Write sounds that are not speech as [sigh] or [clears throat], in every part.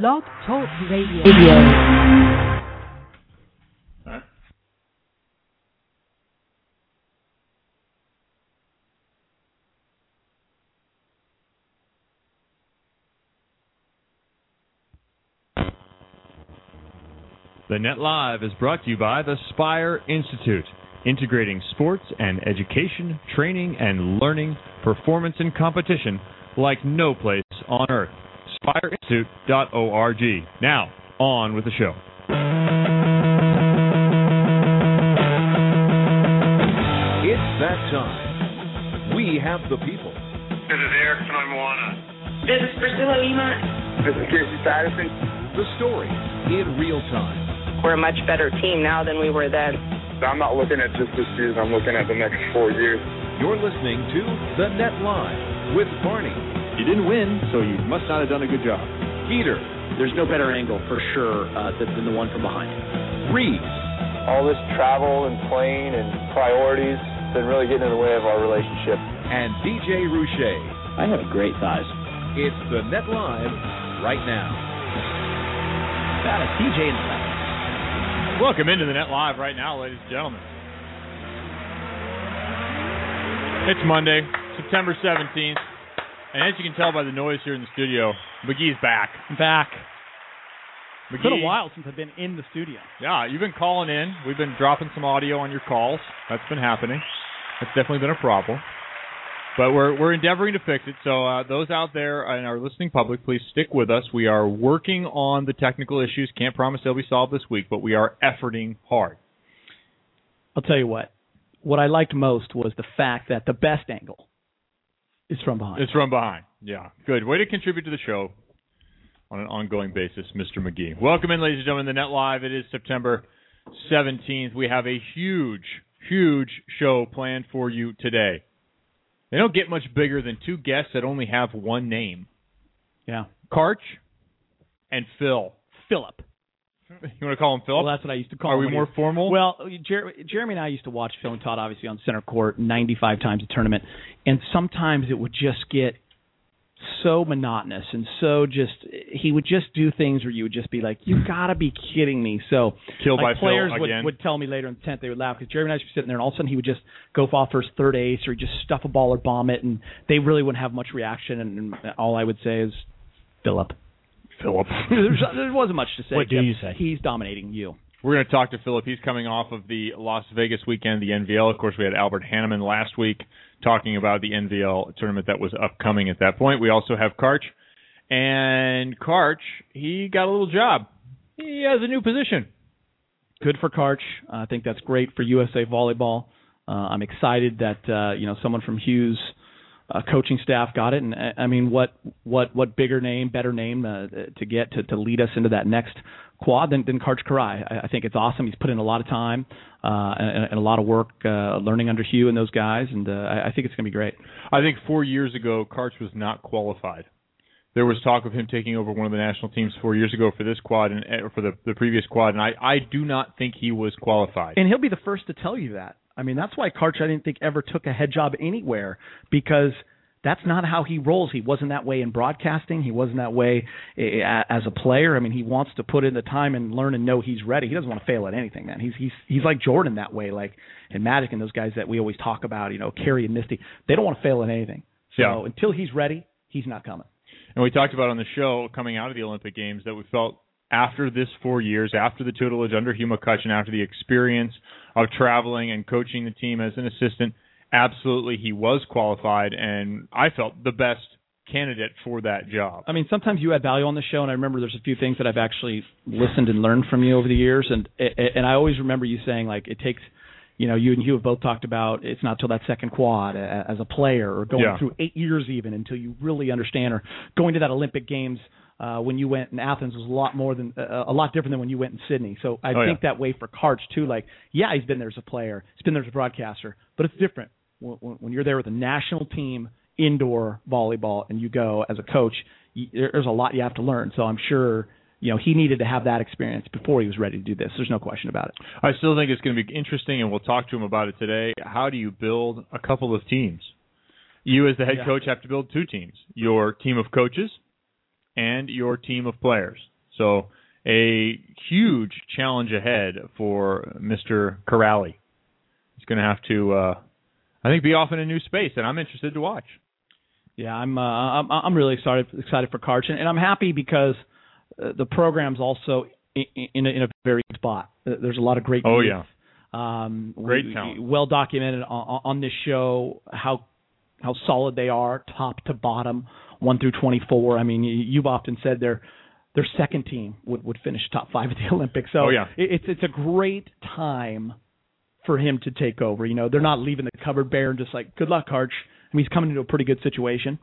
Blog Talk Radio. The Net Live is brought to you by the Spire Institute, integrating sports and education, training and learning, performance and competition like no place on earth. SpireInstitute.org. Now, on with the show. It's that time. We have the people. This is Eric from Moana. This is Priscilla Lima. This is Casey Patterson. The story in real time. We're a much better team now than we were then. I'm not looking at just this season. I'm looking at the next four years. You're listening to The Net Live with Barney, You didn't win, so you must not have done a good job. Peter, There's no better angle for sure uh, than, than the one from behind. Reeves, all this travel and plane and priorities has been really getting in the way of our relationship. and DJ Roche. I have a great thighs. It's The Net Live right now. Got a TJ in the. Welcome into the Net Live right now, ladies and gentlemen. It's Monday, September 17th, and as you can tell by the noise here in the studio, McGee's back. back. McGee, It's been a while since I've been in the studio. Yeah, you've been calling in. We've been dropping some audio on your calls. That's been happening. That's definitely been a problem. But we're we're endeavoring to fix it. So uh, those out there in our listening public, please stick with us. We are working on the technical issues. Can't promise they'll be solved this week, but we are efforting hard. I'll tell you what. What I liked most was the fact that the best angle is from behind. It's from behind. Yeah, good. Way to contribute to the show on an ongoing basis, Mr. McGee. Welcome in, ladies and gentlemen, the Net Live. It is September 17th. We have a huge, huge show planned for you today. They don't get much bigger than two guests that only have one name yeah. Karch and Phil. Philip. [laughs] You want to call him Phil? Well, that's what I used to call Are him Are we more he- formal? Well, Jer- Jeremy and I used to watch Phil and Todd obviously on center court 95 times a tournament, and sometimes it would just get so monotonous and so just he would just do things where you would just be like, "You gotta be kidding me!" So Killed like by players Phil would again. would tell me later in the tenth they would laugh because Jeremy and I would be sitting there and all of a sudden he would just go off for his third ace or he'd just stuff a ball or bomb it and they really wouldn't have much reaction and, and all I would say is Philip. Philip. [laughs] There's, there wasn't much to say. What do except you say? He's dominating you. We're going to talk to Philip. He's coming off of the Las Vegas weekend, the NVL. Of course, we had Albert Hannemann last week talking about the NVL tournament that was upcoming at that point. We also have Karch. And Karch, he got a little job. He has a new position. good for Karch. I think that's great for USA Volleyball. Uh, I'm excited that uh, you know someone from Hugh's uh, coaching staff got it, and uh, I mean, what what what bigger name, better name uh, to get to, to lead us into that next quad than, than Karch Kiraly. I, I think it's awesome. He's put in a lot of time uh, and, and a lot of work uh, learning under Hugh and those guys, and uh, I, I think it's going to be great. I think four years ago, Karch was not qualified. There was talk of him taking over one of the national teams four years ago for this quad and or for the, the previous quad, and I, I do not think he was qualified. And he'll be the first to tell you that. I mean, that's why Karch I didn't think ever took a head job anywhere because that's not how he rolls. He wasn't that way in broadcasting. He wasn't that way eh, as a player. I mean, he wants to put in the time and learn and know he's ready. He doesn't want to fail at anything. Man, he's he's he's like Jordan that way, like and Magic and those guys that we always talk about. You know, Kerry and Misty. They don't want to fail at anything. So Yeah. until he's ready, he's not coming. And we talked about on the show coming out of the Olympic Games that we felt after this four years, after the tutelage under Hugh McCutcheon, after the experience of traveling and coaching the team as an assistant, absolutely he was qualified, and I felt the best candidate for that job. I mean, sometimes you add value on the show, and I remember there's a few things that I've actually listened and learned from you over the years, and and I always remember you saying like it takes, you know, you and Hugh have both talked about it's not till that second quad as a player or going Yeah. through eight years even until you really understand, or going to that Olympic Games. Uh, when you went in Athens was a lot more than uh, a lot different than when you went in Sydney. So I Oh, think that way for Karch too. Like, yeah, he's been there as a player, he's been there as a broadcaster, but it's different when, when when you're there with a national team indoor volleyball and you go as a coach. You, there's a lot you have to learn. So I'm sure you know he needed to have that experience before he was ready to do this. There's no question about it. I still think it's going to be interesting, and we'll talk to him about it today. How do you build a couple of teams? You, as the head Yeah. coach, have to build two teams: your team of coaches and your team of players. So a huge challenge ahead for Mr. Kiraly. He's going to have to, uh, I think, be off in a new space, and I'm interested to watch. Yeah, I'm uh, I'm I'm really excited excited for Karch, and, and I'm happy because uh, the program's also in, in, a, in a very good spot. There's a lot of great. Oh youth. yeah, Um, Great we- talent. Well documented on, on this show how how solid they are, top to bottom, one through 24. I mean, you, you've often said their their second team would would finish top five at the [laughs] Olympics. So Oh, yeah. it's it's a great time for him to take over. You know, they're not leaving the cupboard bare and just like, good luck, Karch. I mean, he's coming into a pretty good situation.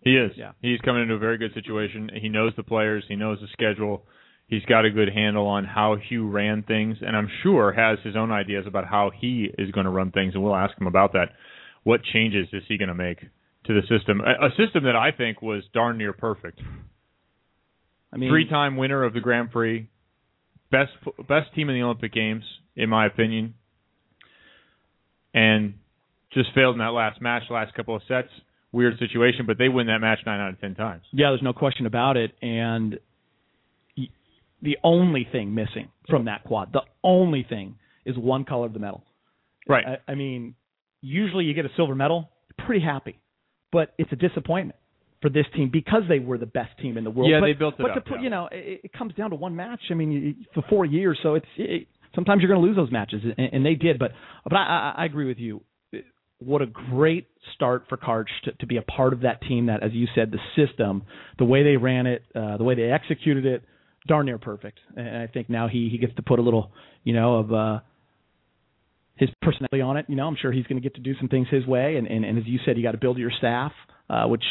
he is. Yeah. He's coming into a very good situation. He knows the players. He knows the schedule. He's got a good handle on how Hugh ran things, and I'm sure has his own ideas about how he is going to run things, and we'll ask him about that. What changes is he going to make to the system? A, a system that I think was darn near perfect. I mean, Three-time winner of the Grand Prix, best best team in the Olympic Games, in my opinion, and just failed in that last match, last couple of sets. Weird situation, but they win that match nine out of ten times. Yeah, there's no question about it. And the only thing missing from that quad, the only thing is one color of the medal. Right. I, I mean, usually you get a silver medal, pretty happy, but it's a disappointment for this team because they were the best team in the world. Yeah, but, they built it But up, to put, yeah. you know, it, it comes down to one match. I mean, for four years, so it's it, sometimes you're going to lose those matches, and, and they did. But but I, I, I agree with you. What a great start for Karch to, to be a part of that team. That, as you said, the system, the way they ran it, uh, the way they executed it, darn near perfect. And I think now he he gets to put a little, you know, of uh, his personality on it. You know, I'm sure he's going to get to do some things his way. And and, and as you said, you got to build your staff, uh, which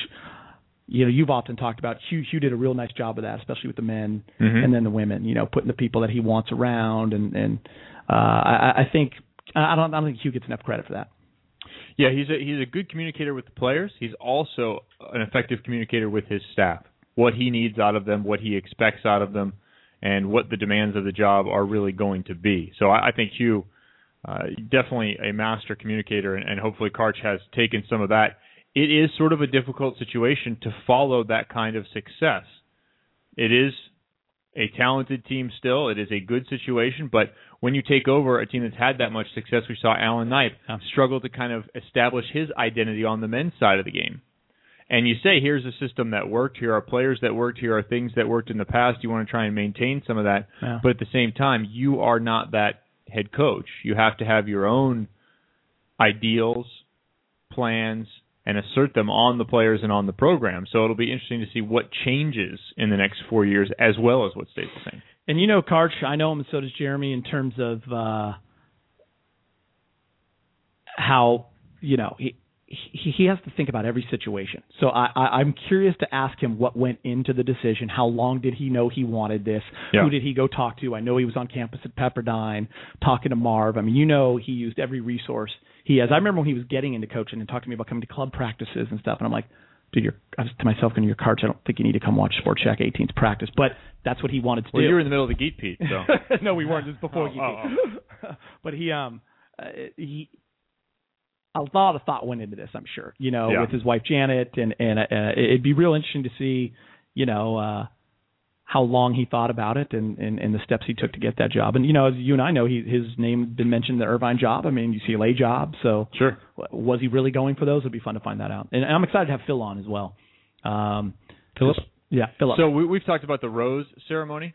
you know you've often talked about. Hugh Hugh did a real nice job of that, especially with the men Mhm. and then the women. You know, putting the people that he wants around, and and uh, I, I think I don't I don't think Hugh gets enough credit for that. Yeah, he's a he's a good communicator with the players. He's also an effective communicator with his staff. What he needs out of them, what he expects out of them, and what the demands of the job are really going to be. So I, I think Hugh, uh, definitely a master communicator, and, and hopefully Karch has taken some of that. It is sort of a difficult situation to follow that kind of success. It is a talented team still. It is a good situation, but when you take over a team that's had that much success, we saw Alan Knipe struggle to kind of establish his identity on the men's side of the game. And you say, here's a system that worked. Here are players that worked. Here are things that worked in the past. You want to try and maintain some of that. Yeah. But at the same time, you are not that head coach. You have to have your own ideals, plans, and assert them on the players and on the program. So it'll be interesting to see what changes in the next four years as well as what stays the same. And you know, Karch, I know him, and so does Jeremy, in terms of uh, how you know he, he he has to think about every situation. So I, I I'm curious to ask him what went into the decision. How long did he know he wanted this? Yeah. Who did he go talk to? I know he was on campus at Pepperdine talking to Marv. I mean, you know, he used every resource he has. I remember when he was getting into coaching and talking to me about coming to club practices and stuff, and I'm like. Dude, you're, I was to myself, going to your Karch. I don't think you need to come watch Sport Check 18's practice, but that's what he wanted to Well, do. you were in the middle of the Geek Pete, so [laughs] no, we weren't. This was before Oh, Geeky. oh, [laughs] but he um uh, he a lot of thought went into this. I'm sure you know Yeah. with his wife Janet, and and uh, it'd be real interesting to see you know uh how long he thought about it and, and and the steps he took to get that job. And you know, as you and I know, he his name had been mentioned the Irvine job. I mean, UCLA job. So sure. was he really going for those? It'd be fun to find that out. And I'm excited to have Phil on as well. Um, Philip? Yeah, Philip. So we, we've talked about the rose ceremony.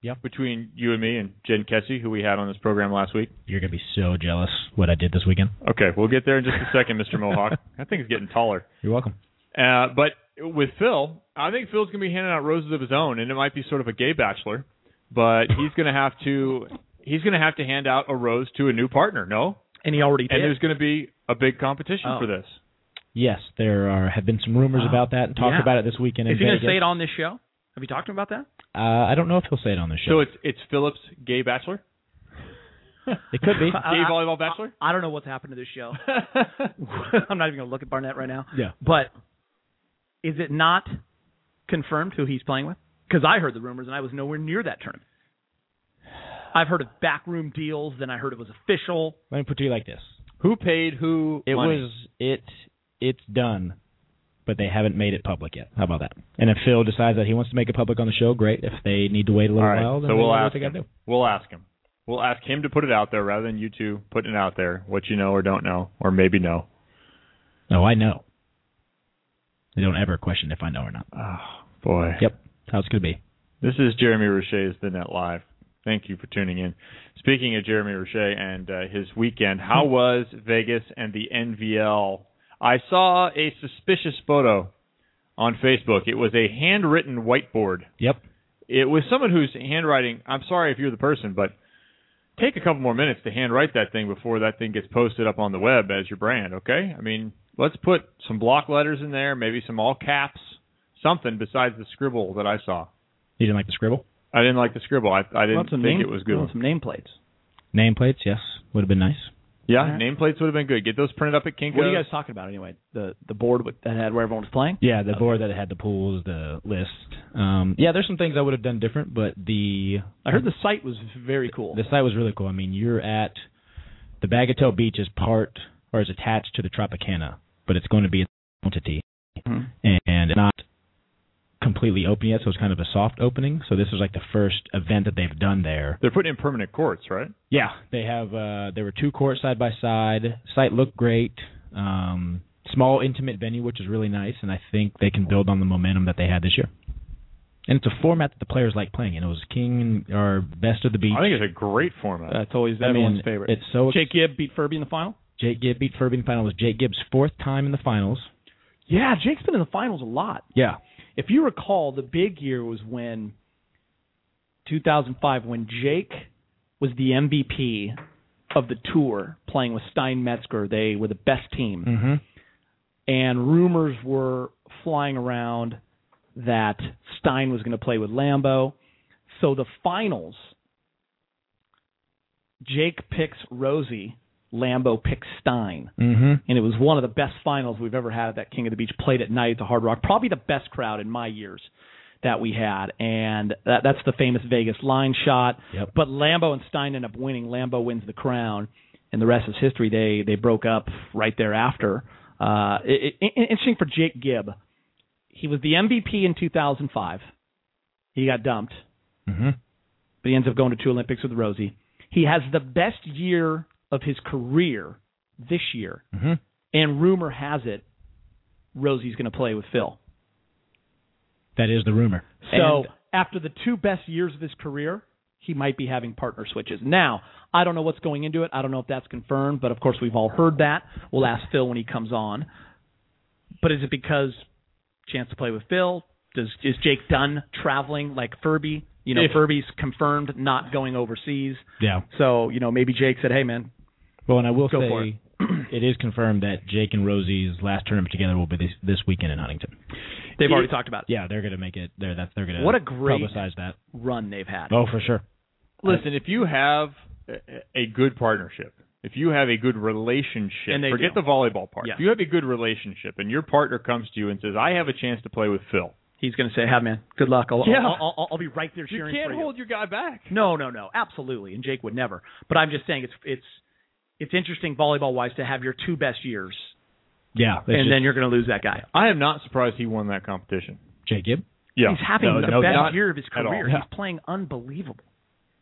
Yeah. Between you and me and Jen Kessy, who we had on this program last week. You're gonna be so jealous what I did this weekend. Okay, we'll get there in just a second, Mr. Mohawk. I think he's getting taller. You're welcome. Uh, but with Phil, I think Phil's going to be handing out roses of his own, and it might be sort of a gay bachelor, but he's going to have to he's going to have to hand out a rose to a new partner. No, and he already did. and there's going to be a big competition Oh. for this. Yes, there are have been some rumors Oh, about that and talked yeah. about it this weekend. Is in he going to say it on this show? Have you talked to him about that? Uh, I don't know if he'll say it on the show. So it's it's Phillips gay bachelor, [laughs] it could be. gay volleyball bachelor. I don't know what's happened to this show. [laughs] [laughs] I'm not even going to look at Barnett right now. Yeah. But is it not confirmed who he's playing with? Because I heard the rumors and I was nowhere near that tournament. I've heard of backroom deals, then I heard it was official. Let me put it to you like this: Who paid who? it money? was it it's done but they haven't made it public yet. How about that? And if Phil decides that he wants to make it public on the show, great. If they need to wait a little right, while, then so we'll ask him. do. We'll ask him. We'll ask him to put it out there rather than you two putting it out there. What you know or don't know, or maybe know. No, I know. They don't ever question if I know or not. Oh boy. Yep, that's how it's gonna be. This is Jeremy Roche's The Net Live. Thank you for tuning in. Speaking of Jeremy Roche and uh, his weekend, how was Vegas and the NVL? I saw a suspicious photo on Facebook. It was a handwritten whiteboard. Yep. It was someone whose handwriting. I'm sorry if you're the person, but take a couple more minutes to handwrite that thing before that thing gets posted up on the web as your brand. Okay? I mean, let's put some block letters in there, maybe some all caps, something besides the scribble that I saw. You didn't like the scribble? I didn't like the scribble. I, I didn't Want some think name, it was good. want some nameplates. Nameplates, yes, would have been nice. Yeah, Alright. nameplates would have been good. Get those printed up at Kinko's. What are you guys talking about anyway? The the board with, that had where everyone was playing. Yeah, the board that had the pools, the list. Um, yeah, there's some things I would have done different, but the I heard the site was very cool. the site was really cool. I mean, you're at the Bagatelle Beach is part or is attached to the Tropicana, but it's going to be an entity Mhm. and it's not completely open yet, so it's kind of a soft opening. So this is like the first event that they've done there. They're putting in permanent courts, right? Yeah, they have. Uh, there were two courts side by side. Site looked great. Um, small, intimate venue, which is really nice, and I think they can build on the momentum that they had this year. And it's a format that the players like playing. And it was King or Best of the Beach. I think it's a great format. That's always I everyone's mean, favorite. It's so Jake Gibb beat Furby in the final. Jake Gibb beat Furby in the final. It was Jake Gibb's fourth time in the finals. Yeah, Jake's been in the finals a lot. Yeah. If you recall, the big year was when 2005, when Jake was the MVP of the tour, playing with Stein Metzger. They were the best team, Mm-hmm. and rumors were flying around that Stein was going to play with Lambo. So the finals, Jake picks Rosie, Lambo picks Stein. Mm-hmm. and it was one of the best finals we've ever had at that King of the Beach. Played at night at the Hard Rock, probably the best crowd in my years that we had, and that, that's the famous Vegas line shot. Yep. But Lambo and Stein end up winning. Lambo wins the crown, and the rest is history. They they broke up right thereafter. Uh, it, it, interesting for Jake Gibb. He was the MVP in 2005. He got dumped, Mm-hmm. but he ends up going to two Olympics with Rosie. He has the best year of his career this year. Mm-hmm. And rumor has it Rosie's going to play with Phil. That is the rumor. So And- after the two best years of his career, he might be having partner switches. Now, I don't know what's going into it. I don't know if that's confirmed, but of course we've all heard that. We'll ask Phil when he comes on. But is it because chance to play with Phil? Does is Jake Dunn traveling like Furby? You know, If- Furby's confirmed not going overseas. yeah. So, you know, maybe Jake said, "Hey man, Well, and I will Go say it. [clears throat] it is confirmed that Jake and Rosie's last tournament together will be this, this weekend in Huntington. they've already talked about it. Yeah, they're going to make it. They're that's they're going to What a great- publicize that. run they've had." Oh, for sure. Listen, if you have a- a good partnership, if you have a good relationship, And they forget do. the volleyball part. Yeah. If you have a good relationship and your partner comes to you and says, "I have a chance to play with Phil," He's going to say, "Hey man, good luck. I'll, Yeah. I'll, I'll, I'll be right there cheering." you cheering can't for you." hold your guy back. No, no, no, absolutely. And Jake would never. But I'm just saying it's it's it's interesting volleyball wise to have your two best years, Yeah, and just then you're going to lose that guy. I am not surprised he won that competition. Jake Gibb. Yeah, He's having No, the no best doubt year of his career. Yeah. He's playing unbelievable.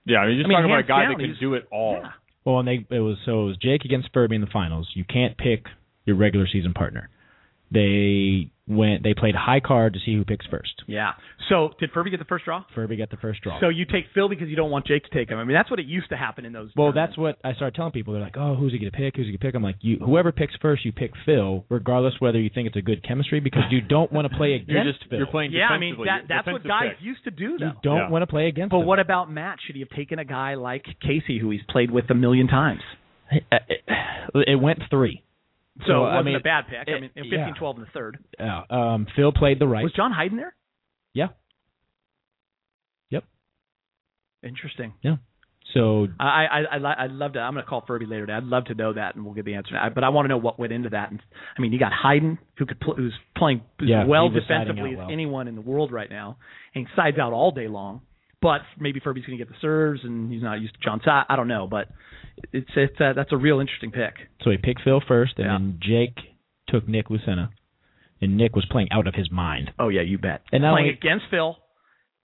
Yeah, I mean, you're just I mean, talking about a guy down, that can do it all. Yeah. Well, and they it was so it was Jake against Furby in the finals. You can't pick your regular season partner. They went. They played high card to see who picks first. Yeah. So did Furby get the first draw? Furby got the first draw. So you take Phil because you don't want Jake to take him. I mean, that's what it used to happen in those. Well, that's what I started telling people. They're like, "Oh, who's he gonna pick? Who's he gonna pick?" I'm like, "You, whoever picks first, you pick Phil, regardless whether you think it's a good chemistry, because you don't want to play [laughs] against You're just Phil. you're playing. yeah. I mean, that that's what guys pick. used to do you don't Yeah. want to play against. But him. what about Matt? Should he have taken a guy like Casey, who he's played with a million times? It, it went three. So, it I wasn't mean, a bad pick. I mean, in yeah. 15-12 in the third. Yeah. Um, Phil played the right. Was John Hyden there? Yeah. Yep. Interesting. Yeah. So I I I I'd love to. I'm going to call Furby later today. I'd love to know that, and we'll get the answer. I, but I want to know what went into that. And I mean, you got Hyden, who could pl- who's playing as Yeah, well he was siding defensively out as anyone in the world right now, and he sides out all day long. But maybe Furby's going to get the serves, and he's not used to John Side. I don't know, but it's it's uh, that's a real interesting pick. so he picked Phil first, and Yeah. then Jake took Nick Lucena. and Nick was playing out of his mind. Oh yeah, you bet. And playing only- against Phil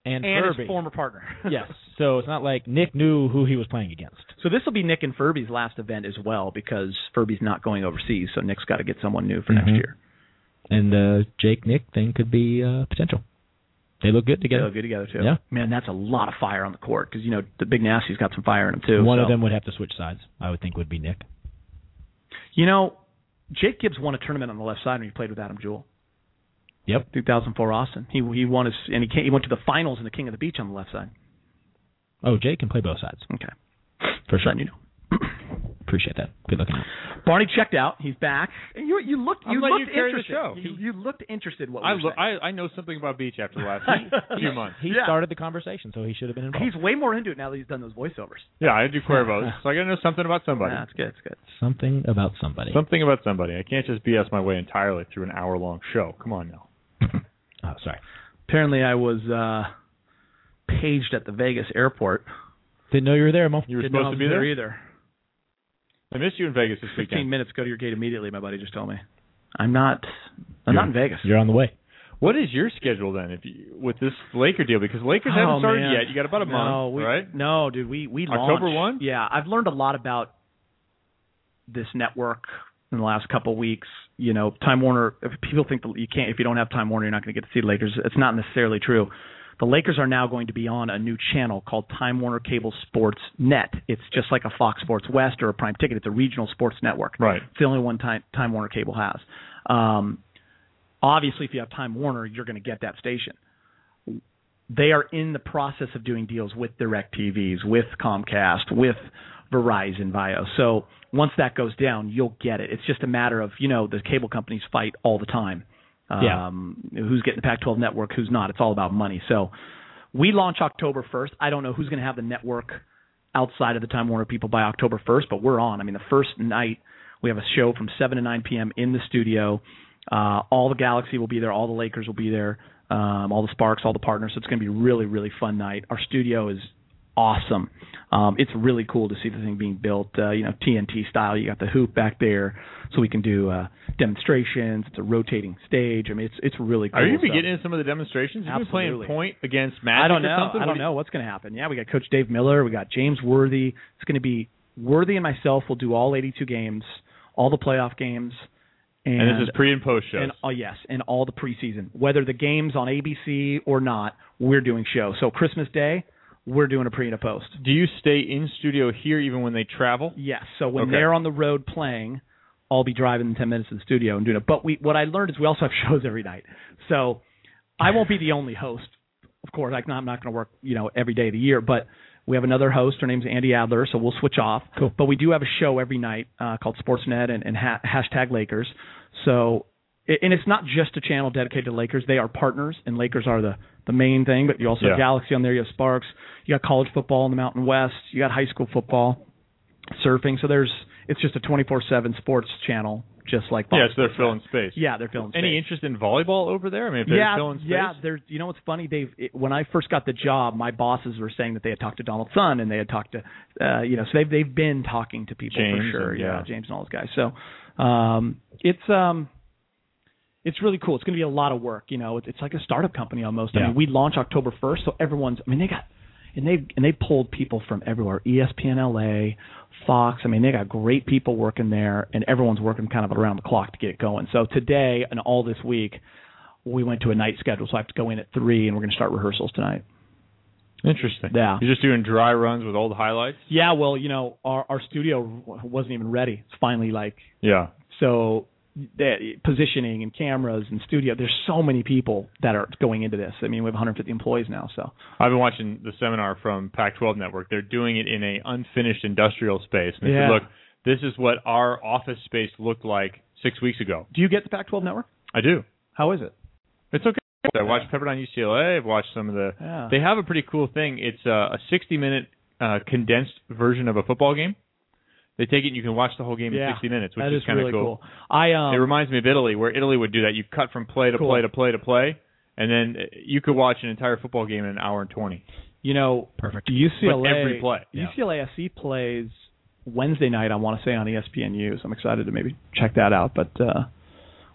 And, and Furby. his former partner. [laughs] yes. So it's not like Nick knew who he was playing against. So this will be Nick and Furby's last event as well because Furby's not going overseas, so Nick's got to get someone new for next Mhm. year. And the Jake Nick thing could be uh, potential. They look good They together. look good together too. Yeah. man, that's a lot of fire on the court because you know the big nasty's got some fire in him too. One of them would have to switch sides. I would think would be Nick. You know, Jake Gibbs won a tournament on the left side when he played with Adam Jewell. Yep. 2004 Austin. He he won his and he came, he went to the finals in the King of the Beach on the left side. Oh, Jake can play both sides Okay, for sure. letting you know. Appreciate that. Good looking out. Barney checked out. He's back. And you you looked I'm you looked you carry the interested. show. You, you looked interested. What we I, were lo- saying. I I know something about beach after the last [laughs] few months. He Yeah. started the conversation, so he should have been involved. He's way more into it now that he's done those voiceovers. Yeah, I do Cuervos, so I got to know something about somebody. That's good. That's good. Something about somebody. Something about somebody. I can't just BS my way entirely through an hour long show. Come on now. [laughs] oh, sorry. Apparently, I was uh paged at the Vegas airport. Didn't know you were there, Mo. You were Didn't know I supposed to was be there. either. I missed you in Vegas this Fifteen weekend. minutes. Go to your gate immediately. My buddy just told me. I'm not. I'm not in Vegas. You're on the way. What is your schedule then, if you, with this Laker deal? Because Lakers Oh, haven't started man. yet. You got about a no, month, we, right? No, dude, we we October 1? Yeah, I've learned a lot about this network in the last couple of weeks. You know, Time Warner. If people think that you can't, if you don't have Time Warner, you're not going to get to see the Lakers. It's not necessarily true. The Lakers are now going to be on a new channel called Time Warner Cable Sports Net. It's just like a Fox Sports West or a Prime Ticket. It's a regional sports network. Right. It's the only one Time Time Warner Cable has. Um, obviously, if you have Time Warner, you're going to get that station they are in the process of doing deals with DirecTVs, with Comcast, with Verizon Vio. So once that goes down, you'll get it. It's just a matter of, you know, the cable companies fight all the time. Yeah. Um, who's getting the Pac-12 network, who's not. It's all about money. So we launch October 1st. I don't know who's going to have the network outside of the Time Warner people by October 1st, but we're on. I mean, the first night we have a show from 7 to 9 p.m. in the studio. Uh, all the Galaxy will be there. All the Lakers will be there. Um, all the Sparks, all the partners. So it's going to be a really, really fun night. Our studio is awesome. Um, it's really cool to see the thing being built, uh, you know, TNT style. You got the hoop back there, so we can do uh, demonstrations. It's a rotating stage. I mean, it's it's really cool. Are you stuff. getting into some of the demonstrations? You've been playing point against Magic I don't know. something? I don't know what's going to happen. Yeah, we got Coach Dave Miller. We got James Worthy. It's going to be Worthy and myself will do all 82 games, all the playoff games, and, And this is pre and post shows. and oh yes, and all the preseason. Whether the games on ABC or not, we're doing shows. So Christmas Day, we're doing a pre and a post. do you stay in studio here even when they travel? Yes. So when Okay. they're on the road playing, I'll be driving in ten minutes to the studio and doing it. But we what I learned is we also have [laughs] shows every night. So I won't be the only host. Of course, like I'm not going to work, you know, every day of the year, but we have another host. Her name's Andy Adler, so we'll switch off. Cool. But we do have a show every night uh, called Sportsnet and, and ha- hashtag Lakers. So, and it's not just a channel dedicated to Lakers. They are partners, and Lakers are the the main thing. But you also Yeah. have Galaxy on there. You have Sparks. You got college football in the Mountain West. You got high school football, surfing. So there's it's just a 24/7 sports channel, just like Fox Yeah, so they're filling space. Yeah, they're filling. Space. Any interest in volleyball over there? I mean, if they're yeah, filling space? yeah. There's, you know what's funny, Dave? It, when I first got the job, my bosses were saying that they had talked to Donald Sun and they had talked to, uh, you know, so they've they've been talking to people James for sure. and- yeah. yeah. James and all those guys. So, um, it's um, it's really cool. It's going to be a lot of work. You know, it's, it's like a startup company almost. I mean, we launch October 1st, so everyone's. I mean, they got and they and they pulled people from everywhere. ESPN LA, Fox. I mean, they got great people working there, and everyone's working kind of around the clock to get it going. So today and all this week, we went to a night schedule, so I have to go in at three, and we're going to start rehearsals tonight. Interesting. Yeah. You're just doing dry runs with old highlights? Yeah, well, you know, our our studio wasn't even ready. It's finally like Yeah. so that positioning and cameras and studio. There's so many people that are going into this. I mean, we have 150 employees now, so I've been watching the seminar from Pac-12 Network. They're doing it in a unfinished industrial space. And they Yeah. look, this is what our office space looked like six weeks ago. do you get the Pac-12 network? I do. How is it? It's okay. I watched Pepperdine UCLA. I've watched some of the. Yeah. They have a pretty cool thing. It's a, a 60 minute uh, condensed version of a football game. They take it and you can watch the whole game Yeah. in 60 minutes, which that is, is kind of really cool. cool. I um It reminds me of Italy, where Italy would do that. You cut from play to Cool. play to play to play, and then uh, you could watch an entire football game in an hour and 20. you know Perfect. UCLA But every play, yeah. UCLA SC plays Wednesday night. I want to say on E ESPNU, so I'm excited to maybe check that out. But uh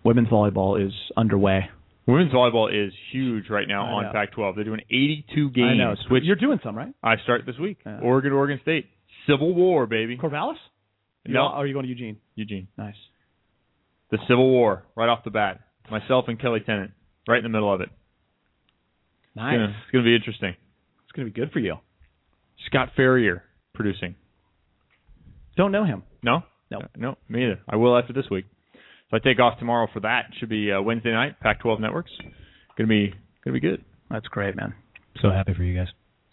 women's volleyball is underway. Women's volleyball is huge right now I on. Pac-12. They're doing 82 games. I know. Which You're doing some, right? I start this week. Yeah. Oregon, Oregon State. Civil War, baby. Corvallis? No. Or are you going to Eugene? Eugene. Nice. The Civil War, right off the bat. Myself and Kelly Tennant, right in the middle of it. Nice. It's gonna, it's gonna be interesting. It's going to be good for you. Scott Ferrier producing. Don't know him. No? No. Uh, no, me either. I will after this week. So I take off tomorrow for that. It should be uh, Wednesday night, Pac-12 Networks. Gonna be gonna be good. That's great, man. So happy for you guys.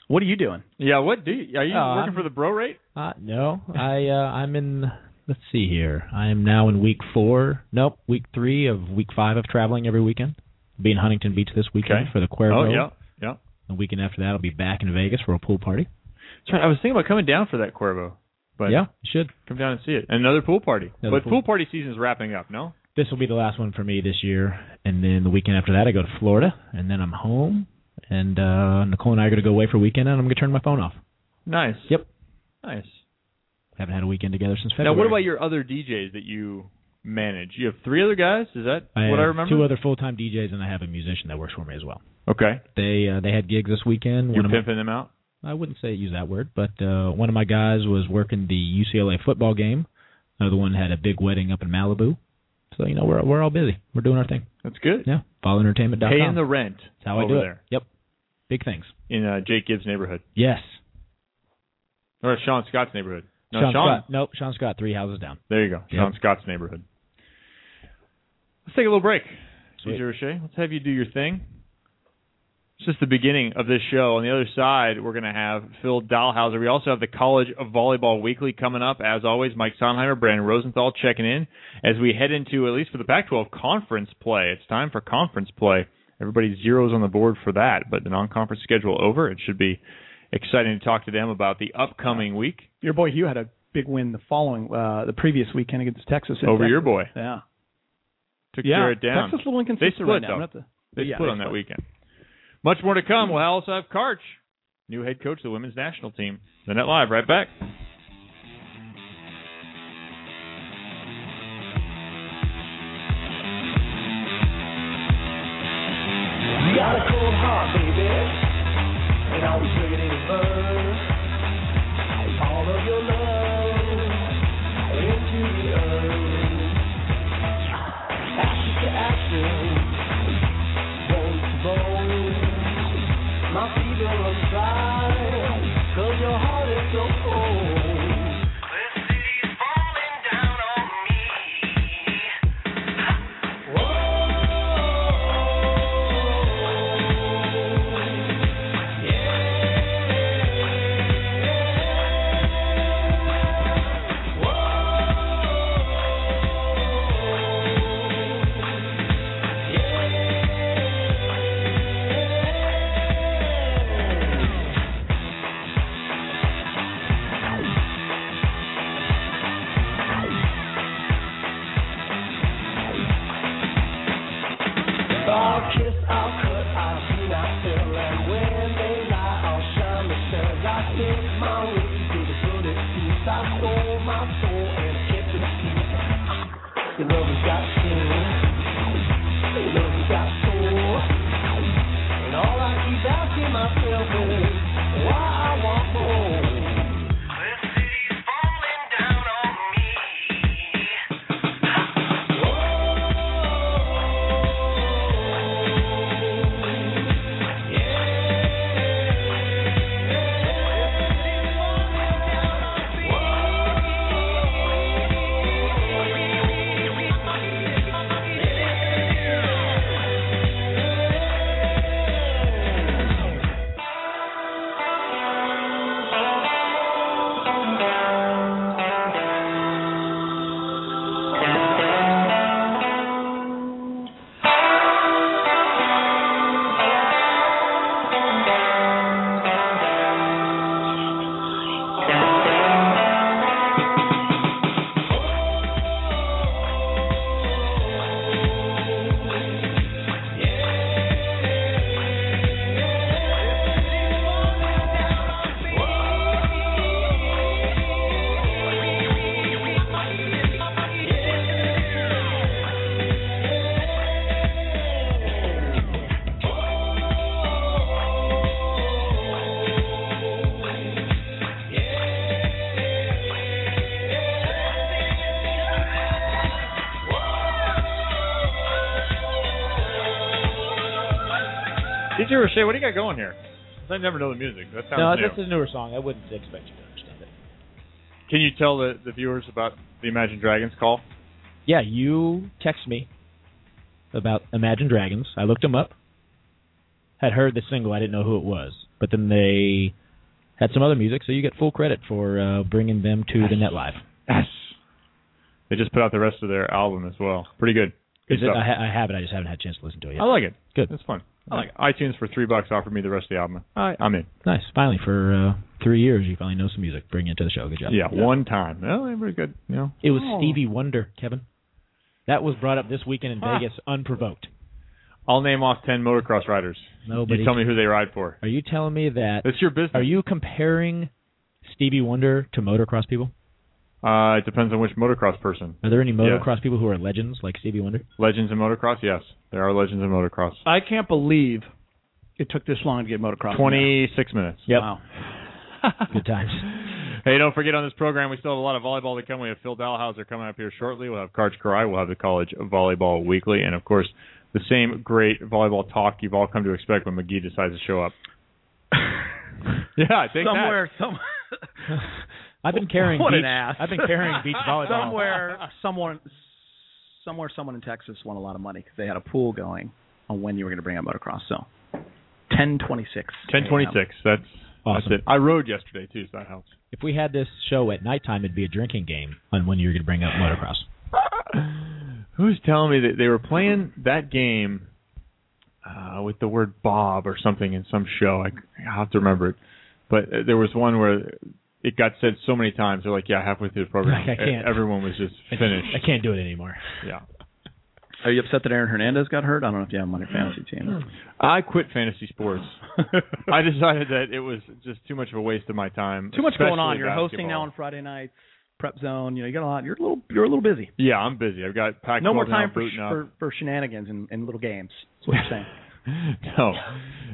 What are you doing? Yeah. What do you? Are you Uh, working I'm- for the Bro Rate? Uh, no, I uh, I'm in. Let's see here. I am now in week four. Nope, week three of week five of traveling every weekend. Be in Huntington Beach this weekend Okay. for the Cuervo. Oh yeah, yeah. The weekend after that, I'll be back in Vegas for a pool party. That's right. I was thinking about coming down for that Cuervo, but yeah, you should. come down and see it. And another pool party. Another but pool- pool party season is wrapping up. No. This will be the last one for me this year, and then the weekend after that, I go to Florida, and then I'm home. And uh Nicole and I are going to go away for a weekend, and I'm going to turn my phone off. Nice. Yep. Nice. Haven't had a weekend together since February. Now, what about your other DJs that you manage? You have three other guys. Is that I what I remember? Two other full-time DJs, and I have a musician that works for me as well. Okay. They uh, they had gigs this weekend. You're of my- pimping them out. I wouldn't say use that word, but uh, one of my guys was working the UCLA football game. Another one had a big wedding up in Malibu. So you know we're we're all busy. We're doing our thing. That's good. Yeah, followentertainment.com. Paying the rent. That's how I do it. there Yep, big things. in uh, Jake Gibbs' neighborhood Yes, or Sean Scott's neighborhood. No, Sean, Scott. Nope, Sean Scott, three houses down. There you go. Yep. Sean Scott's neighborhood. Let's take a little break. Sweet. DJ Roche, let's have you do your thing. It's just the beginning of this show. On the other side, we're going to have Phil Dalhausser. We also have the College of Volleyball Weekly coming up. As always, Mike Sonheimer, Brandon Rosenthal checking in as we head into, at least for the Pac-12, conference play. It's time for conference play. Everybody zeros on the board for that, but the non-conference schedule over. It should be exciting to talk to them about the upcoming week Your boy Hugh had a big win the following, uh, the previous weekend against Texas. over Texas. your boy. Yeah. Took yeah. care of it down. Texas a little inconsistent They split, right now. though. The- They yeah, split they on that weekend. Much more to come. We'll also have Karch, new head coach of the women's national team. The Net Live, right back. Got a cold heart, baby, and looking Shay. What do you got going here? I never know the music. That sounds No, new. this is a newer song. I wouldn't expect you to understand it. Can you tell the, the viewers about the Imagine Dragons call? Yeah, you text me about Imagine Dragons. I looked them up. Had heard the single. I didn't know who it was, but then they had some other music, so you get full credit for uh, bringing them to the Net Live. Yes. They just put out the rest of their album as well. Pretty good. Good Is it, stuff. I, ha- I have it. I just haven't had a chance to listen to it yet. I like it. Good. It's fun. I like it. iTunes for three bucks offered me the rest of the album. I, I'm in. Nice. Finally, for uh, three years, you finally know some music. Bring it to the show. Good job. Yeah, one time. Well, they were good. You know. It was Oh. Stevie Wonder, Kevin. That was brought up this weekend in Ah. Vegas, unprovoked. I'll name off ten motocross riders. Nobody. You tell me who they ride for. Are you telling me that? It's your business. Are you comparing Stevie Wonder to motocross people? Uh, it depends on which motocross person. Are there any Yes. motocross people who are legends like Stevie Wonder? Legends in motocross? Yes, there are legends in motocross. I can't believe it took this long to get motocross. Twenty-six minutes. Yep. Wow. [laughs] [laughs] Good times. Hey, don't forget on this program, we still have a lot of volleyball to come. We have Phil Dalhausser coming up here shortly. We'll have Karch Kiraly. We'll have the College Volleyball Weekly. And, of course, the same great volleyball talk you've all come to expect when McGee decides to show up. [laughs] yeah, take Somewhere, some I've been carrying What beach. an ass. I've been carrying beach [laughs] volleyball. somewhere, someone, somewhere, someone in Texas won a lot of money because they had a pool going on when you were going to bring up motocross. So, ten twenty six. Ten twenty six. That's, Awesome. that's it. I rode yesterday, too, so that helps. If we had this show at nighttime, it'd be a drinking game on when you were going to bring up motocross. [laughs] Who's telling me that they were playing that game uh, with the word Bob or something in some show? I, I have to remember it. But uh, there was one where it got said so many times. They're like, yeah, halfway through the program, Like, I can't. everyone was just finished. I can't do it anymore. Yeah. Are you upset that Aaron Hernandez got hurt? I don't know if you have him on your fantasy team. I quit fantasy sports. I decided that it was just too much of a waste of my time. Too much going on. You're hosting now on Friday nights. Prep zone. You know, you got a lot. You're a little. You're a little busy. Yeah, I'm busy. I've got pack No more time for, booting up. for for shenanigans and, and little games. That's what you're saying. [laughs] [laughs] no,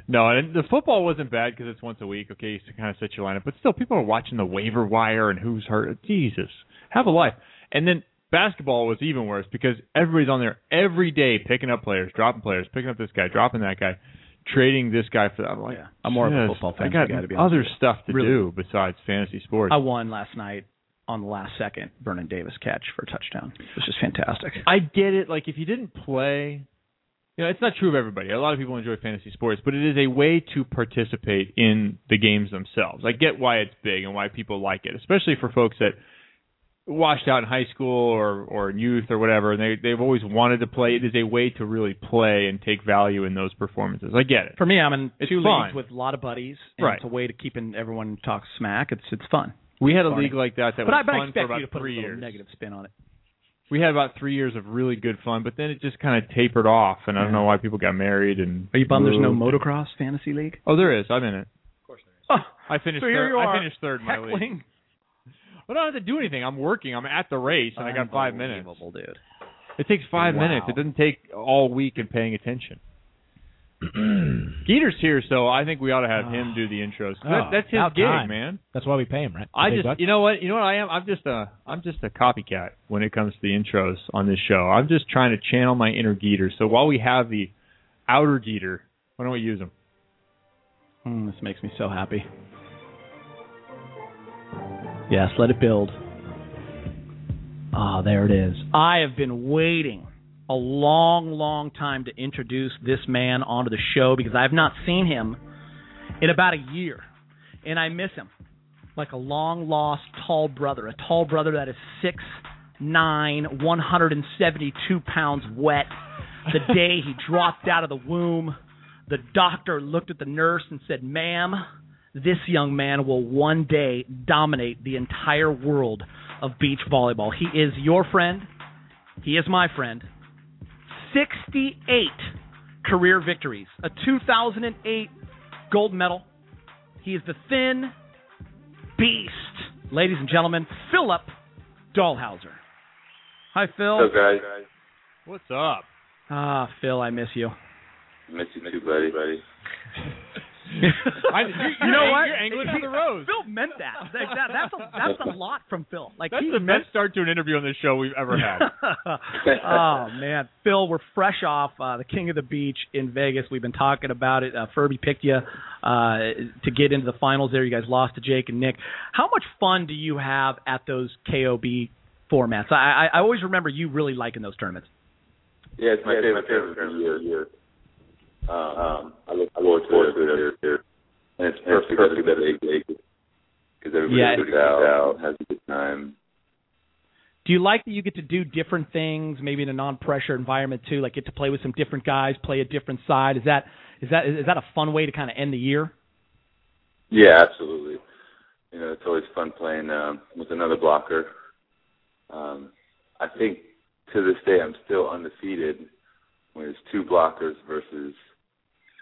no, and the football wasn't bad because it's once a week. Okay, to kind of set your lineup, but still, people are watching the waiver wire and who's hurt. Jesus, have a life. And then basketball was even worse because everybody's on there every day picking up players, dropping players, picking up this guy, dropping that guy, trading this guy for that. I'm like, Yeah. I'm more of a football fan. I got to be other stuff to Really. do besides fantasy sports. I won last night on the last second. Vernon Davis catch for a touchdown. It was just fantastic. I get it. Like if you didn't play, you know, it's not true of everybody. A lot of people enjoy fantasy sports, but it is a way to participate in the games themselves. I get why it's big and why people like it, especially for folks that washed out in high school or or in youth or whatever, and they they've always wanted to play. It is a way to really play and take value in those performances. I get it. For me, I'm in It's two fun. leagues with a lot of buddies, and Right. it's a way to keep in everyone talk smack. It's it's fun. We had a league like that that but was I, but I fun for expect about you to put a three little years. negative spin on it. We had about three years of really good fun, but then it just kind of tapered off, and I don't know why people got married and. Are you bummed there's no motocross fantasy league? Oh, there is. I'm in it. Of course there is. Oh, I finished. so here third, you are, I finished third in my league. heckling. But I don't have to do anything. I'm working. I'm at the race, and I got five minutes. Unbelievable, dude. It takes five Wow. minutes. It doesn't take all week and paying attention. [clears throat] Geeter's here, so I think we ought to have him do the intros. 'Cause that, that's his about gig, time. man. That's why we pay him, right? I just, bucks? you know what, you know what I am. I'm just a, I'm just a copycat when it comes to the intros on this show. I'm just trying to channel my inner Geeter. So while we have the outer Geeter, why don't we use him? Mm, this makes me so happy. Yes, let it build. Ah, there it is. I have been waiting a long, long time to introduce this man onto the show because I have not seen him in about a year, and I miss him like a long lost tall brother, a tall brother that is six nine, 172 pounds wet. The [laughs] day he dropped out of the womb, the doctor looked at the nurse and said, "Ma'am, this young man will one day dominate the entire world of beach volleyball. He is your friend. He is my friend. 68 career victories, a 2008 gold medal. He is the thin beast. Ladies and gentlemen, Philip Dalhausser. Hi, Phil. What's up, guys? What's up? Ah, Phil, I miss you. Miss you too, buddy, buddy. [laughs] [laughs] I, you, You know what? You're angling for the road. knows? Phil meant that. That, that that's a that's a lot from Phil. Like That's he the meant best start to an interview on this show we've ever had. [laughs] oh man, Phil, we're fresh off uh, the King of the Beach in Vegas. We've been talking about it. Uh, Furby picked you uh, to get into the finals. There, you guys lost to Jake and Nick. How much fun do you have at those KOB formats? I, I, I always remember you really liking those tournaments. Yeah, it's my Yeah, favorite it's my favorite tournament of the year. Um, um, I look forward to it every year. And it's perfect, perfect that they make because everybody Yeah. goes out, has a good time. Do you like that you get to do different things, maybe in a non-pressure environment too? Like get to play with some different guys, play a different side. Is that is that is that a fun way to kind of end the year? Yeah, absolutely. You know, it's always fun playing um, with another blocker. Um, I think to this day I'm still undefeated when it's two blockers versus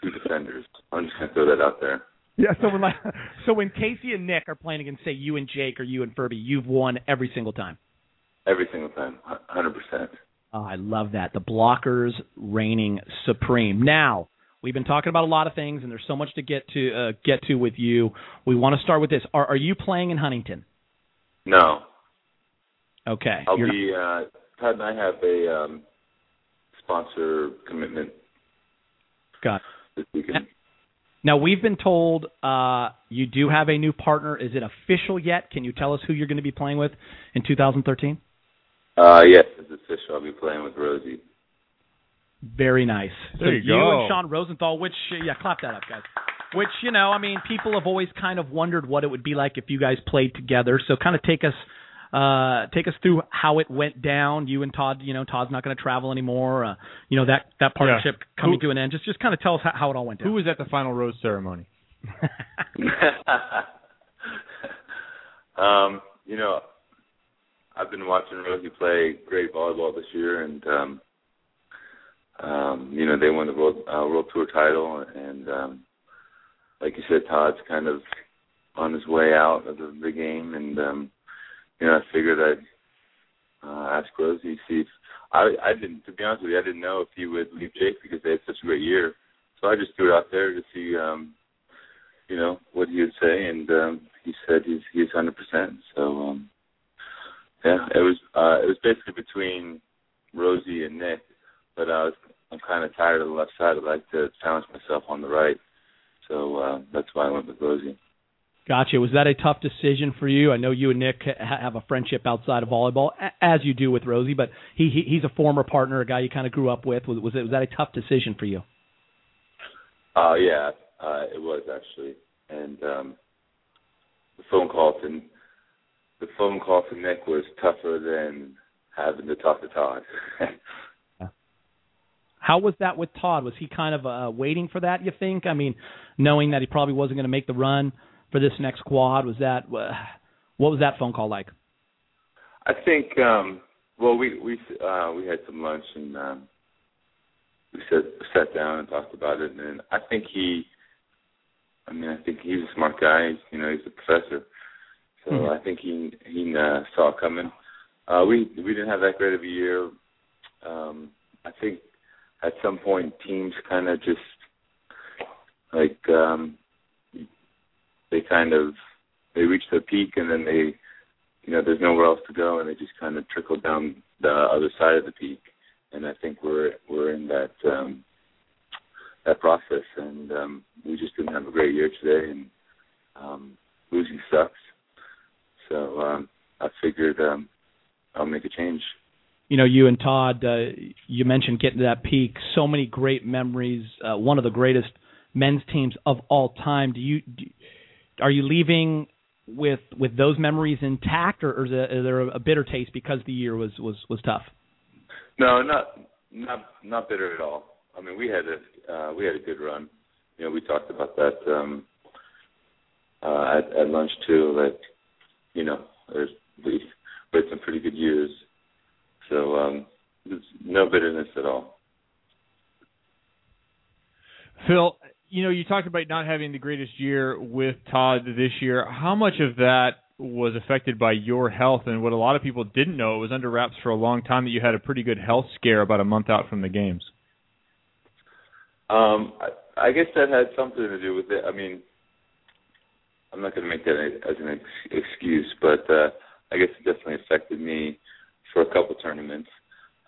two defenders. I'm just gonna throw that out there. Yeah. So when like, [laughs] so when Casey and Nick are playing against say you and Jake or you and Furby, you've won every single time. Every single time, hundred percent. Oh, I love that. The blockers reigning supreme. Now, we've been talking about a lot of things, and there's so much to get to uh, get to with you. We want to start with this. Are, are you playing in Huntington? No, Okay. I'll You're- be. Uh, Todd and I have a um, sponsor commitment Got this weekend. Now we've been told uh, you do have a new partner. Is it official yet? Can you tell us who you're going to be playing with in 2013? Uh, yes, it's official. I'll be playing with Rosie. Very nice. There so you go. and Sean Rosenthal, which yeah, clap that up, guys. Which you know, I mean, people have always kind of wondered what it would be like if you guys played together. So kind of take us uh take us through how it went down. You and Todd, you know, Todd's not going to travel anymore. Uh, you know that that partnership coming Who- to an end. Just just kind of tell us how, how it all went down. Who was at the final rose ceremony? [laughs] um, you know, I've been watching Rosie play great volleyball this year, and um, um, you know they won the world uh, world tour title, and um, like you said, Todd's kind of on his way out of the, the game, and um, you know I figured I'd uh, ask Rosie see if I I didn't to be honest with you I didn't know if he would leave Jake because they had such a great year, so I just threw it out there to see um, you know what he would say, and um, he said he's he's hundred percent. So um, yeah, it was uh, it was basically between Rosie and Nick, but I was I'm kind of tired of the left side. I'd like to challenge myself on the right, so uh, that's why I went with Rosie. Gotcha. Was that a tough decision for you? I know you and Nick have a friendship outside of volleyball, as you do with Rosie, but he, he he's a former partner, a guy you kind of grew up with. Was was, it, was that a tough decision for you? Uh, yeah, uh, it was actually, and um, the phone call to the phone call to Nick was tougher than having to talk to Todd. [laughs] How was that with Todd? Was he kind of uh, waiting for that? You think? I mean, knowing that he probably wasn't going to make the run for this next quad, was that uh, what was that phone call like? I think um well we we uh we had some lunch and um we sat sat down and talked about it and I think he I mean I think he's a smart guy, you know, he's a professor. So Mhm. I think he he uh, saw it coming. Uh we we didn't have that great of a year. Um I think at some point teams kind of just like um they kind of they reach their peak and then they you know there's nowhere else to go and they just kind of trickle down the other side of the peak and I think we're we're in that um that process and um we just didn't have a great year today and um losing sucks so um I figured um I'll make a change You know, you and Todd, uh, you mentioned getting to that peak. So many great memories. Uh, one of the greatest men's teams of all time. Do you? Are you leaving with with those memories intact, or, or is, there, is there a bitter taste because the year was was was tough? No, not not not bitter at all. I mean, we had a uh, we had a good run. You know, we talked about that um, uh, at, at lunch too. That you know, there's we we had some pretty good years. So um, there's no bitterness at all. Phil, you know, you talked about not having the greatest year with Todd this year. How much of that was affected by your health and what a lot of people didn't know it was under wraps for a long time that you had a pretty good health scare about a month out from the games. Um, I, I guess that had something to do with it. I mean, I'm not going to make that as an ex- excuse, but uh, I guess it definitely affected me for a couple tournaments.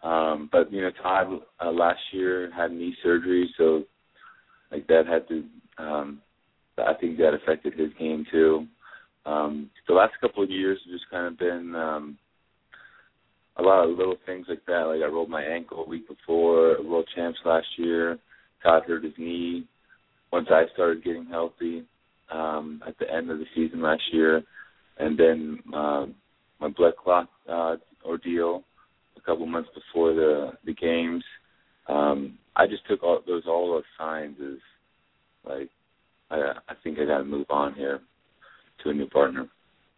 Um, but you know, Todd uh, last year had knee surgery, so like that had to. Um, I think that affected his game too. Um, the last couple of years have just kind of been um, a lot of little things like that. Like I rolled my ankle a week before World Champs last year. Todd hurt his knee. Once I started getting healthy um, at the end of the season last year, and then uh, my blood clot uh, ordeal a couple months before the the games. Um, I just took all those all those signs as like I I think I got to move on here to a new partner.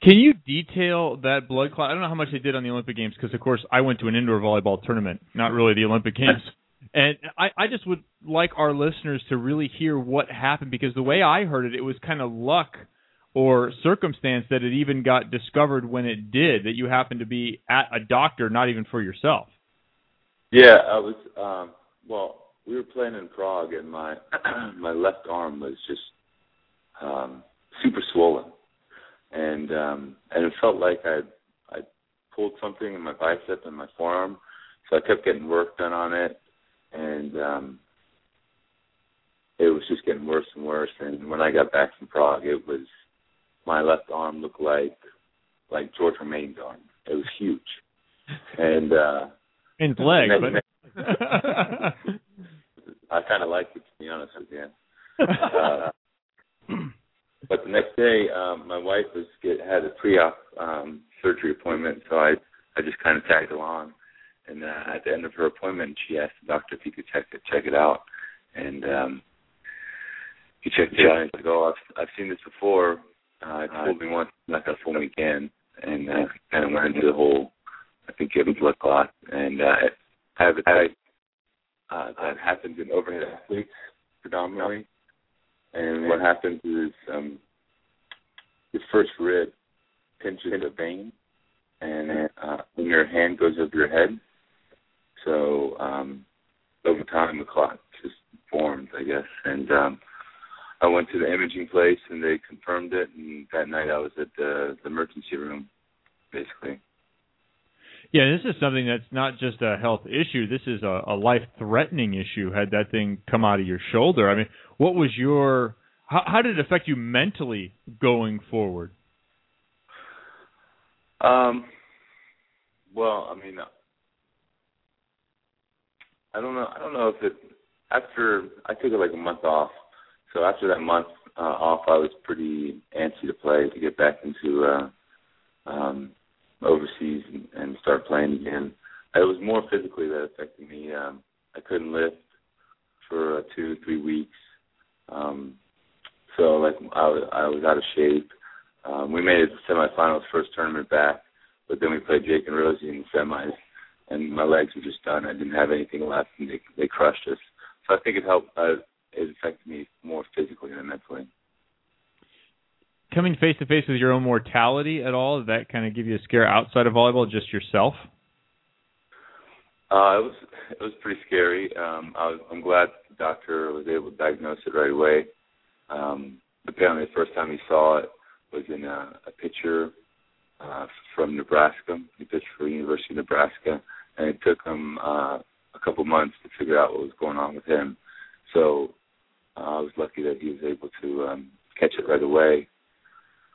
Can you detail that blood clot? I don't know how much they did on the Olympic Games because, of course, I went to an indoor volleyball tournament, not really the Olympic Games. [laughs] and I, I just would like our listeners to really hear what happened because the way I heard it, it was kind of luck or circumstance that it even got discovered when it did, that you happened to be at a doctor, not even for yourself. Yeah, I was. Um, well, we were playing in Prague, and my [clears throat] my left arm was just um, super swollen and um and it felt like I I pulled something in my bicep and my forearm, so I kept getting work done on it, and um it was just getting worse and worse. And when I got back from Prague, it was my left arm looked like like George Romain's arm. It was huge, and uh in leg, but. [laughs] [laughs] I kind of liked it to be honest with you. [laughs] Uh, but the next day, um, my wife was get had a pre-op um, surgery appointment, so I I just kind of tagged along. And uh, at the end of her appointment, she asked the doctor if he could check it check it out, and um, he checked it out. And he's like, "Oh, I've I've seen this before. Uh, it's fooled me once, not gonna fool me again." And uh, kind of went into the whole. I think it was blood clot, and uh, have it. Uh, that happens in overhead athletes predominantly. And what happens is um, your first rib pinches a vein, and uh, when your hand goes over your head, so um, over time the clot just formed, I guess. And um, I went to the imaging place, and they confirmed it. And that night I was at the, the emergency room, basically. Yeah, this is something that's not just a health issue. This is a, a life-threatening issue. Had that thing come out of your shoulder, I mean, what was your? How, how did it affect you mentally going forward? Um. Well, I mean, I don't know. I don't know if it. After I took it like a month off, so after that month uh, off, I was pretty antsy to play to get back into uh, um, overseas and, and start playing again. It was more physically that affected me. Um, I couldn't lift for uh, two, three weeks. Um, so like I was, I was out of shape. Um, we made it to semifinals, first tournament back, but then we played Jake and Rosie in the semis, and my legs were just done. I didn't have anything left, and they they crushed us. So I think it helped. Uh, it affected me more physically than mentally. Coming face to face with your own mortality at all, did that kind of give you a scare outside of volleyball, just yourself? Uh, it was it was pretty scary. Um, I was, I'm glad the doctor was able to diagnose it right away. Um, apparently, the first time he saw it was in a, a picture uh, from Nebraska. He pitched for University of Nebraska, and it took him uh, a couple months to figure out what was going on with him. So uh, I was lucky that he was able to um, catch it right away.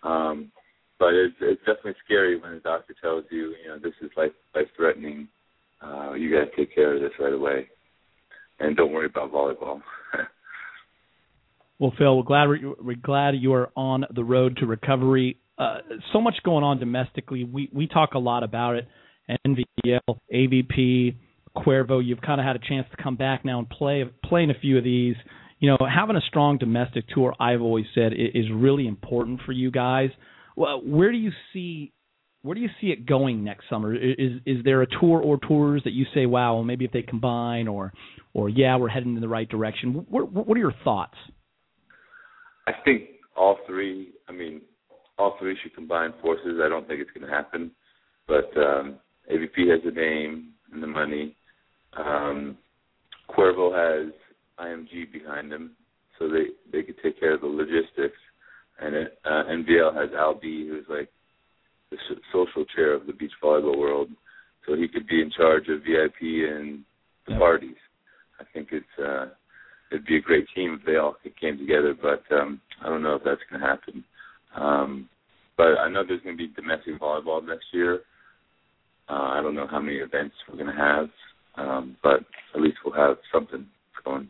Um, but it's, it's definitely scary when the doctor tells you, you know, this is life life threatening. Uh, you got to take care of this right away, and don't worry about volleyball. [laughs] well, Phil, we're glad we're, we're glad you are on the road to recovery. Uh, so much going on domestically. We we talk a lot about it. NVL, AVP, Cuervo. You've kind of had a chance to come back now and play play in a few of these. You know, having a strong domestic tour, I've always said, is really important for you guys. Where do you see where do you see it going next summer? Is is there a tour or tours that you say, wow, well, maybe if they combine, or or yeah, we're heading in the right direction? What what are your thoughts? I think all three. I mean, all three should combine forces. I don't think it's going to happen, but um, AVP has the name and the money. Um, Cuervo has IMG behind them, so they they could take care of the logistics. and it, uh, NVL has Al B, who's like the social chair of the beach volleyball world, so he could be in charge of VIP and the Yep. parties. I think it's uh, it'd be a great team if they all came together, but um, I don't know if that's going to happen. Um, but I know there's going to be domestic volleyball next year. Uh, I don't know how many events we're going to have, um, but at least we'll have something going.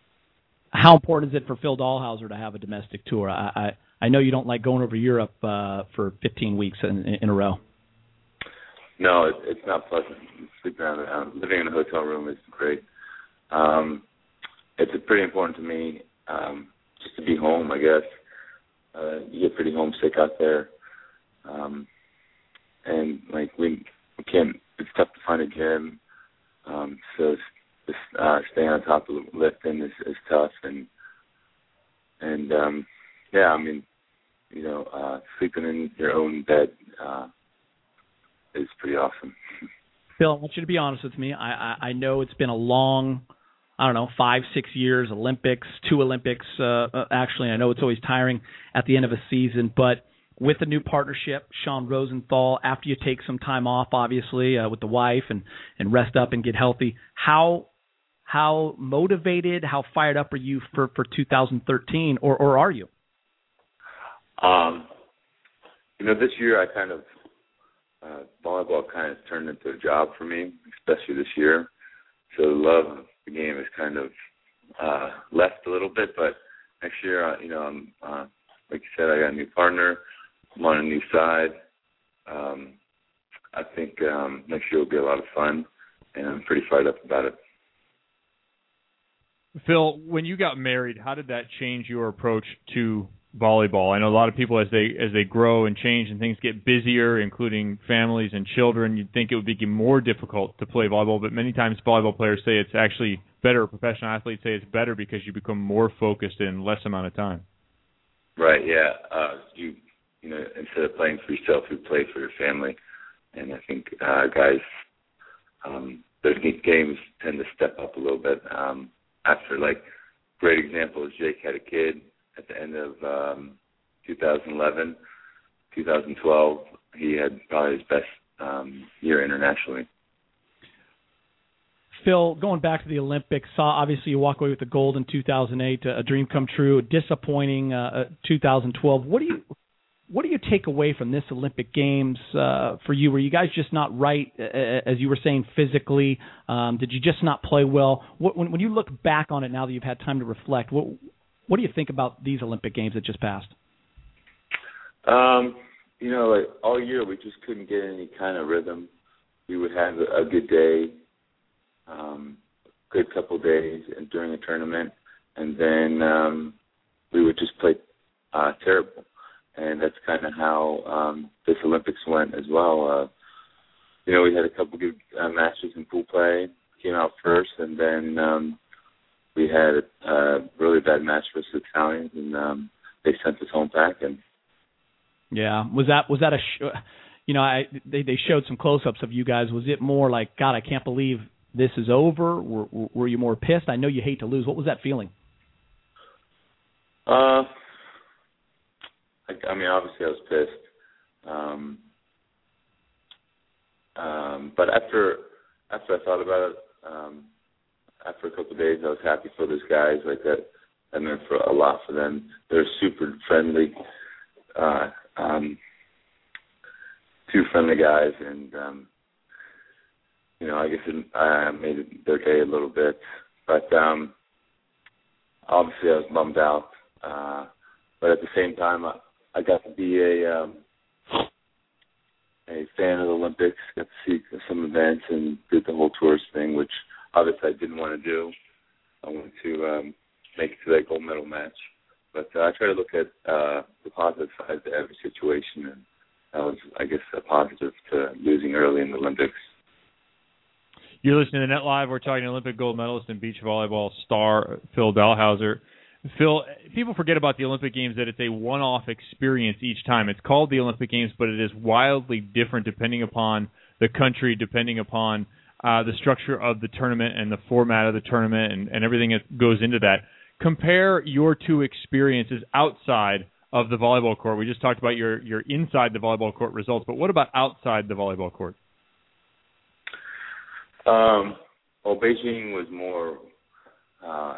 How important is it for Phil Dalhausser to have a domestic tour? I I, I know you don't like going over Europe uh, for 15 weeks in, in a row. No, it, it's not pleasant. Sleeping out, uh, living in a hotel room is great. Um, it's pretty important to me um, just to be home. I guess uh, you get pretty homesick out there, um, and like we, we can't. It's tough to find a gym, um, so uh, staying on top of lifting is, is tough, and and um, yeah, I mean, you know, uh, sleeping in your own bed. Uh, is pretty awesome. Phil, I want you to be honest with me. I, I, I know it's been a long, I don't know, five, six years, Olympics, two Olympics, uh, uh, actually. I know it's always tiring at the end of a season, but with the new partnership, Sean Rosenthal, after you take some time off, obviously, uh, with the wife and, and rest up and get healthy, how how motivated, how fired up are you for, for 2013, or, or are you? Um, you know, this year I kind of uh, volleyball kind of turned into a job for me, especially this year. So the love of the game has kind of uh, left a little bit, but next year, uh, you know, I'm uh, like you said, I got a new partner. I'm on a new side. Um, I think um, next year will be a lot of fun, and I'm pretty fired up about it. Phil, when you got married, how did that change your approach to volleyball? I know a lot of people as they as they grow and change and things get busier, including families and children, you'd think it would be more difficult to play volleyball, but many times volleyball players say it's actually better, professional athletes say it's better because you become more focused in less amount of time. Right, yeah. Uh you you know, instead of playing for yourself, you play for your family. And I think uh guys um their games tend to step up a little bit. Um after like great example is Jake had a kid at the end of um 2011, 2012. He had probably his best um year internationally. Phil, going back to the Olympics, saw obviously you walk away with the gold in 2008, a dream come true. Disappointing uh, 2012. What do you what do you take away from this Olympic Games uh, for you? Were you guys just not right, uh, as you were saying, physically? Um, did you just not play well? What, when, when you look back on it now that you've had time to reflect, what what do you think about these Olympic Games that just passed? Um, you know, like all year we just couldn't get any kind of rhythm. We would have a, a good day, um, good couple days, and during a tournament, and then um, we would just play uh, terrible. And that's kind of how um, this Olympics went as well. Uh, you know, we had a couple good uh, matches in pool play, came out first, and then um, we had a, a really bad match versus the Italians, and um, they sent us home packing. Yeah, was that was that a, sh- you know, I they they showed some close-ups of you guys. Was it more like, God, I can't believe this is over? Were were you more pissed? I know you hate to lose. What was that feeling? Uh, I, I mean, obviously I was pissed. Um, um, but after after I thought about it, um, after a couple of days, I was happy for those guys. Like that, that meant for a lot for them. They're super friendly, uh, um, two friendly guys, and um, you know, I guess it uh, made it their day a little bit. But um, obviously, I was bummed out. Uh, but at the same time, I, I got to be a um, a fan of the Olympics. Got to see some events and did the whole tourist thing, which obviously I didn't want to do. I wanted to um, make it to that gold medal match, but uh, I try to look at uh, the positive side to every situation, and that was, I guess, a positive to losing early in the Olympics. You're listening to Net Live. We're talking Olympic gold medalist and beach volleyball star Phil Dalhausser. Phil, people forget about the Olympic Games that it's a one-off experience each time. It's called the Olympic Games, but it is wildly different depending upon the country, depending upon uh, the structure of the tournament and the format of the tournament and, and everything that goes into that. Compare your two experiences outside of the volleyball court. We just talked about your your inside the volleyball court results, but what about outside the volleyball court? Um, well, Beijing was more. Uh,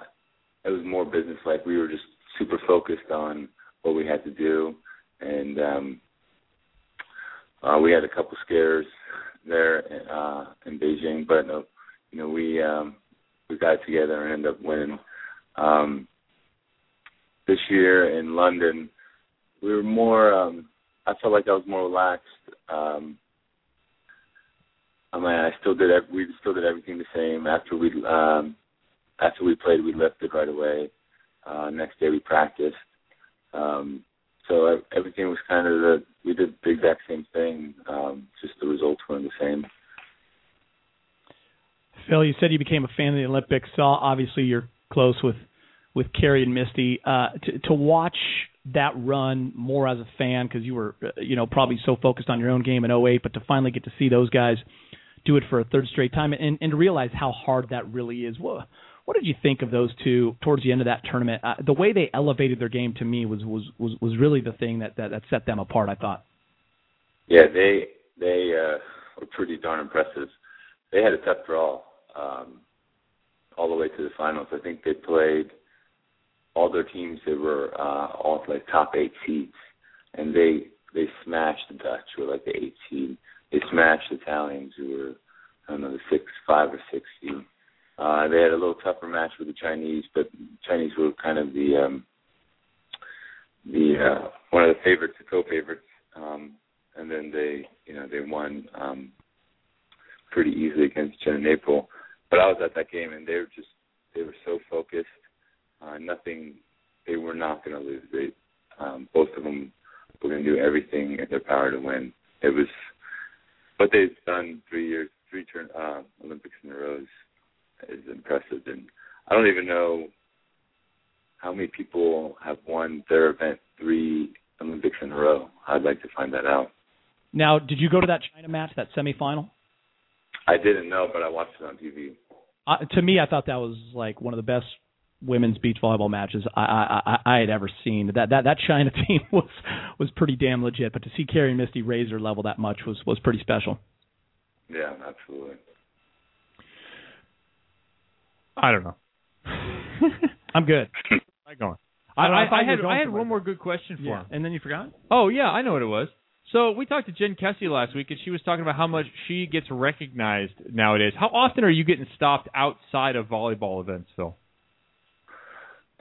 it was more business like. We were just super focused on what we had to do, and um, uh, we had a couple scares there uh, in Beijing, but uh, you know we um, we got together and ended up winning. Um, this year in London, we were more. Um, I felt like I was more relaxed. Um, I mean, I still did. We still did everything the same. After we um, after we played, we lifted right away. Uh, next day we practiced. Um, so ev- everything was kind of the. We did the exact same thing. Um, just the results weren't the same. Phil, you said you became a fan of the Olympics. So obviously, you're close with with Kerri and Misty. Uh, to, to watch that run more as a fan because you were, uh, you know, probably so focused on your own game in 08, but to finally get to see those guys do it for a third straight time and, and to realize how hard that really is. What, what did you think of those two towards the end of that tournament? Uh, the way they elevated their game to me was was was, was really the thing that, that that set them apart. I thought. Yeah, they they uh, were pretty darn impressive. They had a tough draw um, all the way to the finals. I think they played all their teams that were uh, all like top eight seeds, and they they smashed the Dutch, who were like the eight seed. They smashed the Italians, who were I don't know the six, five or six seed. Uh, they had a little tougher match with the Chinese, but Chinese were kind of the um, the uh, one of the favorites, the co-favorites. Um, and then they you know they won um pretty easily against Jen and April. But I was at that game and they were just they were so focused. Uh nothing they were not gonna lose. They um both of them were gonna do everything in their power to win. It was what they've done three years three turn uh Olympics in a row is, is impressive and I don't even know how many people have won their event three Olympics in a row. I'd like to find that out. Now, did you go to that China match, that semifinal? I didn't know, but I watched it on TV. Uh, to me, I thought that was like one of the best women's beach volleyball matches I, I I, I had ever seen. That that that China [laughs] team was was pretty damn legit. But to see Kerri and Misty raise their level that much was was pretty special. Yeah, absolutely. I don't know. I'm good. I going. I I, I I, thought I you were had I had one more good question for Yeah, him. and then you forgot. Oh yeah, I know what it was. So we talked to Jen Kessy last week, and she was talking about how much she gets recognized nowadays. How often are you getting stopped outside of volleyball events, Phil?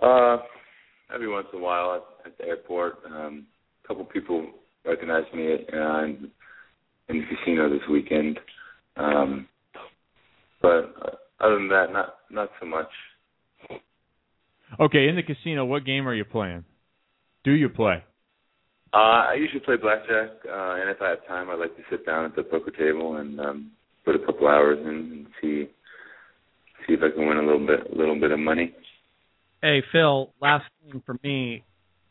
Uh, every once in a while at, at the airport, um, a couple people recognize me uh, in, in the casino this weekend. Um, but uh, other than that, not not so much. Okay, in the casino, what game are you playing? Do you play? Uh, I usually play blackjack, uh, and if I have time, I like to sit down at the poker table and um, put a couple hours in and see see if I can win a little bit a little bit of money. Hey Phil, last thing for me,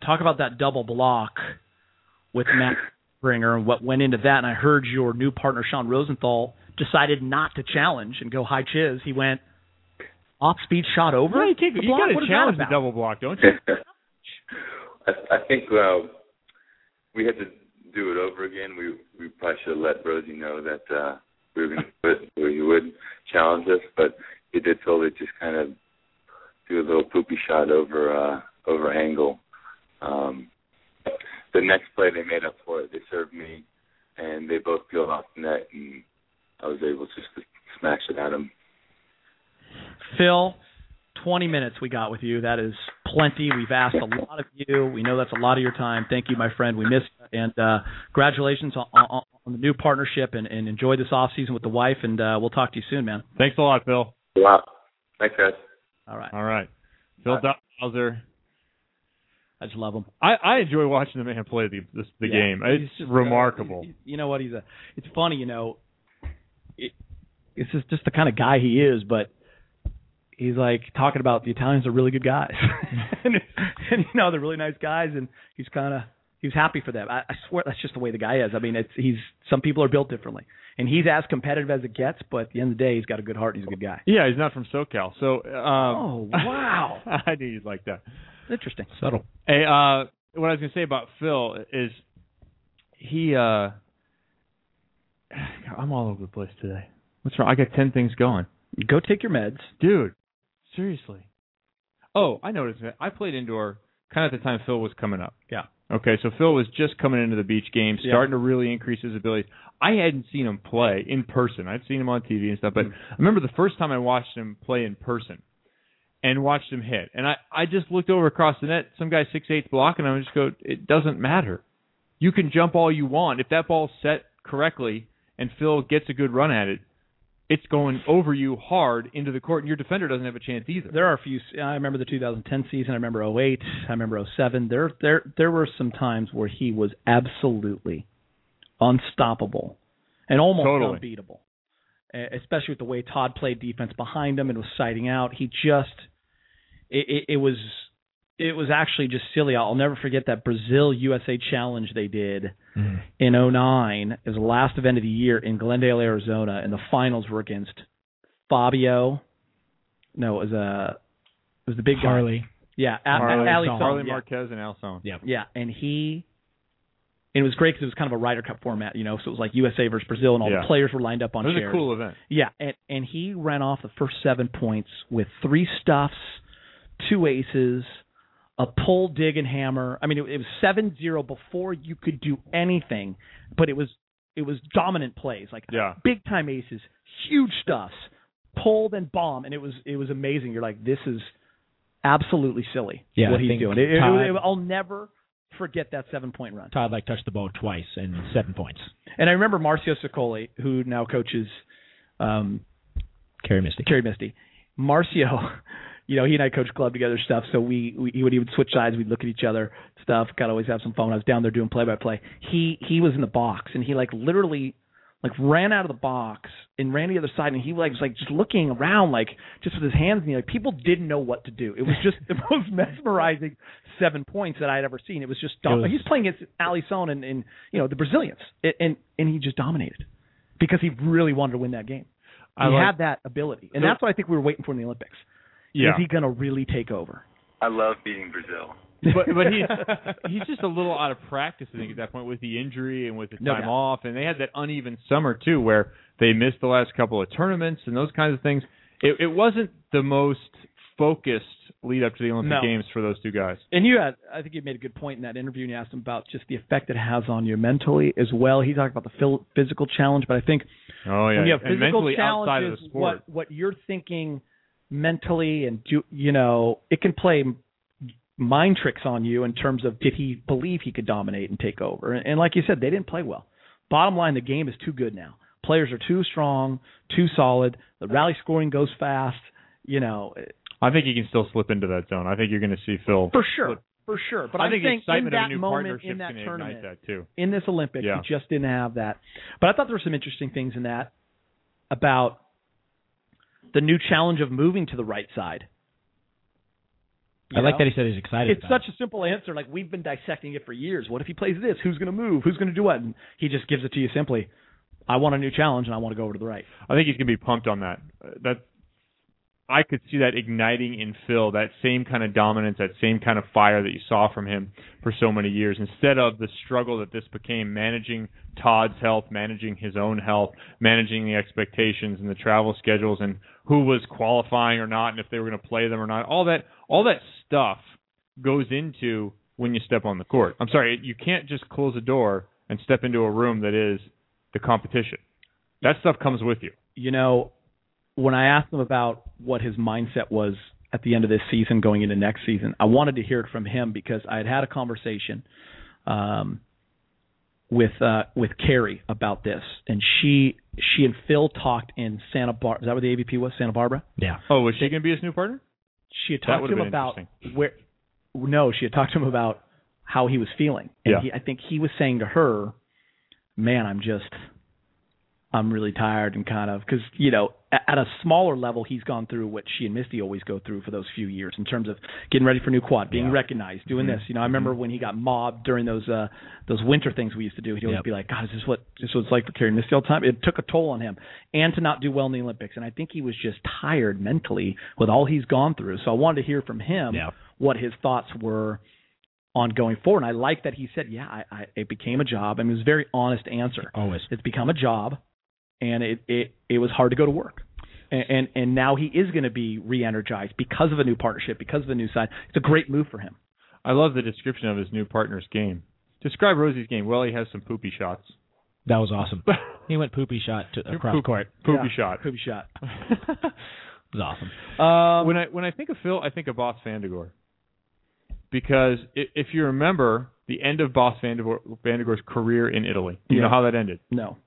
talk about that double block with Matt Bringer and what went into that. And I heard your new partner Sean Rosenthal decided not to challenge and go high chiz. He went off speed shot over. Yeah, you can't- you gotta What is that challenge the double block, don't you? [laughs] I, I think uh, we had to do it over again. We we probably should have let Rosie know that uh, we were going to do it, or he would challenge us, but he did totally just kind of do a little poopy shot over uh, over angle. Um, the next play they made up for it. They served me, and they both peeled off the net, and I was able just to smash it at him. Phil, 20 minutes we got with you. That is plenty. We've asked a lot of you. We know that's a lot of your time. Thank you, my friend. We miss you. And uh, congratulations on, on, on the new partnership and, and enjoy this off season with the wife. And uh, we'll talk to you soon, man. Thanks a lot, Phil. Wow. Thanks, guys. All right. All right, Phil Dowser. I just love him. I, I enjoy watching the man play the the, the Yeah, game. It's just, uh, remarkable. he's- you know what? He's a. It's funny, you know. It, it's just just the kind of guy he is, but he's like talking about the Italians are really good guys, [laughs] and, and you know they're really nice guys, and he's kind of he's happy for them. I, I swear that's just the way the guy is. I mean, it's he's some people are built differently, and he's as competitive as it gets, but at the end of the day, he's got a good heart. and He's a good guy. Yeah, he's not from SoCal, so um, Oh, wow. [laughs] I knew you'd like that. Interesting. Subtle. Hey, uh, what I was gonna say about Phil is he. uh [sighs] I'm all over the place today. What's wrong? I got ten things going. Go take your meds. Dude, seriously. Oh, I noticed that. I played indoor kind of at the time Phil was coming up. Yeah. Okay, so Phil was just coming into the beach game, Yeah. starting to really increase his abilities. I hadn't seen him play in person. I'd seen him on TV and stuff, but I remember the first time I watched him play in person and watched him hit. And I, I just looked over across the net, some guy six eight blocking him and just go, It doesn't matter. You can jump all you want. If that ball's set correctly and Phil gets a good run at it, it's going over you hard into the court and your defender doesn't have a chance either. There are a few. I remember the 2010 season. I remember 08. I remember 07. There, there, there were some times where he was absolutely unstoppable and almost Totally. unbeatable. Especially with the way Todd played defense behind him and was sighting out. He just, it, it, it was, it was actually just silly. I'll never forget that Brazil USA challenge they did in 09. It was the last event of the year in Glendale, Arizona, and the finals were against Fabio. No, it was uh, it was the big guy. Harley. Yeah, a- Harley, Ali Harley Sohn, yeah. Marques and Alison. Yeah. Yeah, and he. And it was great because it was kind of a Ryder Cup format, you know. So it was like USA versus Brazil, and all Yeah. the players were lined up on It was chairs. a cool event. Yeah, and and he ran off the first seven points with three stuffs, two aces, a pull, dig, and hammer. I mean, it, it was seven zero before you could do anything, but it was it was dominant plays, like Yeah. big time aces, huge stuffs, pulled and bomb, and it was it was amazing. You're like, this is absolutely silly Yeah, what I he's doing. It- it- Todd- it- I'll never forget that seven point run. Todd like touched the ball twice and seven points. And I remember Marcio Sicoli, who now coaches um, Kerri Misty. Kerri Misty. Marcio, you know, he and I coached club together stuff, so we, we he would even switch sides, we'd look at each other, stuff, gotta always have some fun. When I was down there doing play by play. He he was in the box and he like literally like ran out of the box and ran to the other side and he like was like just looking around like just with his hands and like people didn't know what to do. It was just the [laughs] most mesmerizing seven points that I had ever seen. It was just It was- he's playing against Alison and, and you know the Brazilians and, and and he just dominated because he really wanted to win that game. He I like- had that ability, and So- that's what I think we were waiting for in the Olympics. Yeah. Is he going to really take over? I love beating Brazil. But but he's [laughs] he's just a little out of practice, I think, at that point with the injury and with the No time doubt. off, and they had that uneven summer too, where they missed the last couple of tournaments and those kinds of things. It, it wasn't the most focused lead up to the Olympic No. Games for those two guys. And you had, I think you made a good point in that interview, and you asked him about just the effect it has on you mentally as well. He talked about the phil- physical challenge, but I think Oh yeah, when you have physical mentally outside of challenges, the sport. what what you're thinking mentally, and do, you know, it can play mind tricks on you in terms of did he believe he could dominate and take over? And, and like you said, they didn't play well. Bottom line, the game is too good now. Players are too strong, too solid. The rally scoring goes fast. You know, I think he can still slip into that zone. I think you're going to see Phil for sure, for sure. But I I'm think excitement in of that a new moment, in that tournament, that too. in this Olympics, Yeah. he just didn't have that. But I thought there were some interesting things in that about the new challenge of moving to the right side. I You like know? that he said he's excited. It's about such a simple answer. Like we've been dissecting it for years. What if he plays this? Who's going to move? Who's going to do what? And he just gives it to you simply. I want a new challenge and I want to go over to the right. I think he's going to be pumped on that. Uh, That I could see that igniting in Phil, that same kind of dominance, that same kind of fire that you saw from him for so many years. Instead of the struggle that this became, managing Todd's health, managing his own health, managing the expectations and the travel schedules, and who was qualifying or not, and if they were going to play them or not. All that, all that stuff goes into when you step on the court. I'm sorry, you can't just close a door and step into a room that is the competition. That stuff comes with you. You know, when I asked him about what his mindset was at the end of this season going into next season, I wanted to hear it from him because I had had a conversation um, with uh, with Kerri about this, and she she and Phil talked in Santa Barbara. Is that where the AVP was? Santa Barbara. Yeah. Oh, was she going to be his new partner? She had talked to him about where. No, she had talked to him about how he was feeling, and Yeah. he, I think he was saying to her, "Man, I'm just, I'm really tired and kind of because you know at, a smaller level he's gone through what she and Misty always go through for those few years in terms of getting ready for new quad, being Yeah. recognized, doing Mhm. this. You know, I remember when he got mobbed during those uh those winter things we used to do. He'd always Yep. be like, "God, is this what this was like for Kerri Misty all the time?" It took a toll on him, and to not do well in the Olympics. And I think he was just tired mentally with all he's gone through. So I wanted to hear from him Yeah. what his thoughts were on going forward. And I like that he said, "Yeah, I, I, it became a job." I mean, it was a very honest answer. Always. It's become a job, and it it it was hard to go to work. And and, and now he is going to be re-energized because of a new partnership, because of a new side. It's a great move for him. I love the description of his new partner's game. Describe Rosie's game. Well, he has some poopy shots. That was awesome. [laughs] he went poopy shot to across Poop- court. Poopy Yeah, shot. Poopy shot. [laughs] It was awesome. Um, when I when I think of Phil, I think of Bas van de Goor. Because if you remember the end of Bas van de Goor, Vandergore's career in Italy, you Yeah. know how that ended. no.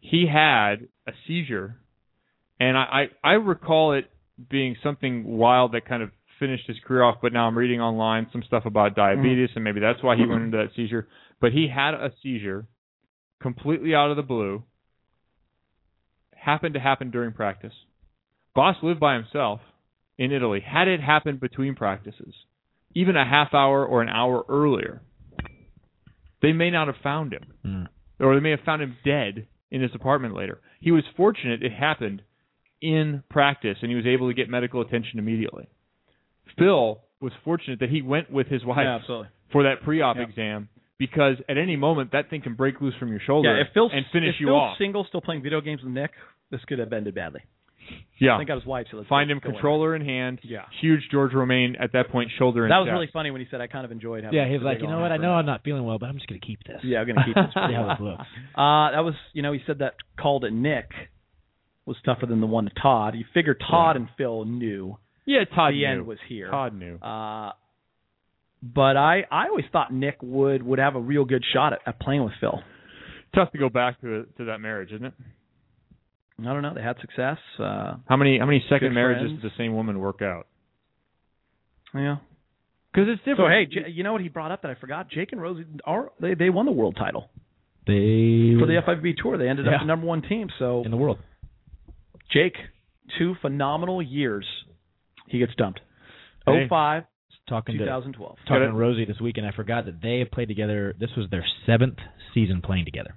He had a seizure, and I, I I recall it being something wild that kind of finished his career off. But now I'm reading online some stuff about diabetes, and maybe that's why he went into that seizure. But he had a seizure, completely out of the blue. Happened to happen during practice. Bas lived by himself in Italy. Had it happened between practices, even a half hour or an hour earlier, they may not have found him, Mm. or they may have found him dead in his apartment later. He was fortunate it happened in practice, and he was able to get medical attention immediately. Phil was fortunate that he went with his wife Yeah, for that pre-op Yeah. exam because at any moment that thing can break loose from your shoulder Yeah, if Phil's and finish if you Phil's off. single still playing video games with Nick, this could have ended badly. Yeah, Thank God his wife. So let's find him go in. controller in hand. Yeah. huge George Romaine at that point shoulder and That was chest. really funny when he said, "I kind of enjoyed having." Yeah, he was like, you know what? I know. I'm not feeling well, but I'm just gonna keep this. Yeah, I'm gonna keep this. [laughs] for See how while. this looks. Uh, that was, you know, he said that call to Nick was tougher than the one to Todd. You figure Todd and Phil knew Yeah, Todd the knew. end was here. Todd knew. Uh, but I, I always thought Nick would would have a real good shot at, at playing with Phil. Tough to go back to to that marriage, isn't it? I don't know. They had success. Uh, How many how many second marriages friends. did the same woman work out? yeah. Because it's different. So hey, J- you know what he brought up that I forgot? Jake and Rosie are they they won the world title They for the FIVB tour. They ended Yeah. up the number one team. So in the world. Jake, two phenomenal years. He gets dumped. Hey. 05, Talking to 2012. talking Gotta- Rosie this weekend, I forgot that they have played together. This was their seventh season playing together.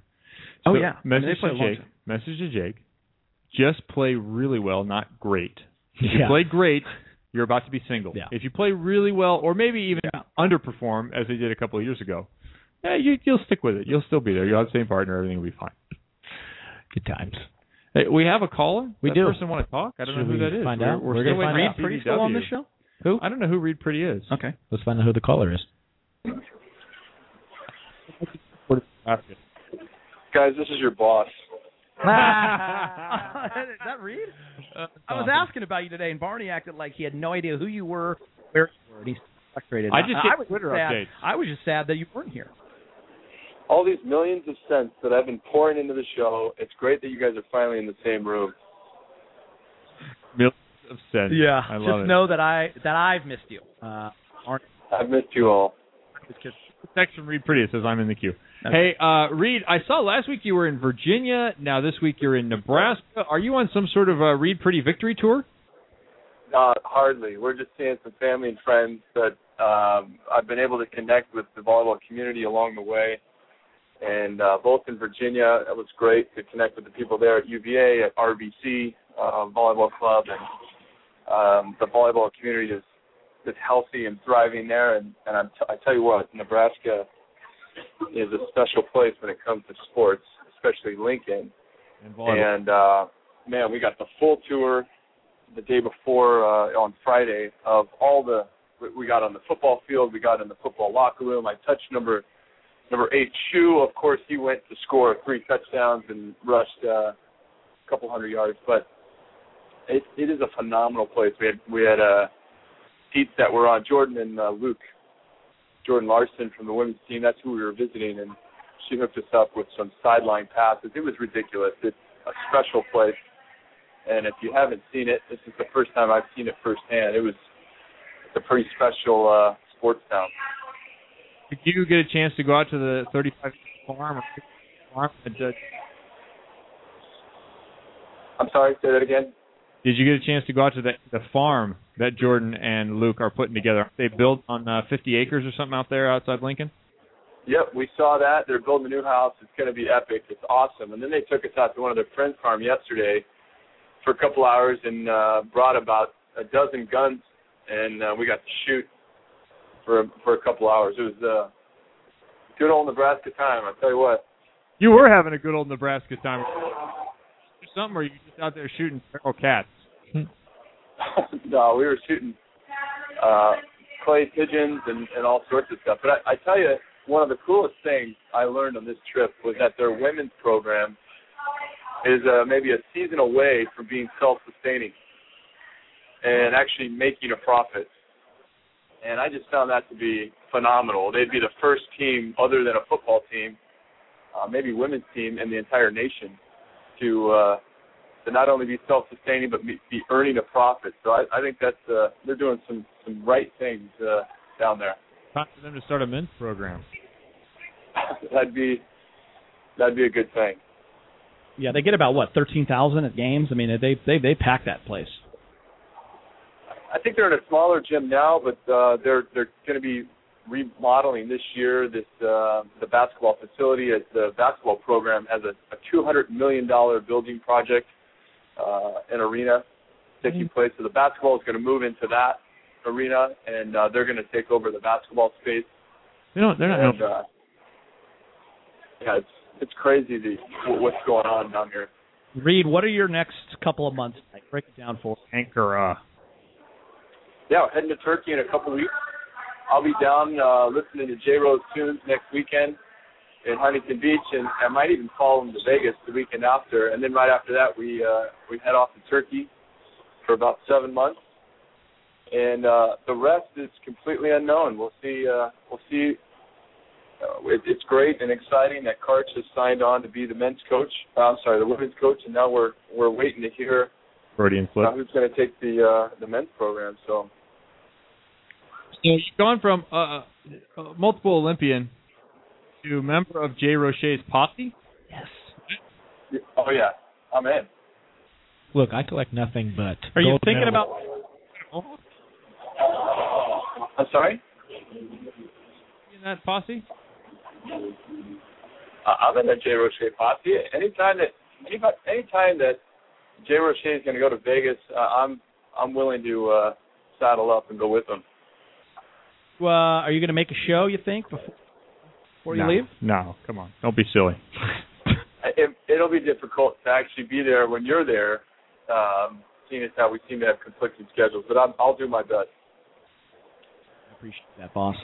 Oh So, yeah, I mean, Message to Jake. Message to Jake. Just play really well, not great. If you Yeah. play great, you're about to be single. Yeah. If you play really well, or maybe even Yeah. underperform as they did a couple of years ago, yeah, you, you'll stick with it. You'll still be there. You'll have the same partner. Everything will be fine. Good times. Hey, we have a caller. We that do. person want to talk? I don't Should know who we that is. find we're, out? We're, We're still gonna waiting find for out. Pretty still on CVW. this show? Who? I don't know who Reed Pretty is. Okay. Let's find out who the caller is. Guys, this is your boss. Is that Reed? I was asking about you today, and Barney acted like he had no idea who you were, where you were, and he's frustrated. I just get was Twitter sad. updates. I was just sad that you weren't here. All these millions of cents that I've been pouring into the show, it's great that you guys are finally in the same room. Millions of cents. Yeah, I love just it. know that I that I've missed you. Uh, aren't I've missed you all. Text from Reed Pretty it says I'm in the queue. Hey, uh, Reed, I saw last week you were in Virginia. Now this week you're in Nebraska. Are you on some sort of uh, Reed Pretty victory tour? Uh, hardly. We're just seeing some family and friends that um, I've been able to connect with the volleyball community along the way. And uh, both in Virginia, it was great to connect with the people there at UVA, at RBC uh, Volleyball Club, and um, the volleyball community is is healthy and thriving there. And, and I'm t- I tell you what, Nebraska is a special place when it comes to sports, especially Lincoln. And. And uh, man, we got the full tour the day before uh, on Friday of all the we- we got on the football field, we got in the football locker room. I touched number number eight Shu. Of course, he went to score three touchdowns and rushed uh, a couple hundred yards. But it it is a phenomenal place. We had we had uh, seats that were on Jordan and uh, Luke, Jordan Larson from the women's team. That's who we were visiting, and she hooked us up with some sideline passes. It was ridiculous. It's a special place. And if you haven't seen it, this is the first time I've seen it firsthand. It was it's a pretty special uh, sports town. Did you get a chance to go out to the 35 farm? Or farm uh, I'm sorry, say that again. Did you get a chance to go out to the the farm that Jordan and Luke are putting together? They built on uh, 50 acres or something out there outside Lincoln. Yep, we saw that. They're building a new house. It's going to be epic. It's awesome. And then they took us out to one of their friends' farm yesterday for a couple hours and uh, brought about a dozen guns, and uh, we got to shoot for for a couple hours. It was uh, good old Nebraska time. I tell you what. You were having a good old Nebraska time. Something, or you just out there shooting feral cats? [laughs] no, we were shooting uh, clay pigeons and, and all sorts of stuff. But I, I tell you, one of the coolest things I learned on this trip was that their women's program is uh, maybe a season away from being self-sustaining and actually making a profit. And I just found that to be phenomenal. They'd be the first team, other than a football team, uh, maybe women's team in the entire nation, to uh, to not only be self-sustaining but be, be earning a profit. So I, I think that's uh, they're doing some some right things uh, down there. Time for them to start a men's program. [laughs] that'd be that'd be a good thing. Yeah, they get about what thirteen thousand at games. I mean, they they they pack that place. I think they're in a smaller gym now, but uh, they're they're going to be remodeling this year this uh, the basketball facility. As the basketball program has a, a two hundred million dollar building project, uh, an arena taking place. So the basketball is going to move into that arena, and uh, they're going to take over the basketball space. They don't. They're not. And, uh, yeah, it's it's crazy the what's going on down here. Reid, what are your next couple of months? Like, break it down for us. Ankara. Yeah, heading to Turkey in a couple of weeks. I'll be down uh, listening to Jay Roche tunes next weekend in Huntington Beach, and I might even follow them to Vegas the weekend after. And then right after that, we uh, we head off to Turkey for about seven months, and uh, the rest is completely unknown. We'll see. Uh, we'll see. Uh, it, it's great and exciting that Karch has signed on to be the men's coach. Uh, I'm sorry, the women's coach, and now we're we're waiting to hear Freudian slip. uh, who's going to take the uh, the men's program. So So you've gone from uh, uh, multiple Olympian to member of Jay Roche's posse. Yes. Oh yeah, I'm in. Look, I collect nothing but. Are you thinking medals. about? I'm sorry. In that posse. I- I'm in the Jay Roche posse. Anytime that anytime, anytime that Jay Roche is going to go to Vegas, uh, I'm I'm willing to uh, saddle up and go with him. Uh, are you going to make a show? You think before before you leave? No, come on, don't be silly. [laughs] It, it'll be difficult to actually be there when you're there, um, seeing as how we seem to have conflicting schedules. But I'm, I'll do my best. I appreciate that, boss.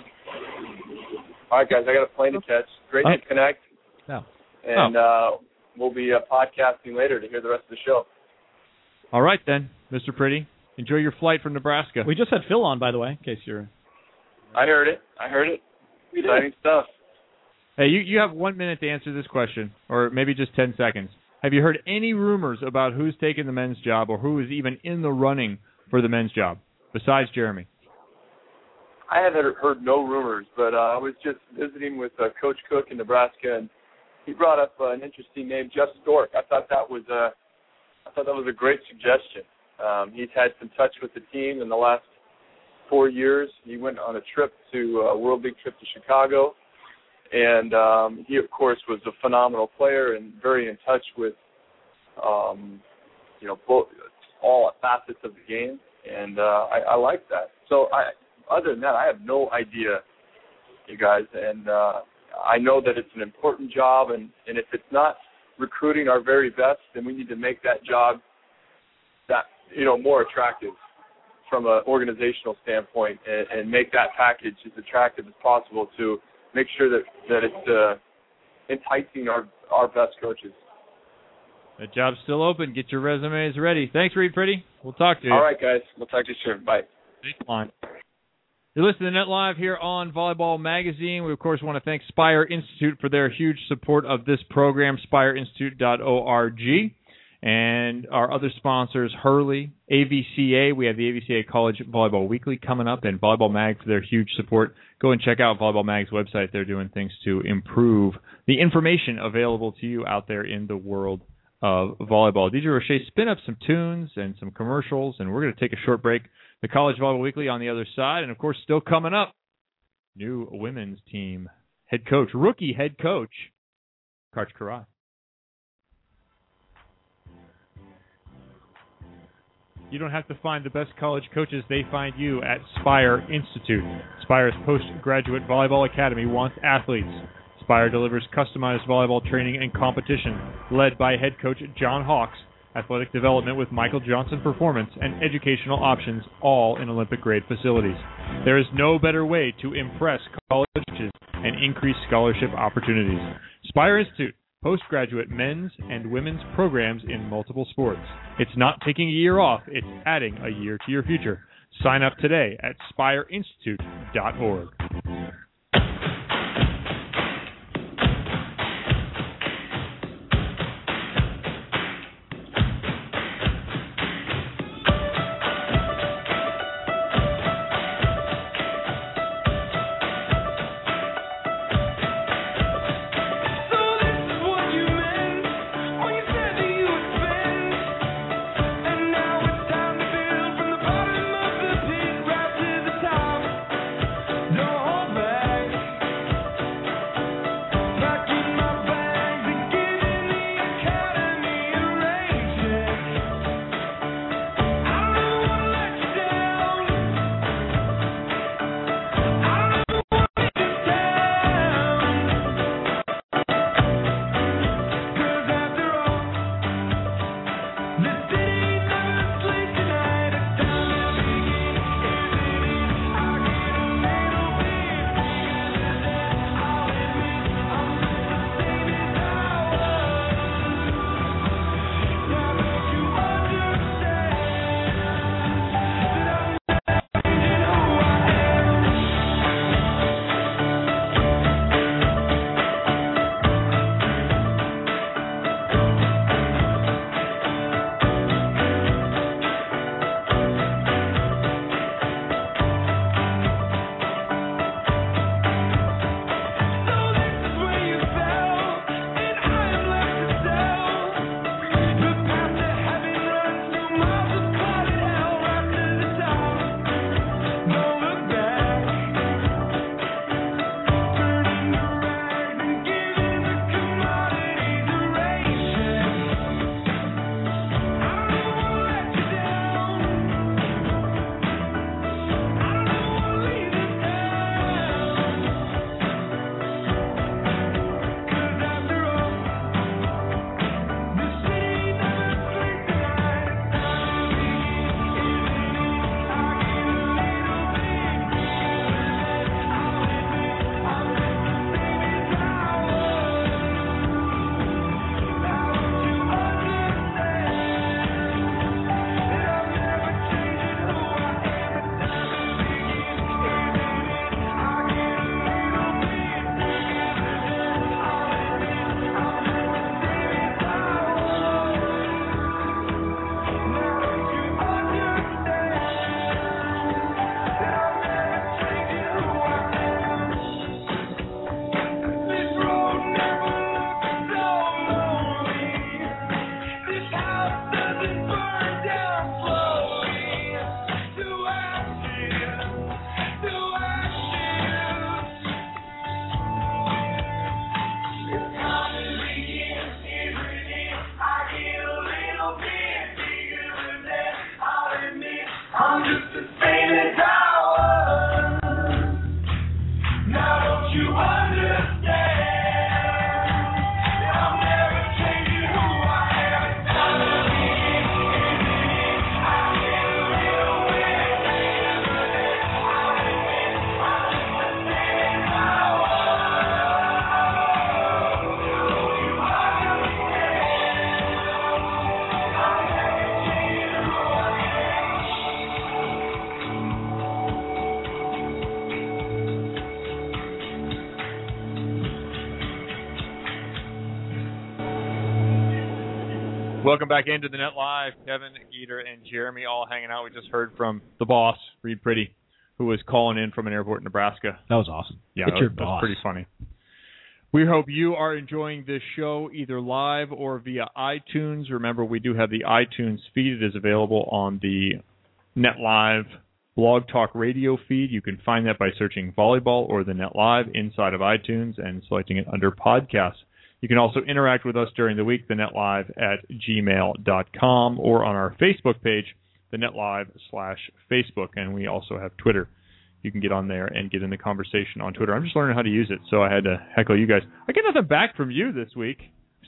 All right, guys, I got a plane to catch. Great Oh. to connect, No. and uh, we'll be uh, podcasting later to hear the rest of the show. All right then, Mr. Priddy. Enjoy your flight from Nebraska. We just had Phil on, by the way, in case you're. I heard it. I heard it. Exciting stuff. Hey, you you have one minute to answer this question, or maybe just ten seconds. Have you heard any rumors about who's taking the men's job, or who is even in the running for the men's job besides Jeremy? I haven't heard no rumors, but uh, I was just visiting with uh, Coach Cook in Nebraska, and he brought up uh, an interesting name, Jeff Stork. I thought that was a, I thought that was a great suggestion. Um, he's had some touch with the team in the last four years. He went on a trip to a World League trip to Chicago, and um, he, of course, was a phenomenal player and very in touch with, um, you know, both all facets of the game, and uh, I, I like that. So I, other than that, I have no idea, you guys, and uh, I know that it's an important job, and and if it's not recruiting our very best, then we need to make that job that you know more attractive from an organizational standpoint, and, and make that package as attractive as possible to make sure that that it's uh, enticing our our best coaches. The job's still open. Get your resumes ready. Thanks, Reid Priddy. We'll talk to you. All right, guys, we'll talk to you soon. Bye. Thanks, Baseline. You're listening to Net Live here on Volleyball Magazine. We, of course, want to thank Spire Institute for their huge support of this program, spireinstitute.org. And our other sponsors, Hurley, AVCA. We have the AVCA College Volleyball Weekly coming up, and Volleyball Mag for their huge support. Go and check out Volleyball Mag's website. They're doing things to improve the information available to you out there in the world of volleyball. DJ Roche spin up some tunes and some commercials, and we're going to take a short break. The College Volleyball Weekly on the other side, and of course, still coming up, new women's team head coach, rookie head coach, Karch Kiraly. You don't have to find the best college coaches, they find you at Spire Institute. Spire's postgraduate volleyball academy wants athletes. Spire delivers customized volleyball training and competition, led by head coach John Hawks, athletic development with Michael Johnson Performance, and educational options, all in Olympic grade facilities. There is no better way to impress college coaches and increase scholarship opportunities. Spire Institute, postgraduate men's and women's programs in multiple sports. It's not taking a year off, it's adding a year to your future. Sign up today at spireinstitute.org. Welcome back into the Net Live. Kevin, Geeter, and Jeremy all hanging out. We just heard from the boss, Reid Priddy, who was calling in from an airport in Nebraska. That was awesome. Yeah, it's that, your was- that was pretty funny. We hope you are enjoying this show either live or via iTunes. Remember, we do have the iTunes feed. It is available on the Net Live Blog Talk Radio feed. You can find that by searching volleyball or the Net Live inside of iTunes and selecting it under podcasts. You can also interact with us during the week, the Net Live at gmail.com or on our Facebook page, the Net Live slash Facebook, and we also have Twitter. You can get on there and get in the conversation on Twitter. I'm just learning how to use it, so I had to heckle you guys. I get nothing back from you this week.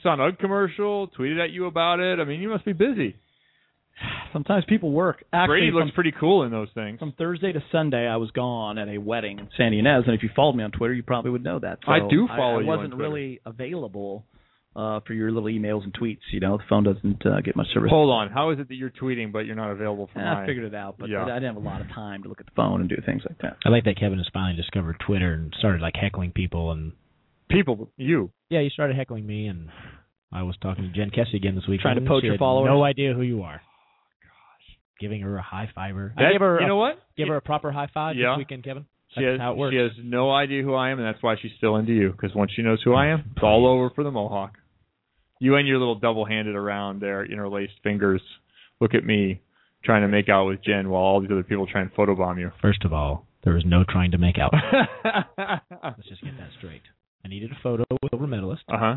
Saw an UGG commercial, tweeted at you about it. I mean, you must be busy. Sometimes people work. Actually, Brady from, looks pretty cool in those things. from Thursday to Sunday, I was gone at a wedding in San Ynez, and if you followed me on Twitter, you probably would know that. So I do follow I, you on wasn't Twitter. really available uh, for your little emails and tweets. You know, the phone doesn't uh, get much service. Hold on. How is it that you're tweeting but you're not available for Eh, mine? I figured it out, but Yeah. I didn't have a lot of time to look at the phone and do things like that. I like that Kevin has finally discovered Twitter and started like heckling people and People, you. yeah, he started heckling me and I was talking to Jen Kessy again this week. Trying to poach your followers? No idea who you are. Giving her a high fiver. I That- gave her. you a, know what? Give her a proper high five Yeah. this weekend, Kevin. She has, how it works. she has no idea who I am, and that's why she's still into you. Because once she knows who I am, it's all over for the Mohawk. You and your little double-handed around there, interlaced fingers. Look at me trying to make out with Jen while all these other people try and photobomb you. First of all, there was no trying to make out. [laughs] Let's just get that straight. I needed a photo with silver medalist. Uh huh.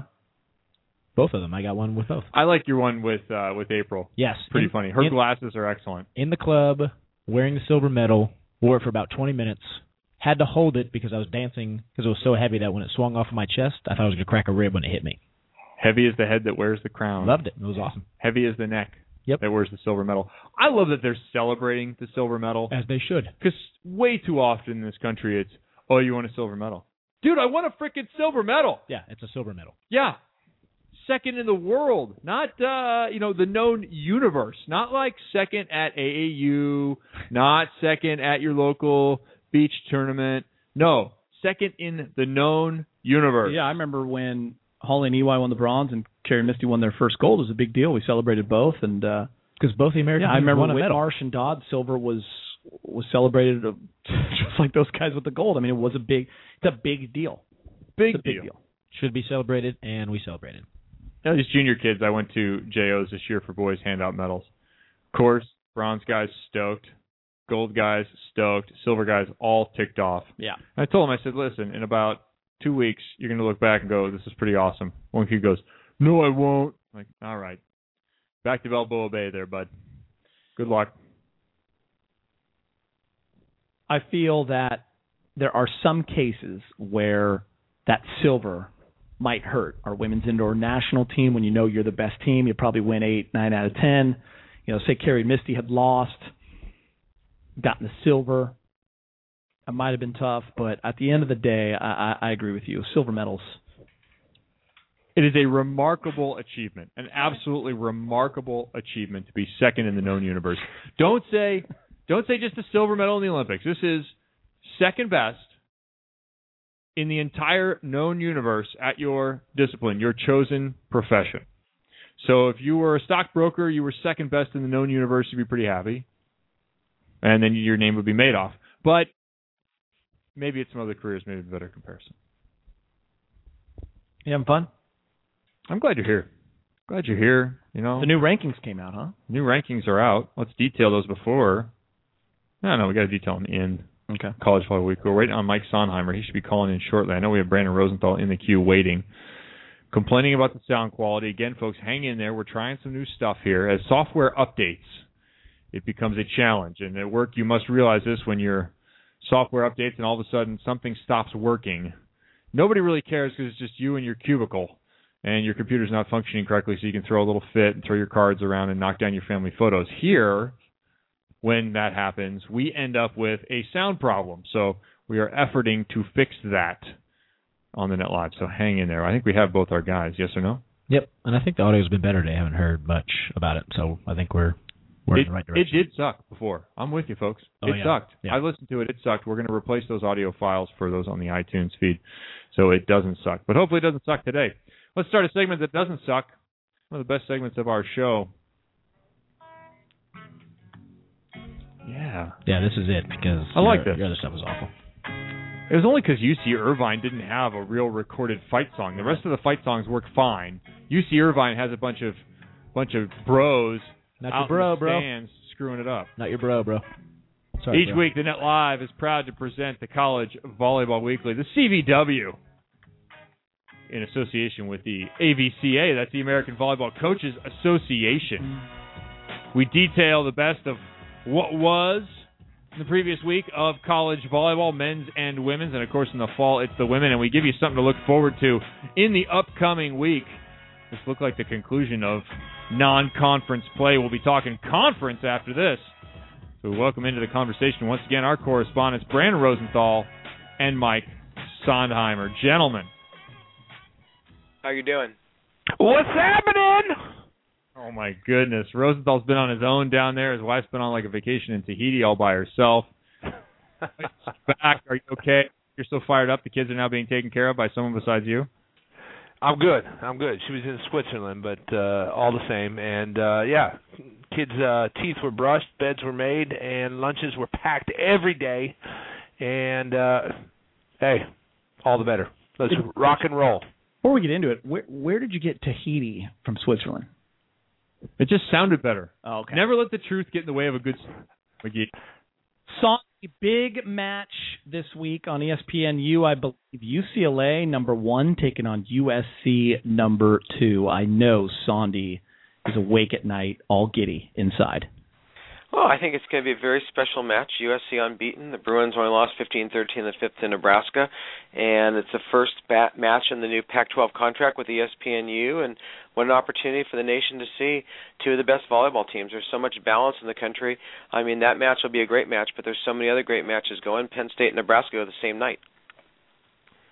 Both of them. I got one with both. I like your one with uh with April. Yes. Pretty in, funny. Her in, glasses are excellent. in the club, wearing the silver medal, wore it for about 20 minutes. Had to hold it because I was dancing because it was so heavy that when it swung off of my chest, I thought I was going to crack a rib when it hit me. Heavy as the head that wears the crown. Loved it. It was awesome. Heavy as the neck. Yep. That wears the silver medal. I love that they're celebrating the silver medal. As they should. Because way too often in this country, it's, oh, you want a silver medal. Dude, I want a freaking silver medal. Yeah, it's a silver medal. Yeah. Second in the world. Not, uh, you know, the known universe. Not like second at AAU, not second at your local beach tournament. No, second in the known universe. Yeah, I remember when Holly and EY won the bronze and Kerri and Misty won their first gold. It was a big deal. We celebrated both, and uh, Because both the American yeah, I remember won a medal. Whitmarsh and Dodd silver was was celebrated uh, [laughs] just like those guys with the gold. I mean, it was a big, it's a big deal. Big It's a big deal. deal. Should be celebrated, and we celebrated. You know, these junior kids, I went to JOs this year for boys handout medals. Of course, bronze guys stoked, gold guys stoked, silver guys all ticked off. Yeah. And I told him, I said, listen, in about two weeks, you're going to look back and go, this is pretty awesome. One kid goes, no, I won't. I'm like, all right. Back to Balboa Bay there, bud. Good luck. I feel that there are some cases where that silver might hurt. Our women's indoor national team, when you know you're the best team, you probably win eight, nine out of ten. You know, say Kerri Misty had lost, gotten the silver. It might have been tough, but at the end of the day, I, I, I agree with you. Silver medals. It is a remarkable achievement, an absolutely remarkable achievement to be second in the known universe. Don't say, don't say just a silver medal in the Olympics. This is second best in the entire known universe at your discipline, your chosen profession. So if you were a stockbroker, you were second best in the known universe, you'd be pretty happy, and then your name would be Madoff. But maybe it's some other careers, maybe a better comparison. You having fun? I'm glad you're here. Glad you're here. You know, The new rankings came out, huh? new rankings are out. Let's detail those before. No, no, we got to detail them in Okay. college football week. We're waiting on Mike Sondheimer. He should be calling in shortly. I know we have Brandon Rosenthal in the queue waiting. Complaining about the sound quality. Again, folks, hang in there. We're trying some new stuff here. As software updates, it becomes a challenge. And at work, you must realize this when your software updates and all of a sudden something stops working. Nobody really cares because it's just you and your cubicle and your computer's not functioning correctly, so you can throw a little fit and throw your cards around and knock down your family photos. Here, when that happens, we end up with a sound problem. So we are efforting to fix that on the net live. So hang in there. I think we have both our guys. Yes or no? Yep, and I think the audio's been better today. I haven't heard much about it, so I think we're we're it, in the right direction. it did suck before. I'm with you, folks. Oh, it yeah. sucked. Yeah. I listened to it. It sucked. We're going to replace those audio files for those on the iTunes feed, so it doesn't suck. But hopefully, it doesn't suck today. Let's start a segment that doesn't suck. One of the best segments of our show. Yeah. Yeah, this is it because I like your, this. Your other stuff was awful. It was only because UC Irvine didn't have a real recorded fight song. The rest of the fight songs work fine. UC Irvine has a bunch of bunch of bros Not out your bro, in the bro. stands screwing it up. Not your bro, bro. Sorry, Each bro. week, the Net Live is proud to present the College Volleyball Weekly, the CVW, in association with the AVCA, that's the American Volleyball Coaches Association. We detail the best of what was the previous week of college volleyball, men's and women's, and of course in the fall it's the women, and we give you something to look forward to in the upcoming week. This looked like the conclusion of non-conference play. We'll be talking conference after this. So welcome into the conversation once again our correspondents Brandon Rosenthal and Mike Sondheimer. Gentlemen, how you doing? What's happening? Oh my goodness, Rosenthal's been on his own down there. His wife's been on like a vacation in Tahiti all by herself. [laughs] Back, are you okay? You're so fired up. The kids are now being taken care of by someone besides you. I'm good. I'm good. She was in Switzerland, but uh all the same. And uh yeah, kids' uh teeth were brushed, beds were made, and lunches were packed every day. And uh hey, all the better. Let's rock and roll. Before we get into it, where where did you get Tahiti from Switzerland? It just sounded better. Oh, okay. Never let the truth get in the way of a good McGee. Saw a big match this week on ESPNU. I believe UCLA number one taking on USC number two. I know Sandy is awake at night, all giddy inside. Well, I think it's going to be a very special match. USC unbeaten. The Bruins only lost 15-13 the fifth to Nebraska, and it's the first bat match in the new Pac-12 contract with ESPNU. And what an opportunity for the nation to see two of the best volleyball teams. There's so much balance in the country. I mean, that match will be a great match, but there's so many other great matches going. Penn State and Nebraska the same night.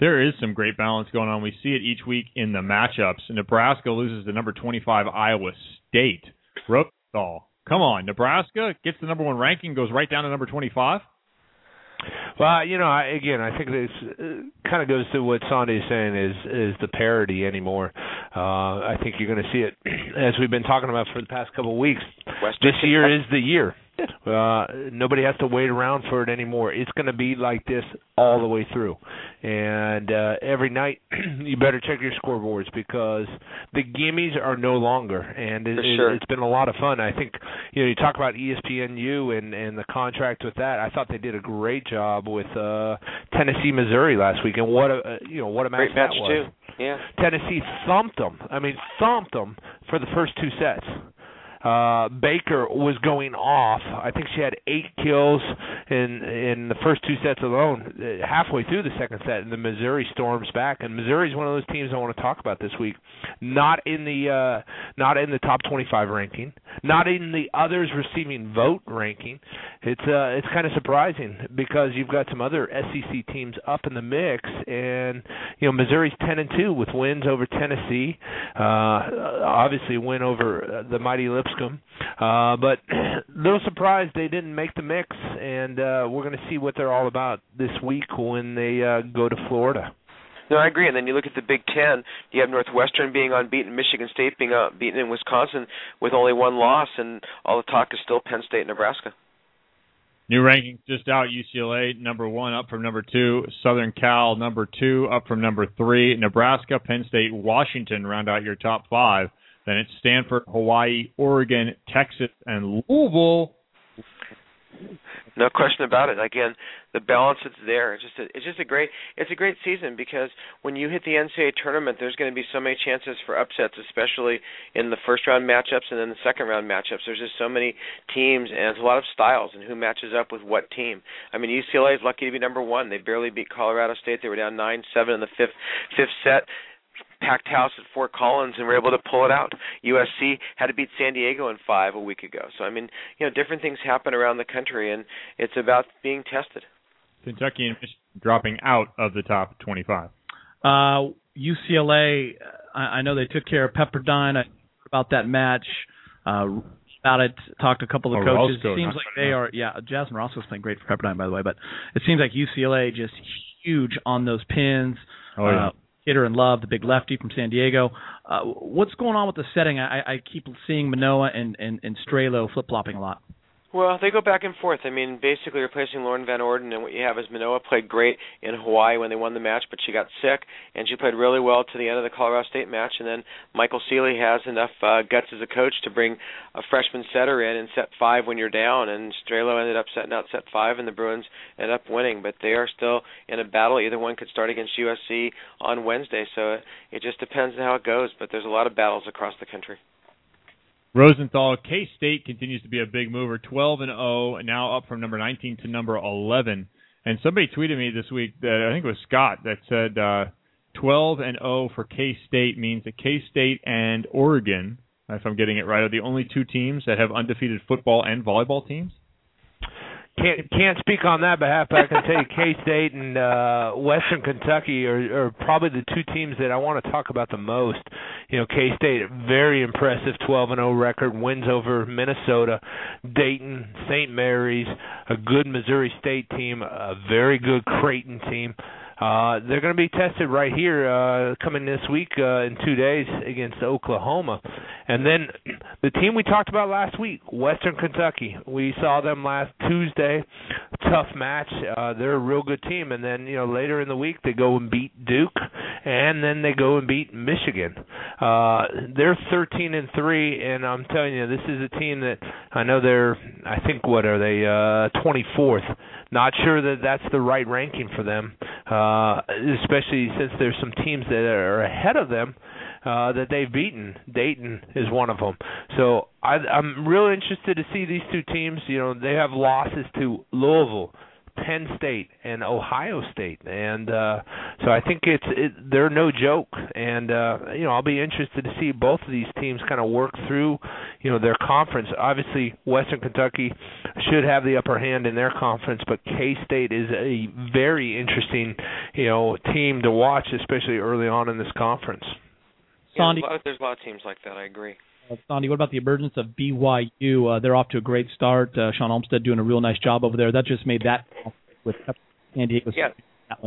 There is some great balance going on. We see it each week in the matchups. Nebraska loses to number 25 Iowa State. Rosenthal Come on, Nebraska gets the number one ranking, goes right down to number twenty-five. Well, you know, I, again, I think this uh, kind of goes to what Sandy is saying is is the parity anymore. Uh, I think you're going to see it [clears throat] as we've been talking about for the past couple of weeks. Western this year is the year. [laughs] Uh, nobody has to wait around for it anymore. It's going to be like this all the way through. And uh, every night, [clears throat] you better check your scoreboards because the gimmies are no longer. And it, sure. it, it's been a lot of fun. I think you know you talk about ESPNU and and the contract with that. I thought they did a great job with uh, Tennessee, Missouri last week. And what a uh, you know what a match Great match that was. too. Yeah. Tennessee thumped them. I mean, thumped them for the first two sets. Uh, Baker was going off. I think she had eight kills in in the first two sets alone. Uh, halfway through the second set, and the Missouri storms back. And Missouri's one of those teams I want to talk about this week. Not in the uh, not in the top 25 ranking. Not in the others receiving vote ranking. It's uh, it's kind of surprising because you've got some other SEC teams up in the mix, and you know Missouri's 10 and 2 with wins over Tennessee. Uh, obviously, win over the mighty Lipscomb. Uh, but [clears throat] little surprised they didn't make the mix, and uh, we're going to see what they're all about this week when they uh, go to Florida. No, I agree. And then you look at the Big Ten. You have Northwestern being unbeaten, Michigan State being unbeaten, and Wisconsin with only one loss, and all the talk is still Penn State, Nebraska. New rankings just out. UCLA number one, up from number two. Southern Cal number two, up from number three. Nebraska, Penn State, Washington round out your top five. Then it's Stanford, Hawaii, Oregon, Texas, and Louisville. No question about it. Again, the balance is there. It's just a, it's just a great it's a great season because when you hit the NCAA tournament, there's going to be so many chances for upsets, especially in the first round matchups and then the second round matchups. There's just so many teams and it's a lot of styles and who matches up with what team. I mean, UCLA is lucky to be number one. They barely beat Colorado State. They were down nine seven in the fifth fifth set packed house at Fort Collins and were able to pull it out. USC had to beat San Diego in five a week ago. So I mean, you know, different things happen around the country, and it's about being tested. Kentucky and Michigan dropping out of the top 25. Uh, UCLA, I, I know they took care of Pepperdine. I about that match. Uh, about it, talked to a couple of Oh, coaches. Roscoe, seems like bad. they are. Yeah, Jasmine Roscoe's playing great for Pepperdine, by the way. But it seems like UCLA just huge on those pins. Oh, yeah. Uh, Hitter and Love, the big lefty from San Diego. Uh, what's going on with the setting? I, I keep seeing Manoa and and, and Strehlow flip flopping a lot. Well, they go back and forth. I mean, basically replacing Lauren Van Orden, and what you have is Manoa played great in Hawaii when they won the match, but she got sick, and she played really well to the end of the Colorado State match. And then Michael Sealy has enough uh, guts as a coach to bring a freshman setter in in set five when you're down, and Strehlow ended up setting out set five, and the Bruins ended up winning. But they are still in a battle. Either one could start against USC on Wednesday, so it just depends on how it goes. But there's a lot of battles across the country. Rosenthal, K State continues to be a big mover, 12 and 0, now up from number 19 to number 11. And somebody tweeted me this week that I think it was Scott that said uh, 12 and 0 for K State means that K State and Oregon, if I'm getting it right, are the only two teams that have undefeated football and volleyball teams. Can't can't speak on that behalf, but I can tell you [laughs] K State and uh Western Kentucky are, are probably the two teams that I want to talk about the most. You know, K State very impressive 12 and 0 record, wins over Minnesota, Dayton, St. Mary's, a good Missouri State team, a very good Creighton team. Uh, they're going to be tested right here uh, coming this week uh, in two days against Oklahoma. And then [clears throat] the team we talked about last week, Western Kentucky. We saw them last Tuesday. Tough match. Uh, they're a real good team. And then you know later in the week they go and beat Duke, and then they go and beat Michigan. Uh, they're 13 and three, and I'm telling you, this is a team that I know they're. I think what are they? Uh, 24th. Not sure that that's the right ranking for them, uh, especially since there's some teams that are ahead of them uh, that they've beaten. Dayton is one of them. So I, I'm really interested to see these two teams. You know, they have losses to Louisville, Penn State and Ohio State, and uh, so I think it's it, they're no joke. And uh, you know, I'll be interested to see both of these teams kind of work through, you know, their conference. Obviously, Western Kentucky should have the upper hand in their conference, but K State is a very interesting, you know, team to watch, especially early on in this conference. Yeah, there's, a lot of, there's a lot of teams like that. I agree. Uh, Sandy, what about the emergence of BYU? Uh, they're off to a great start. Uh, Shawn Olmstead doing a real nice job over there. That just made that with San Diego. Yeah,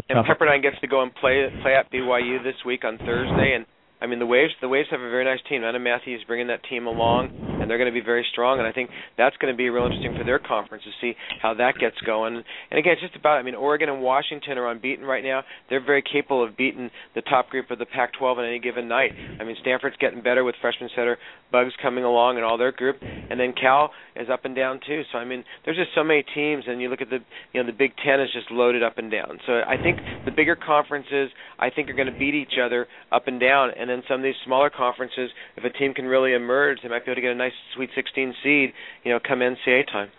and Pepperdine gets to go and play play at BYU this week on Thursday, and I mean the Waves. The Waves have a very nice team. Nina Matthies bringing that team along, and they're going to be very strong. And I think that's going to be real interesting for their conference to see how that gets going. And again, it's just about. I mean, Oregon and Washington are unbeaten right now. They're very capable of beating the top group of the Pac-12 on any given night. I mean, Stanford's getting better with freshman setter Bugs coming along and all their group, and then Cal is up and down too. So I mean, there's just so many teams, and you look at the you know the Big Ten is just loaded up and down. So I think the bigger conferences I think are going to beat each other up and down, and then some of these smaller conferences, if a team can really emerge, they might be able to get a nice Sweet 16 seed, you know, come NCAA time.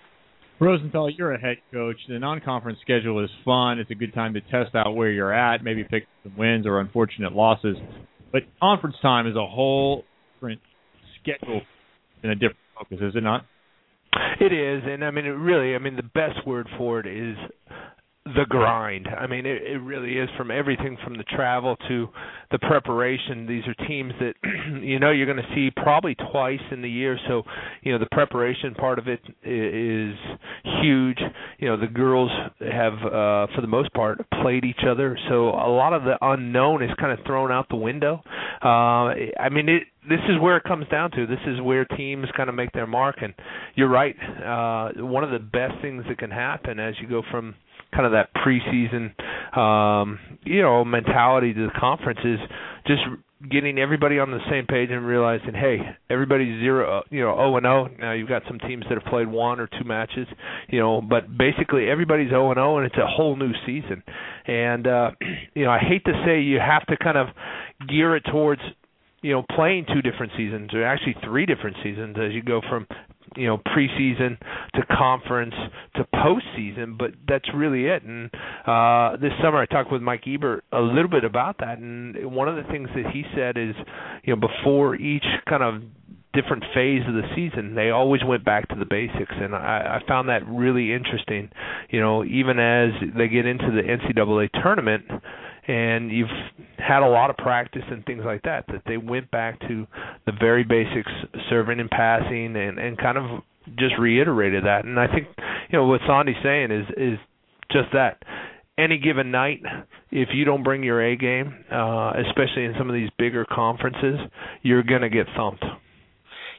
Rosenthal, you're a head coach. The non-conference schedule is fun. It's a good time to test out where you're at, maybe pick some wins or unfortunate losses. But conference time is a whole different schedule and a different focus, is it not? It is, and I mean, it really, I mean, the best word for it is the grind. I mean, it, it really is from everything from the travel to the preparation. These are teams that [clears throat] you know you're going to see probably twice in the year. So, you know, the preparation part of it is huge. You know, the girls have, uh, for the most part, played each other. So a lot of the unknown is kind of thrown out the window. Uh, I mean, it this is where it comes down to. This is where teams kind of make their mark. And you're right. Uh, one of the best things that can happen as you go from kind of that preseason, um, you know, mentality to the conference is just getting everybody on the same page and realizing, hey, everybody's zero, you know, zero and zero. Now you've got some teams that have played one or two matches, you know, but basically everybody's zero and zero, and it's a whole new season. And uh, [clears throat] you know, I hate to say you have to kind of gear it towards you know playing two different seasons or actually three different seasons as you go from you know preseason to conference to postseason but that's really it. And uh this summer I talked with Mike Hebert a little bit about that and one of the things that he said is you know before each kind of different phase of the season they always went back to the basics. And I, I found that really interesting. You know even as they get into the NCAA tournament and you've had a lot of practice and things like that that they went back to the very basics serving and passing and and kind of just reiterated that. And I think you know what Sandy's saying is is just that. Any given night if you don't bring your A game uh especially in some of these bigger conferences you're going to get thumped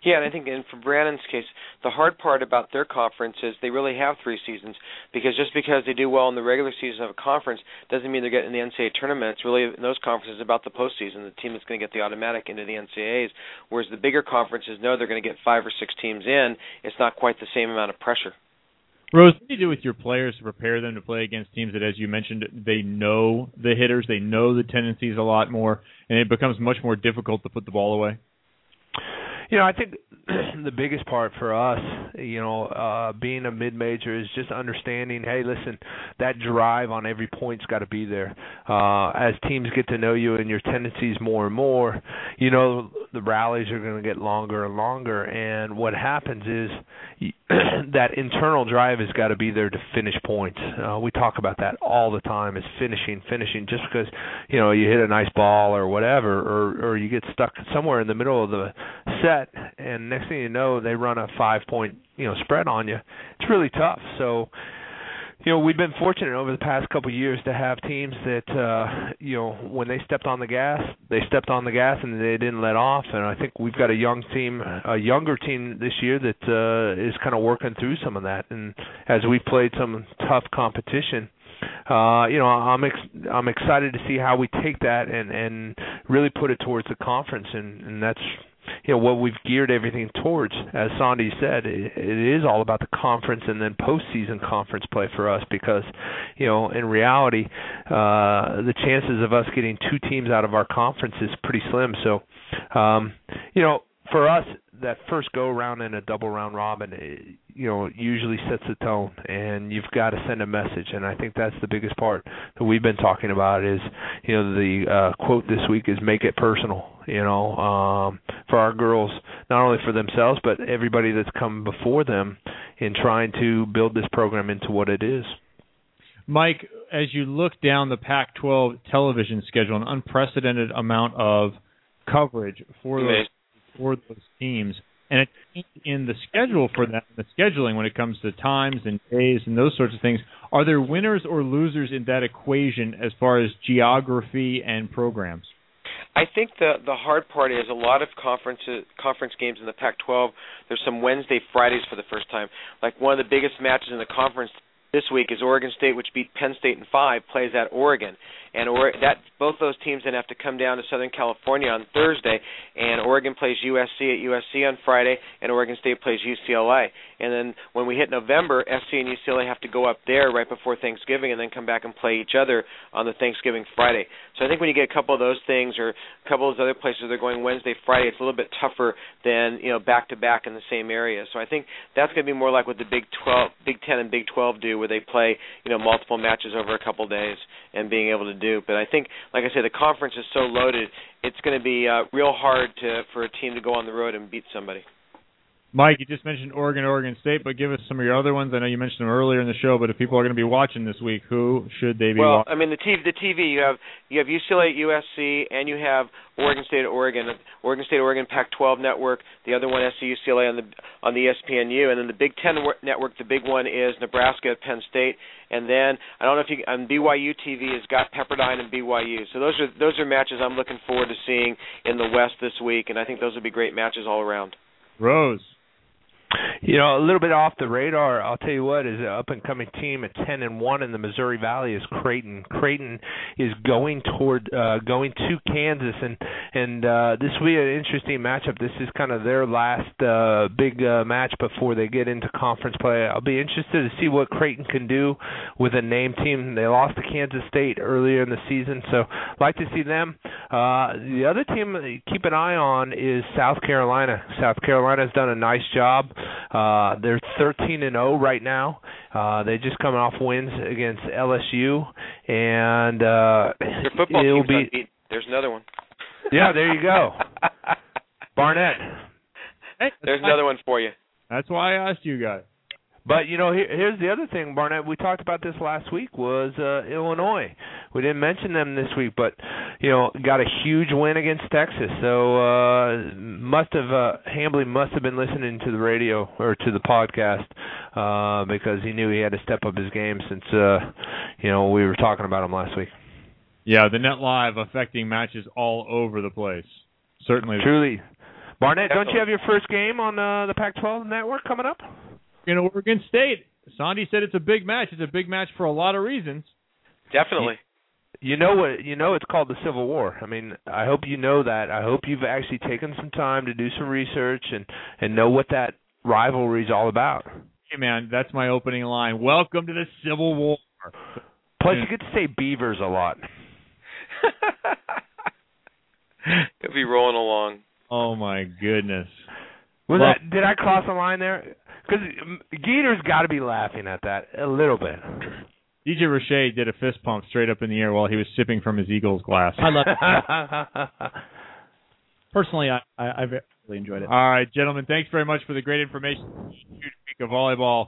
yeah, and I think, and for Brandon's case, the hard part about their conference is they really have three seasons because just because they do well in the regular season of a conference doesn't mean they're getting the NCAA tournament. It's really in those conferences about the postseason, the team that's going to get the automatic into the NCAA's. Whereas the bigger conferences know they're going to get five or six teams in. It's not quite the same amount of pressure. Rose, what do you do with your players to prepare them to play against teams that, as you mentioned, they know the hitters, they know the tendencies a lot more, and it becomes much more difficult to put the ball away? You know, I think [clears throat] the biggest part for us, you know, uh being a mid major is just understanding, hey, listen, that drive on every point's got to be there. Uh as teams get to know you and your tendencies more and more, you know, the rallies are going to get longer and longer and what happens is [clears throat] that internal drive has got to be there to finish points. Uh we talk about that all the time is finishing, finishing just because, you know, you hit a nice ball or whatever or or you get stuck somewhere in the middle of the set and next thing you know they run a five point you know spread on you. It's really tough. So you know we've been fortunate over the past couple of years to have teams that uh you know when they stepped on the gas they stepped on the gas and they didn't let off. And i think we've got a young team a younger team this year that uh is kind of working through some of that. And as we've played some tough competition uh you know i'm ex- i'm excited to see how we take that and and really put it towards the conference. And and that's you know what we've geared everything towards. As Sandy said, it, it is all about the conference and then postseason conference play for us because, you know, in reality, uh, the chances of us getting two teams out of our conference is pretty slim. So, um, you know, for us, that first go round in a double round robin, it, you know, usually sets the tone, and you've got to send a message. And I think that's the biggest part that we've been talking about is, you know, the uh, quote this week is "make it personal." You know, um, for our girls, not only for themselves but everybody that's come before them in trying to build this program into what it is. Mike, as you look down the Pac-12 television schedule, an unprecedented amount of coverage for those for those teams, and change in the schedule for them, the scheduling when it comes to times and days and those sorts of things. Are there winners or losers in that equation as far as geography and programs? I think the the hard part is a lot of conferences conference games in the Pac-12. There's some Wednesday Fridays for the first time. Like one of the biggest matches in the conference this week is Oregon State, which beat Penn State in five, plays at Oregon, and or- that both those teams then have to come down to Southern California on Thursday, and Oregon plays USC at USC on Friday, and Oregon State plays UCLA. And then when we hit November, SC and UCLA have to go up there right before Thanksgiving, and then come back and play each other on the Thanksgiving Friday. So I think when you get a couple of those things, or a couple of those other places they're going Wednesday, Friday, it's a little bit tougher than you know back to back in the same area. So I think that's going to be more like what the Big 12, Big 10, and Big 12 do, where they play you know multiple matches over a couple of days and being able to do. But I think, like I said, the conference is so loaded, it's going to be uh, real hard to for a team to go on the road and beat somebody. Mike, you just mentioned Oregon, Oregon State, but give us some of your other ones. I know you mentioned them earlier in the show, but if people are going to be watching this week, who should they be well, watching? I mean the TV, the TV you have you have UCLA, USC, and you have Oregon State, Oregon, Oregon State, Oregon Pac-12 network. The other one, SC, UCLA on the on the ESPNU, and then the Big Ten network. The big one is Nebraska, Penn State, and then I don't know if you on BYU TV has got Pepperdine and BYU. So those are those are matches I'm looking forward to seeing in the West this week, and I think those would be great matches all around. Rose. You know, a little bit off the radar. I'll tell you what is an up and coming team at ten and one in the Missouri Valley is Creighton. Creighton is going toward uh going to Kansas and and uh this will be an interesting matchup. This is kind of their last uh big uh match before they get into conference play. I'll be interested to see what Creighton can do with a name team. They lost to Kansas State earlier in the season, so like to see them. Uh the other team keep an eye on is South Carolina. South Carolina's done a nice job. Uh, they're 13 and 0 right now. Uh, they just coming off wins against LSU, and uh, Their football it'll team's be. unbeaten. There's another one. Yeah, there you go. [laughs] Barnett. Hey, There's another one for you. That's why I asked you guys. But you know, here, here's the other thing, Barnett. We talked about this last week. Was uh, Illinois? We didn't mention them this week, but you know, got a huge win against Texas. So uh, must have uh, Hambly must have been listening to the radio or to the podcast uh, because he knew he had to step up his game since uh, you know we were talking about him last week. Yeah, the net live affecting matches all over the place. Certainly. Truly, Barnett. Don't you have your first game on uh, the Pac-12 network coming up? In Oregon State. Sandy said it's a big match. It's a big match for a lot of reasons. Definitely. You know what? You know it's called the Civil War. I mean, I hope you know that. I hope you've actually taken some time to do some research and and know what that rivalry is all about. Hey man, that's my opening line. Welcome to the Civil War. Plus, you get to say beavers a lot. [laughs] He'll be rolling along. Oh my goodness. Was Well- that? Did I cross the line there? Because um, Geeter's got to be laughing at that a little bit. DJ Roche did a fist pump straight up in the air while he was sipping from his Eagles glass. I love [laughs] it. Personally, I, I, I really enjoyed it. All right, gentlemen, thanks very much for the great information. Huge week of volleyball.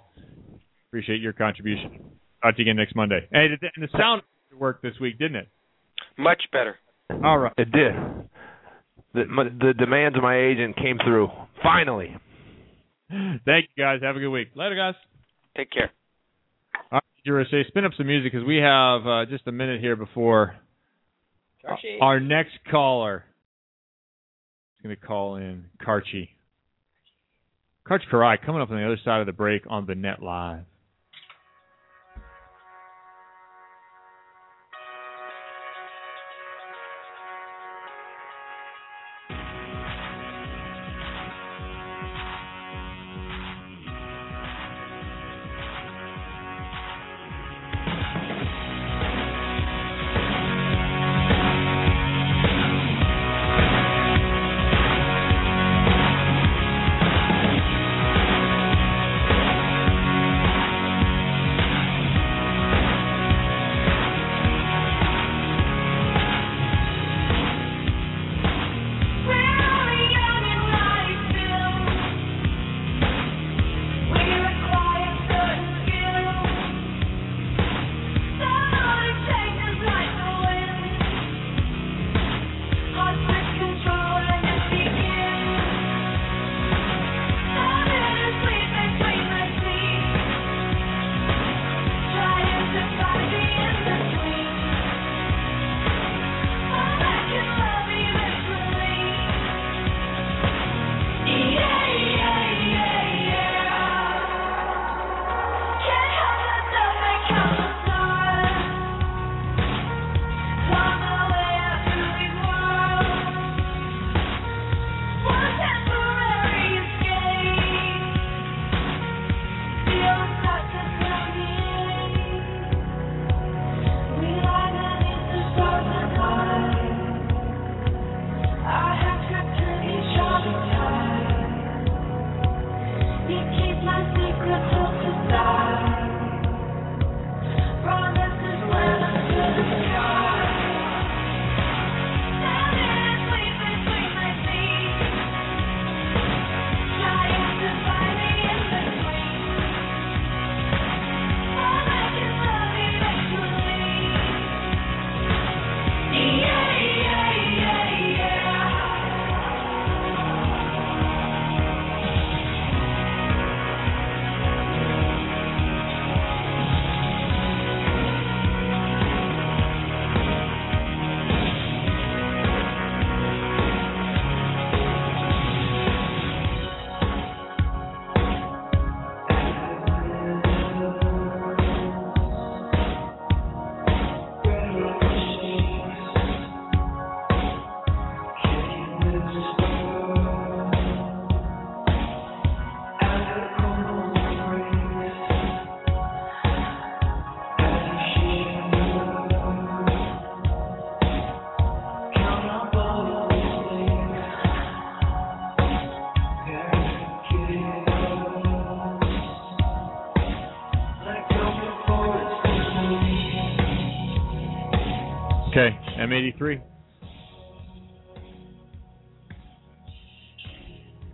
Appreciate your contribution. Talk to you again next Monday. Hey, the, and the sound worked this week, didn't it? Much better. All right. It did. The, my, the demands of my agent came through. Finally. Thank you, guys. Have a good week. Later, guys. Take care. All right, DJ Roche, spin up some music because we have uh, just a minute here before our next caller is going to call in Karchi. Karch Kiraly coming up on the other side of the break on the Net Live. Okay, M83.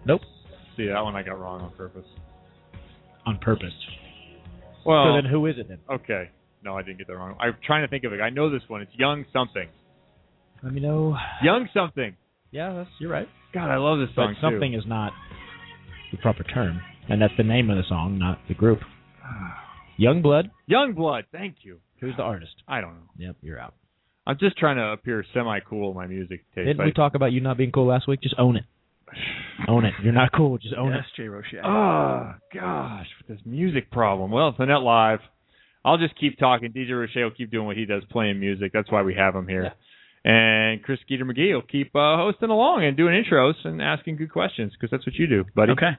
Nope. See, that one I got wrong on purpose. On purpose. Well, so then who is it then? Okay. No, I didn't get that wrong. I'm trying to think of it. I know this one. It's Young Something. Let me know. Young Something. Yeah, that's you're right. God, I love this But song something too. is not the proper term, and that's the name of the song, not the group. [sighs] Young Blood. Young Blood. Thank you. Who's the artist? I don't know. Yep, you're out. I'm just trying to appear semi cool in my music taste. Didn't I- we talk about you not being cool last week? Just own it. [sighs] own it. You're not cool. Just own yes, it. Jay Roche. Oh gosh, with this music problem. Well, it's a net live. I'll just keep talking. DJ Roche will keep doing what he does, playing music. That's why we have him here. And Chris Skeeter McGee will keep uh, hosting along and doing intros and asking good questions because that's what you do, buddy. Okay.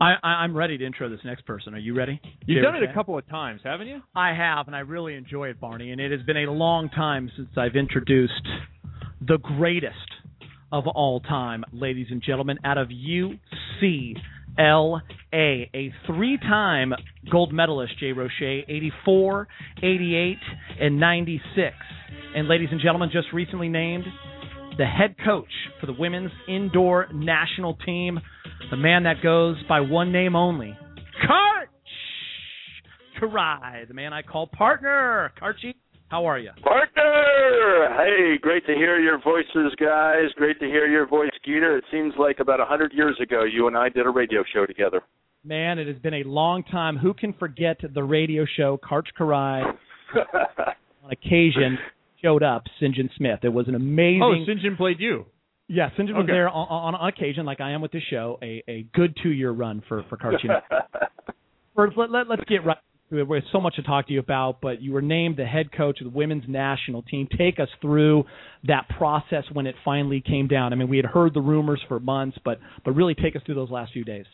I, I, I'm ready to intro this next person. Are you ready? You've Jay done it a couple of times, haven't you? I have, and I really enjoy it, Barney. And it has been a long time since I've introduced the greatest of all time, ladies and gentlemen, out of UCLA, a three-time gold medalist, Jay Roche, 84, 88, and 96. And ladies and gentlemen, just recently named the head coach for the women's indoor national team, the man that goes by one name only, Karch Kiraly, the man I call partner. Karchi, how are you? Partner! Hey, great to hear your voices, guys. Great to hear your voice, Skeeter. It seems like about a hundred years ago you and I did a radio show together. Man, it has been a long time. Who can forget the radio show Karch Kiraly [laughs] on occasion showed up, Sinjin Smith. It was an amazing. Oh, Sinjin played you. Yeah, Sinjin was there on, on, on occasion, like I am with the show. A a good two year run for for Karch. [laughs] First, let, let, let's get right to it. There's so much to talk to you about, but you were named the head coach of the women's national team. Take us through that process when it finally came down. I mean, we had heard the rumors for months, but but really take us through those last few days.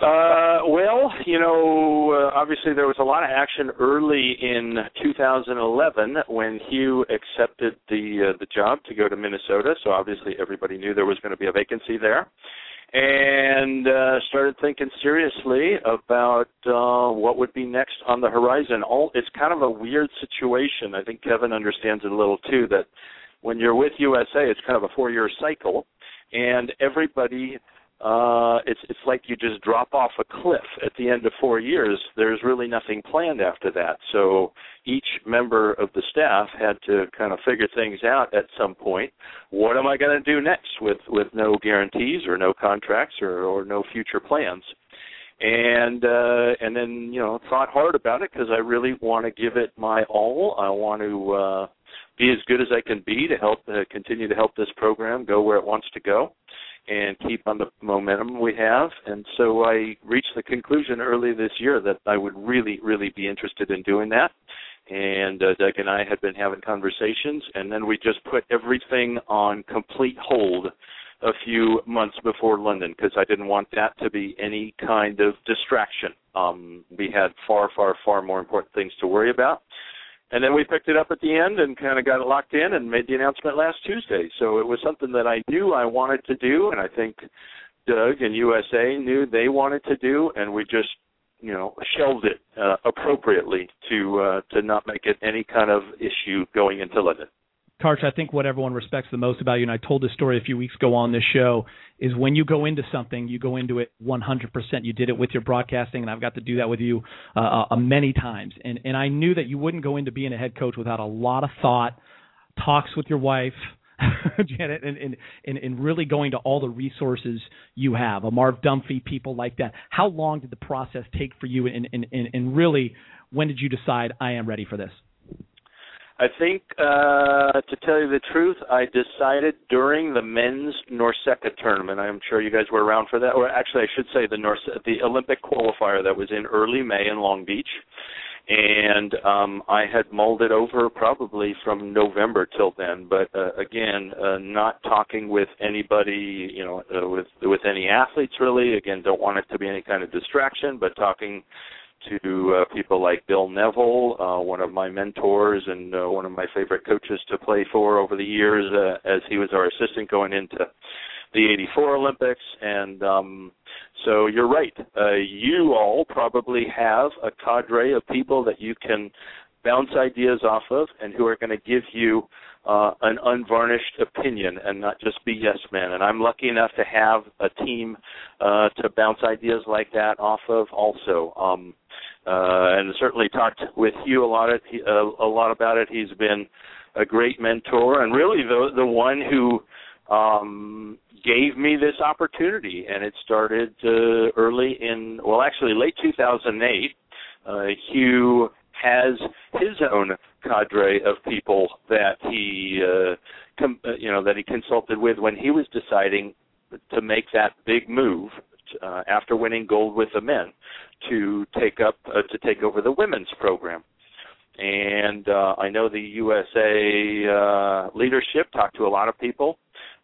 Uh, well, you know, uh, obviously there was a lot of action early in 2011 when Hugh accepted the uh, the job to go to Minnesota. So obviously everybody knew there was going to be a vacancy there, and uh, started thinking seriously about uh, what would be next on the horizon. All it's kind of a weird situation. I think Kevin understands it a little too. That when you're with USA, it's kind of a four year cycle, and everybody uh it's it's like you just drop off a cliff at the end of 4 years. There's really nothing planned after that. So each member of the staff had to kind of figure things out at some point. What am i going to do next with with no guarantees or no contracts or or no future plans? And uh and then you know thought hard about it because i really want to give it my all. I want to uh be as good as i can be to help uh, continue to help this program go where it wants to go and keep on the momentum we have. And so I reached the conclusion early this year that I would really, really be interested in doing that. And uh, Doug and I had been having conversations, and then we just put everything on complete hold a few months before London because I didn't want that to be any kind of distraction. Um, we had far, far, far more important things to worry about. And then we picked it up at the end and kind of got it locked in and made the announcement last Tuesday. So it was something that I knew I wanted to do, and I think Doug and USA knew they wanted to do, and we just, you know, shelved it uh, appropriately to uh, to not make it any kind of issue going into London. Karch, I think what everyone respects the most about you, and I told this story a few weeks ago on this show, is when you go into something, you go into it 100%. You did it with your broadcasting, and I've got to do that with you uh, uh, many times. And and I knew that you wouldn't go into being a head coach without a lot of thought, talks with your wife, [laughs] Janet, and, and and and really going to all the resources you have, a Marv Dunphy, people like that. How long did the process take for you, and and and, and really, when did you decide I am ready for this? I think, uh, to tell you the truth, I decided during the men's NORCECA tournament. I'm sure you guys were around for that, or actually, I should say the Norse, the Olympic qualifier that was in early May in Long Beach, and um, I had mulled it over probably from November till then. But uh, again, uh, not talking with anybody, you know, uh, with with any athletes really. Again, don't want it to be any kind of distraction, but talking to uh, people like Bill Neville, uh, one of my mentors and uh, one of my favorite coaches to play for over the years, uh, as he was our assistant going into the 84 Olympics. And um, so you're right. Uh, you all probably have a cadre of people that you can bounce ideas off of and who are going to give you uh, an unvarnished opinion and not just be yes men. And I'm lucky enough to have a team uh, to bounce ideas like that off of also. Um, uh, and certainly talked with Hugh a lot of, uh, a lot about it. He's been a great mentor and really the the one who um, gave me this opportunity. And it started uh, early in well, actually late 2008. Uh, Hugh has his own cadre of people that he uh, com- uh, you know that he consulted with when he was deciding to make that big move uh, after winning gold with the men to take up uh, to take over the women's program. And uh, I know the USA uh, leadership talked to a lot of people,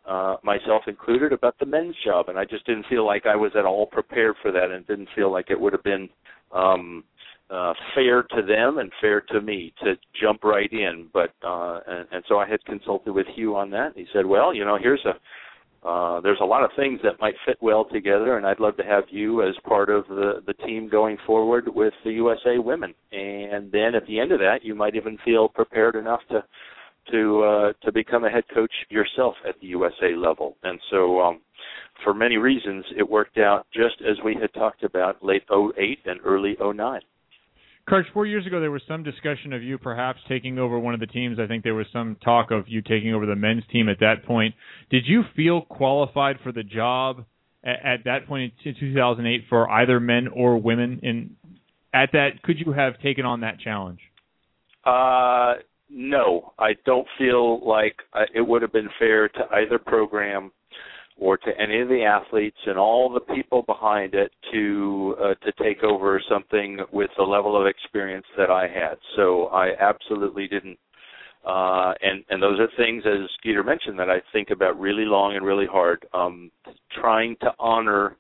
uh, myself included, about the men's job, and I just didn't feel like I was at all prepared for that, and didn't feel like it would have been um, uh, fair to them and fair to me to jump right in. But uh, and, and so I had consulted with Hugh on that. He said, "Well, you know, here's a uh, there's a lot of things that might fit well together, and I'd love to have you as part of the the team going forward with the USA Women. And then at the end of that, you might even feel prepared enough to to uh, to become a head coach yourself at the USA level. And so, um, for many reasons, it worked out just as we had talked about late 08 and early 09. Karch, four years ago, there was some discussion of you perhaps taking over one of the teams. I think there was some talk of you taking over the men's team at that point. Did you feel qualified for the job at, at that point in 2008 for either men or women? In at that, could you have taken on that challenge? Uh, no, I don't feel like uh, it would have been fair to either program or to any of the athletes and all the people behind it to uh, to take over something with the level of experience that I had. So I absolutely didn't. Uh, and and those are things, as Skeeter mentioned, that I think about really long and really hard. Um, trying to honor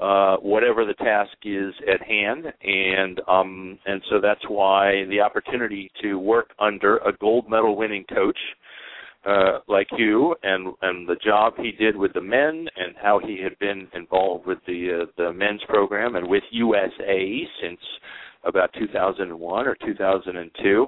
uh, whatever the task is at hand, and um, and so that's why the opportunity to work under a gold medal winning coach uh, like you, and and the job he did with the men, and how he had been involved with the uh, the men's program and with USA since about 2001 or 2002.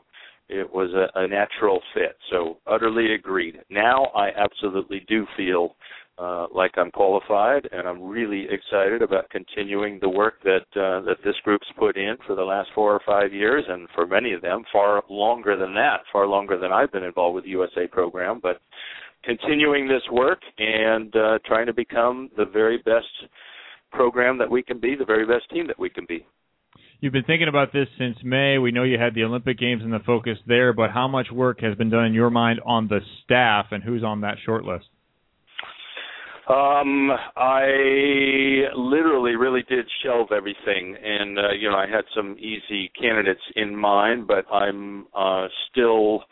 It was a, a natural fit. So utterly agreed. Now I absolutely do feel uh, like I'm qualified, and I'm really excited about continuing the work that uh, that this group's put in for the last four or five years, and for many of them, far longer than that, far longer than I've been involved with the USA program. But continuing this work and uh, trying to become the very best program that we can be, the very best team that we can be. You've been thinking about this since May. We know you had the Olympic Games and the focus there, but how much work has been done in your mind on the staff and who's on that short list? Um, I literally really did shelve everything, and uh, you know I had some easy candidates in mind, but I'm uh, still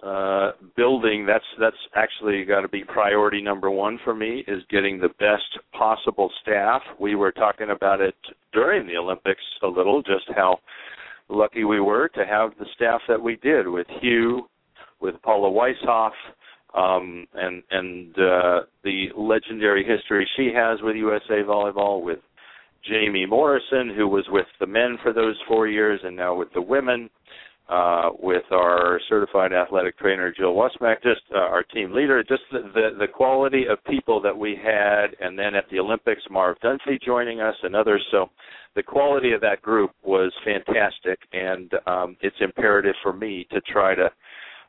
uh, building. That's that's actually got to be priority number one for me is getting the best possible staff. We were talking about it during the Olympics a little, just how lucky we were to have the staff that we did with Hugh, with Paula Weishoff um, and and uh, the legendary history she has with USA Volleyball, with Jamie Morrison, who was with the men for those four years, and now with the women, uh, with our certified athletic trainer Jill Wasmack, just uh, our team leader, just the, the the quality of people that we had, and then at the Olympics, Marv Dunphy joining us and others. So the quality of that group was fantastic, and um, it's imperative for me to try to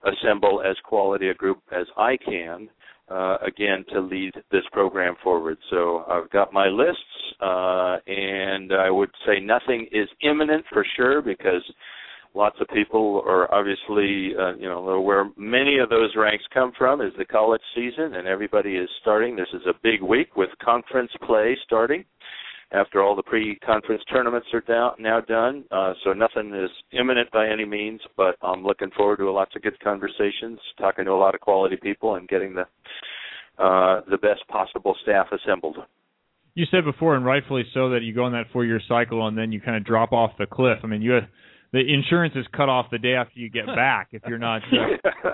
assemble as quality a group as I can, uh, again, to lead this program forward. So I've got my lists, uh, and I would say nothing is imminent for sure because lots of people are obviously, uh, you know, where many of those ranks come from is the college season, and everybody is starting. This is a big week with conference play starting after all the pre-conference tournaments are down, now done. Uh, so nothing is imminent by any means, but I'm looking forward to lots of good conversations, talking to a lot of quality people, and getting the uh, the best possible staff assembled. You said before, and rightfully so, that you go on that four-year cycle and then you kind of drop off the cliff. I mean, you the insurance is cut off the day after you get back if you're not. Uh, [laughs]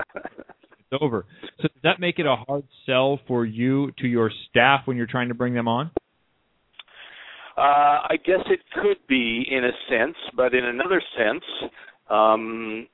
it's over. So does that make it a hard sell for you to your staff when you're trying to bring them on? Uh, I guess it could be in a sense, but in another sense, um,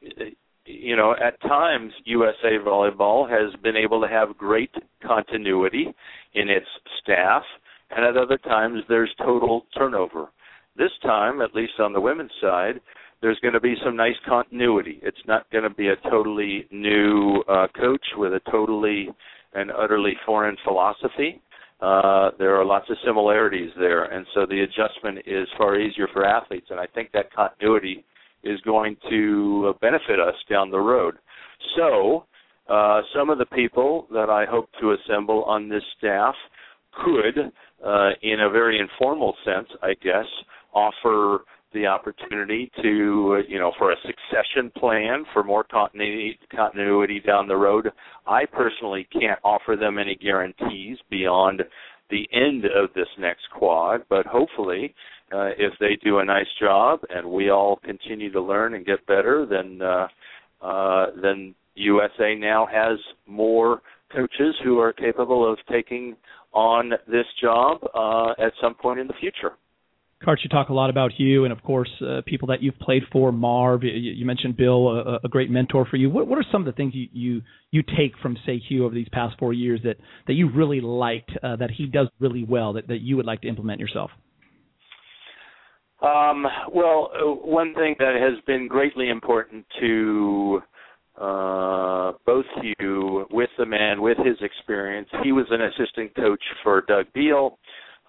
you know, at times USA Volleyball has been able to have great continuity in its staff, and at other times there's total turnover. This time, at least on the women's side, there's going to be some nice continuity. It's not going to be a totally new uh, coach with a totally and utterly foreign philosophy uh, there are lots of similarities there, and so the adjustment is far easier for athletes. And I think that continuity is going to benefit us down the road. So, uh, some of the people that I hope to assemble on this staff could, uh, in a very informal sense, I guess, offer the opportunity to, you know, for a succession plan for more continuity, continuity down the road. I personally can't offer them any guarantees beyond the end of this next quad, but hopefully, uh, if they do a nice job and we all continue to learn and get better, then uh, uh, then USA now has more coaches who are capable of taking on this job uh, at some point in the future. Karch, you talk a lot about Hugh, and of course, uh, people that you've played for. Marv, you, you mentioned Bill, a, a, great mentor for you. What, what, are some of the things you, you you take from say Hugh over these past four years that that you really liked, uh, that he does really well, that that you would like to implement yourself? Um, well, uh, one thing that has been greatly important to uh, both Hugh with the man, with his experience. He was an assistant coach for Doug Beal.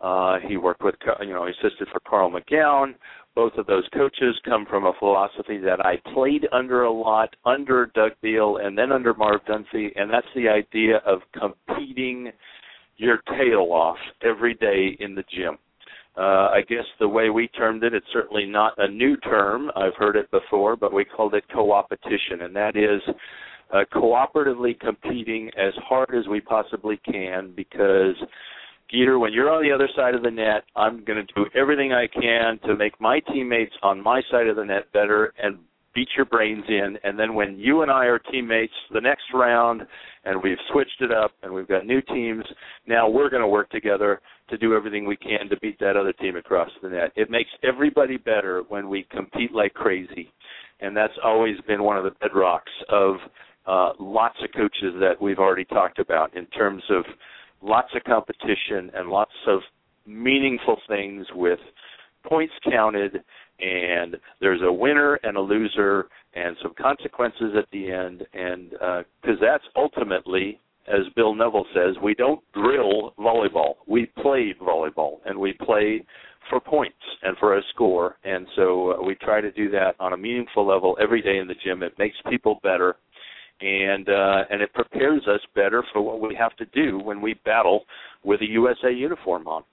Uh, he worked with, you know, he assisted for Carl McGown. Both of those coaches come from a philosophy that I played under a lot under Doug Beal and then under Marv Dunphy, and that's the idea of competing your tail off every day in the gym. Uh, I guess the way we termed it, it's certainly not a new term. I've heard it before, but we called it co-opetition, and that is uh, cooperatively competing as hard as we possibly can because Skeeter, when you're on the other side of the net, I'm going to do everything I can to make my teammates on my side of the net better and beat your brains in. And then when you and I are teammates the next round and we've switched it up and we've got new teams, now we're going to work together to do everything we can to beat that other team across the net. It makes everybody better when we compete like crazy. And that's always been one of the bedrocks of uh, lots of coaches that we've already talked about in terms of lots of competition and lots of meaningful things with points counted and there's a winner and a loser and some consequences at the end. And because uh, that's ultimately as bill neville says we don't drill volleyball. We play volleyball and we play for points and for a score. And so uh, we try to do that on a meaningful level every day in the gym. It makes people better and uh, and it prepares us better for what we have to do when we battle with a USA uniform on.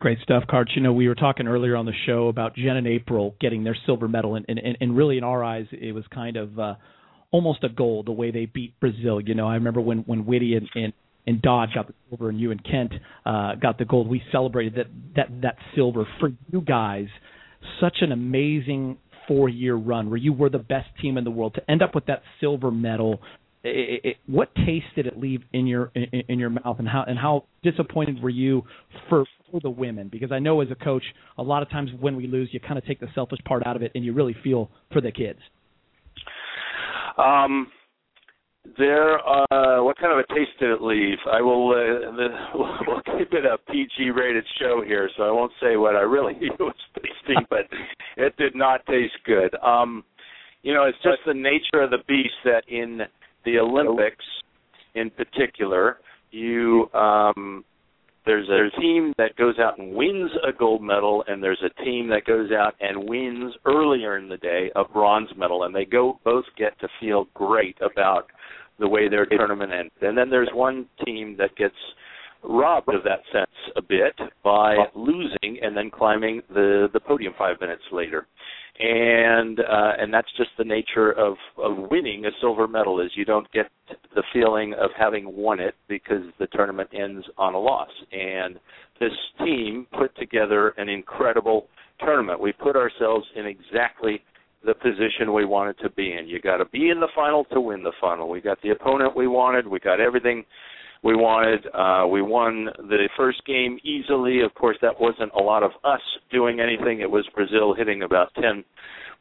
Great stuff, Karch. You know, we were talking earlier on the show about Jen and April getting their silver medal, and and, and really in our eyes, it was kind of uh, almost a gold the way they beat Brazil. You know, I remember when when Whitty and, and and Dodd got the silver, and you and Kent uh, got the gold. We celebrated that that that silver for you guys. Such an amazing four year run where you were the best team in the world to end up with that silver medal it, it, what taste did it leave in your in, in, your mouth? And how and how disappointed were you for, for the women? Because I know as a coach a lot of times when we lose you kind of take the selfish part out of it and you really feel for the kids. Um there, uh, what kind of a taste did it leave? I will. Uh, [laughs] we'll keep it a PG-rated show here, so I won't say what I really [laughs] was tasting, but it did not taste good. Um, you know, it's just the nature of the beast that in the Olympics, in particular, you um, there's a team that goes out and wins a gold medal, and there's a team that goes out and wins earlier in the day a bronze medal, and they go both get to feel great about the way their tournament ended. And then there's one team that gets robbed of that sense a bit by losing and then climbing the the podium five minutes later. And uh, and that's just the nature of of winning a silver medal is you don't get the feeling of having won it because the tournament ends on a loss. And this team put together an incredible tournament. We put ourselves in exactly the position we wanted to be in. You got to be in the final to win the final. We got the opponent we wanted. We got everything we wanted. Uh, we won the first game easily. Of course, that wasn't a lot of us doing anything. It was Brazil hitting about 10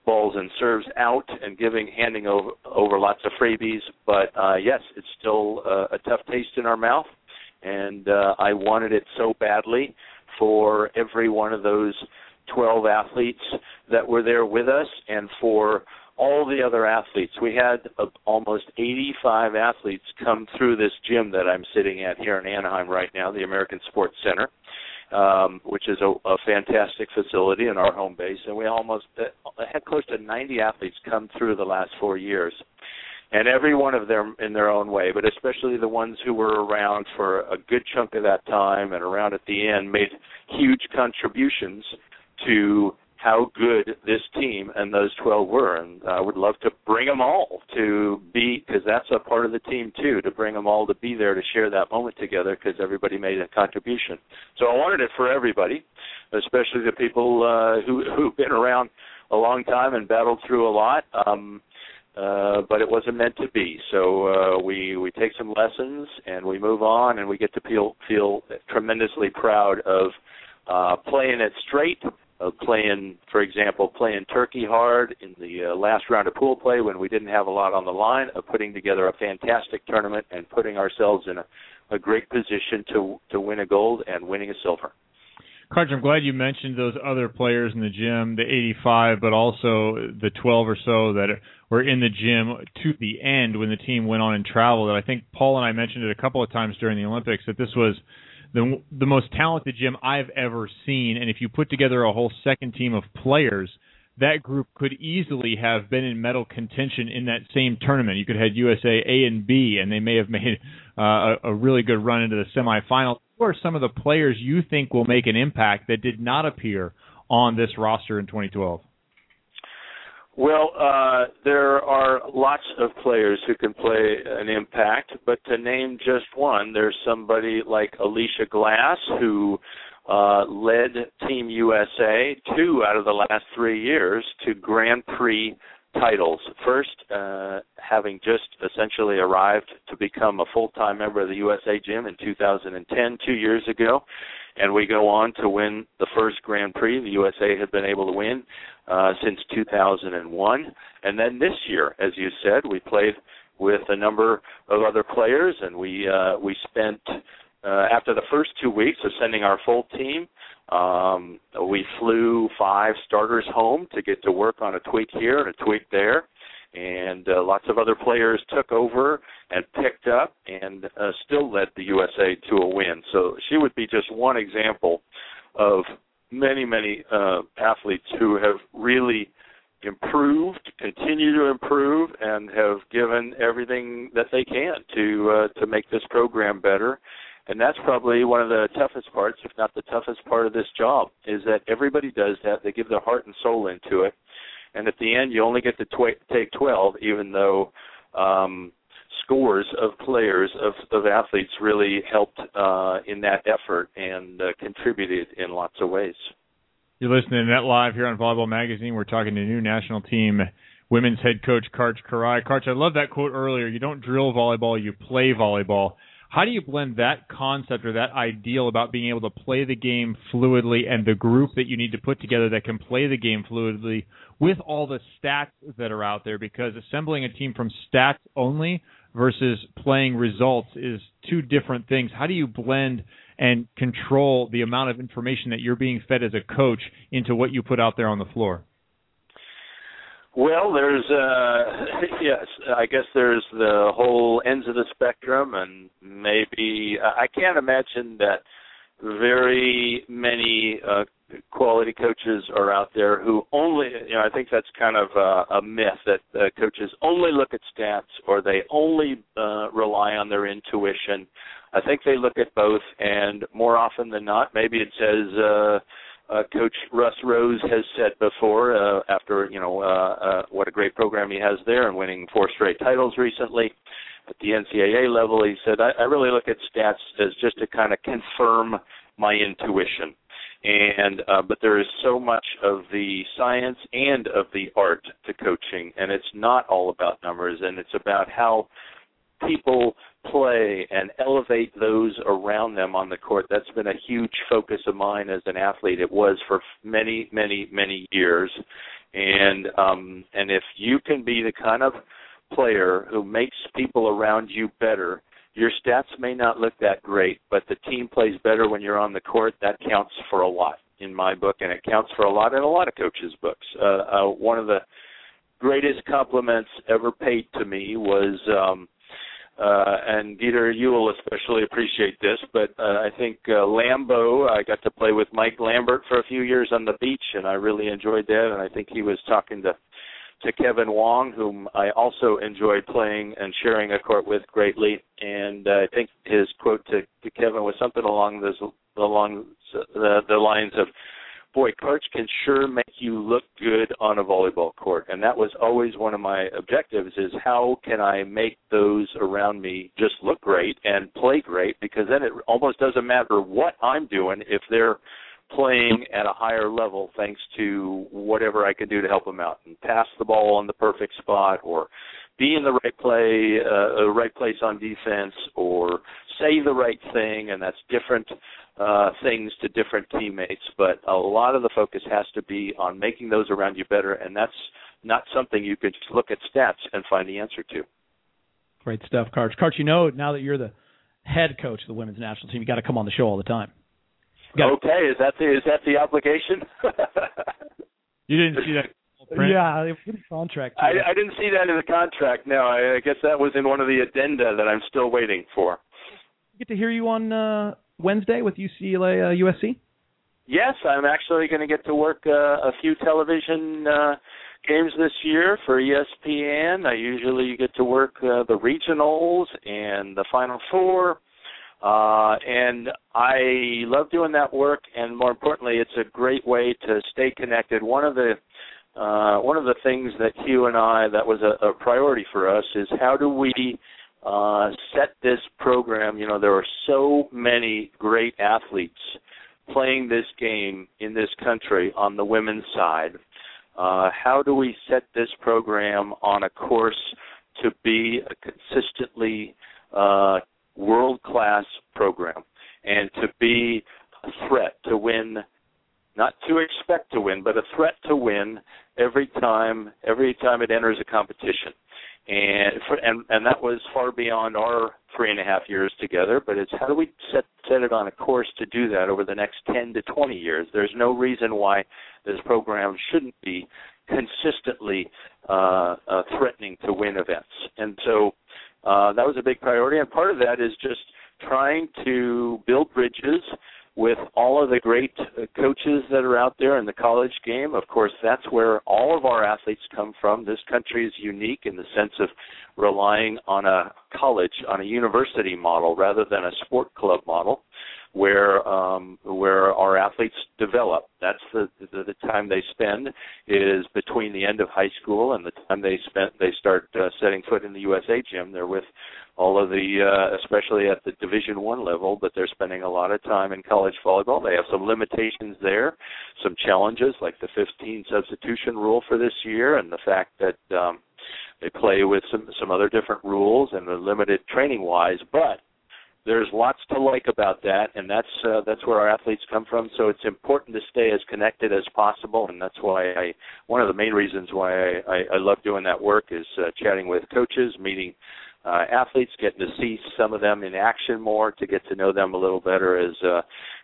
balls and serves out and giving handing over, over lots of freebies. But uh, yes, it's still uh, a tough taste in our mouth, and uh, I wanted it so badly for every one of those 12 athletes that were there with us, and for all the other athletes. We had uh, almost 85 athletes come through this gym that I'm sitting at here in Anaheim right now, the American Sports Center, um, which is a, a fantastic facility in our home base. And we almost uh, had close to 90 athletes come through the last four years. And every one of them in their own way, but especially the ones who were around for a good chunk of that time and around at the end made huge contributions to how good this team and those 12 were. And I would love to bring them all to be, because that's a part of the team too, to bring them all to be there to share that moment together because everybody made a contribution. So I wanted it for everybody, especially the people uh, who, who've been around a long time and battled through a lot. Um, uh, but it wasn't meant to be. So uh, we we take some lessons and we move on, and we get to feel feel tremendously proud of uh, playing it straight, playing, for example, playing Turkey hard in the uh, last round of pool play when we didn't have a lot on the line, of putting together a fantastic tournament and putting ourselves in a, a great position to to win a gold and winning a silver. Karch, I'm glad you mentioned those other players in the gym, the 85, but also the 12 or so that were in the gym to the end when the team went on and traveled. And I think Paul and I mentioned it a couple of times during the Olympics that this was the the most talented gym I've ever seen. And if you put together a whole second team of players, that group could easily have been in medal contention in that same tournament. You could have had USA A and B, and they may have made uh, a, a really good run into the semifinals who are some of the players you think will make an impact that did not appear on this roster in 2012? Well, uh, there are lots of players who can play an impact, but to name just one, there's somebody like Alisha Glass who uh, led Team USA two out of the last three years to Grand Prix titles. First, uh, having just essentially arrived to become a full-time member of the USA Gym in 2010, two years ago, and we go on to win the first Grand Prix the USA had been able to win uh, since 2001. And then this year, as you said, we played with a number of other players, and we uh, we spent uh, after the first two weeks of sending our full team, um, we flew five starters home to get to work on a tweak here and a tweak there. And uh, lots of other players took over and picked up and uh, still led the USA to a win. So she would be just one example of many, many uh, athletes who have really improved, continue to improve, and have given everything that they can to uh, to make this program better and that's probably one of the toughest parts, if not the toughest part of this job, is that everybody does that. They give their heart and soul into it, and at the end, you only get to tw- take 12, even though um, scores of players of, of athletes really helped uh, in that effort and uh, contributed in lots of ways. You're listening to Net Live here on Volleyball Magazine. We're talking to new national team women's head coach Karch Kiraly. Karch, I love that quote earlier. You don't drill volleyball, you play volleyball. How do you blend that concept or that ideal about being able to play the game fluidly and the group that you need to put together that can play the game fluidly with all the stats that are out there? Because assembling a team from stats only versus playing results is two different things. How do you blend and control the amount of information that you're being fed as a coach into what you put out there on the floor? Well, there's uh [laughs] yes, I guess there's the whole ends of the spectrum and maybe I can't imagine that very many uh quality coaches are out there who only you know I think that's kind of a, a myth that uh, coaches only look at stats or they only uh rely on their intuition. I think they look at both and more often than not maybe it says uh uh, Coach Russ Rose has said before, uh, after you know uh, uh, what a great program he has there and winning four straight titles recently at the NCAA level, he said I, I really look at stats as just to kind of confirm my intuition. And uh, but there is so much of the science and of the art to coaching, and it's not all about numbers, and it's about how people play and elevate those around them on the court. That's been a huge focus of mine as an athlete. It was for many, many, many years. And um and if you can be the kind of player who makes people around you better, your stats may not look that great, but the team plays better when you're on the court. That counts for a lot in my book, and it counts for a lot in a lot of coaches' books. Uh, uh, one of the greatest compliments ever paid to me was um, uh, and Dieter, you will especially appreciate this, but uh, I think uh, Lambo, I got to play with Mike Lambert for a few years on the beach, and I really enjoyed that. And I think he was talking to to Kevin Wong, whom I also enjoyed playing and sharing a court with greatly. And uh, I think his quote to, to Kevin was something along those along the, the lines of, boy, Karch can sure make you look good on a volleyball court, and that was always one of my objectives: is how can I make those around me just look great and play great? Because then it almost doesn't matter what I'm doing if they're playing at a higher level thanks to whatever I can do to help them out and pass the ball on the perfect spot or be in the right play, uh, right place on defense, or say the right thing, and that's different uh, things to different teammates. But a lot of the focus has to be on making those around you better, and that's not something you can just look at stats and find the answer to. Great stuff, Karch. Karch, you know now that you're the head coach of the women's national team, you got to come on the show all the time. Okay, is that the is that the obligation? [laughs] you didn't see that Print? Yeah, they put a contract. I, I didn't see that in the contract. No, I, I guess that was in one of the addenda that I'm still waiting for. Get to hear you on uh, Wednesday with UCLA uh, USC. Yes, I'm actually going to get to work uh, a few television uh, games this year for ESPN. I usually get to work uh, the regionals and the Final Four. Uh, and I love doing that work, and more importantly, it's a great way to stay connected. One of the uh, one of the things that Hugh and I that was a, a priority for us is how do we uh, set this program? You know, there are so many great athletes playing this game in this country on the women's side. Uh, how do we set this program on a course to be a consistently uh, world class program and to be a threat to win not to expect to win, but a threat to win every time every time it enters a competition. And for, and and that was far beyond our three and a half years together. But it's how do we set set it on a course to do that over the next ten to twenty years? There's no reason why this program shouldn't be consistently uh, uh, threatening to win events. And so uh, that was a big priority. And part of that is just trying to build bridges with all of the great uh, coaches that are out there in the college game. Of course, that's where all of our athletes come from. This country is unique in the sense of relying on a college, on a university model rather than a sport club model where um, where our athletes develop. That's the, the the time they spend is between the end of high school and the time they spent they start uh, setting foot in the USA gym. They're with all of the uh, especially at the Division One level, but they're spending a lot of time in college volleyball. They have some limitations there, some challenges like the 15 substitution rule for this year, and the fact that um, they play with some some other different rules and they're limited training wise, but there's lots to like about that, and that's uh, that's where our athletes come from. So it's important to stay as connected as possible, and that's why I one of the main reasons why I, I, I love doing that work is uh, chatting with coaches, meeting uh, athletes, getting to see some of them in action more, to get to know them a little better as uh,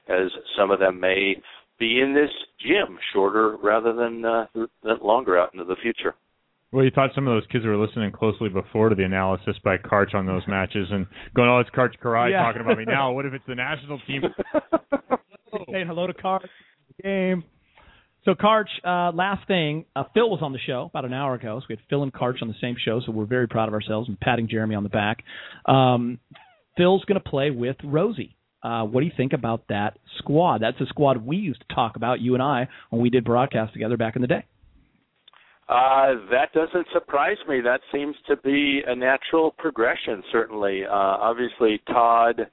as some of them may be in this gym shorter rather than uh, longer out into the future. Well, you thought some of those kids were listening closely before to the analysis by Karch on those matches and going, "Oh, it's Karch Kiraly Yeah. talking about me now. [laughs] What if it's the national team?" [laughs] saying hello to Karch. Game. So Karch, uh, last thing, uh, Phil was on the show about an hour ago. So we had Phil and Karch on the same show. So we're very proud of ourselves and patting Jeremy on the back. Um, Phil's going to play with Rosie. Uh, what do you think about that squad? That's a squad we used to talk about, you and I, when we did broadcast together back in the day. Uh, that doesn't surprise me. That seems to be a natural progression, certainly. Uh, obviously, Todd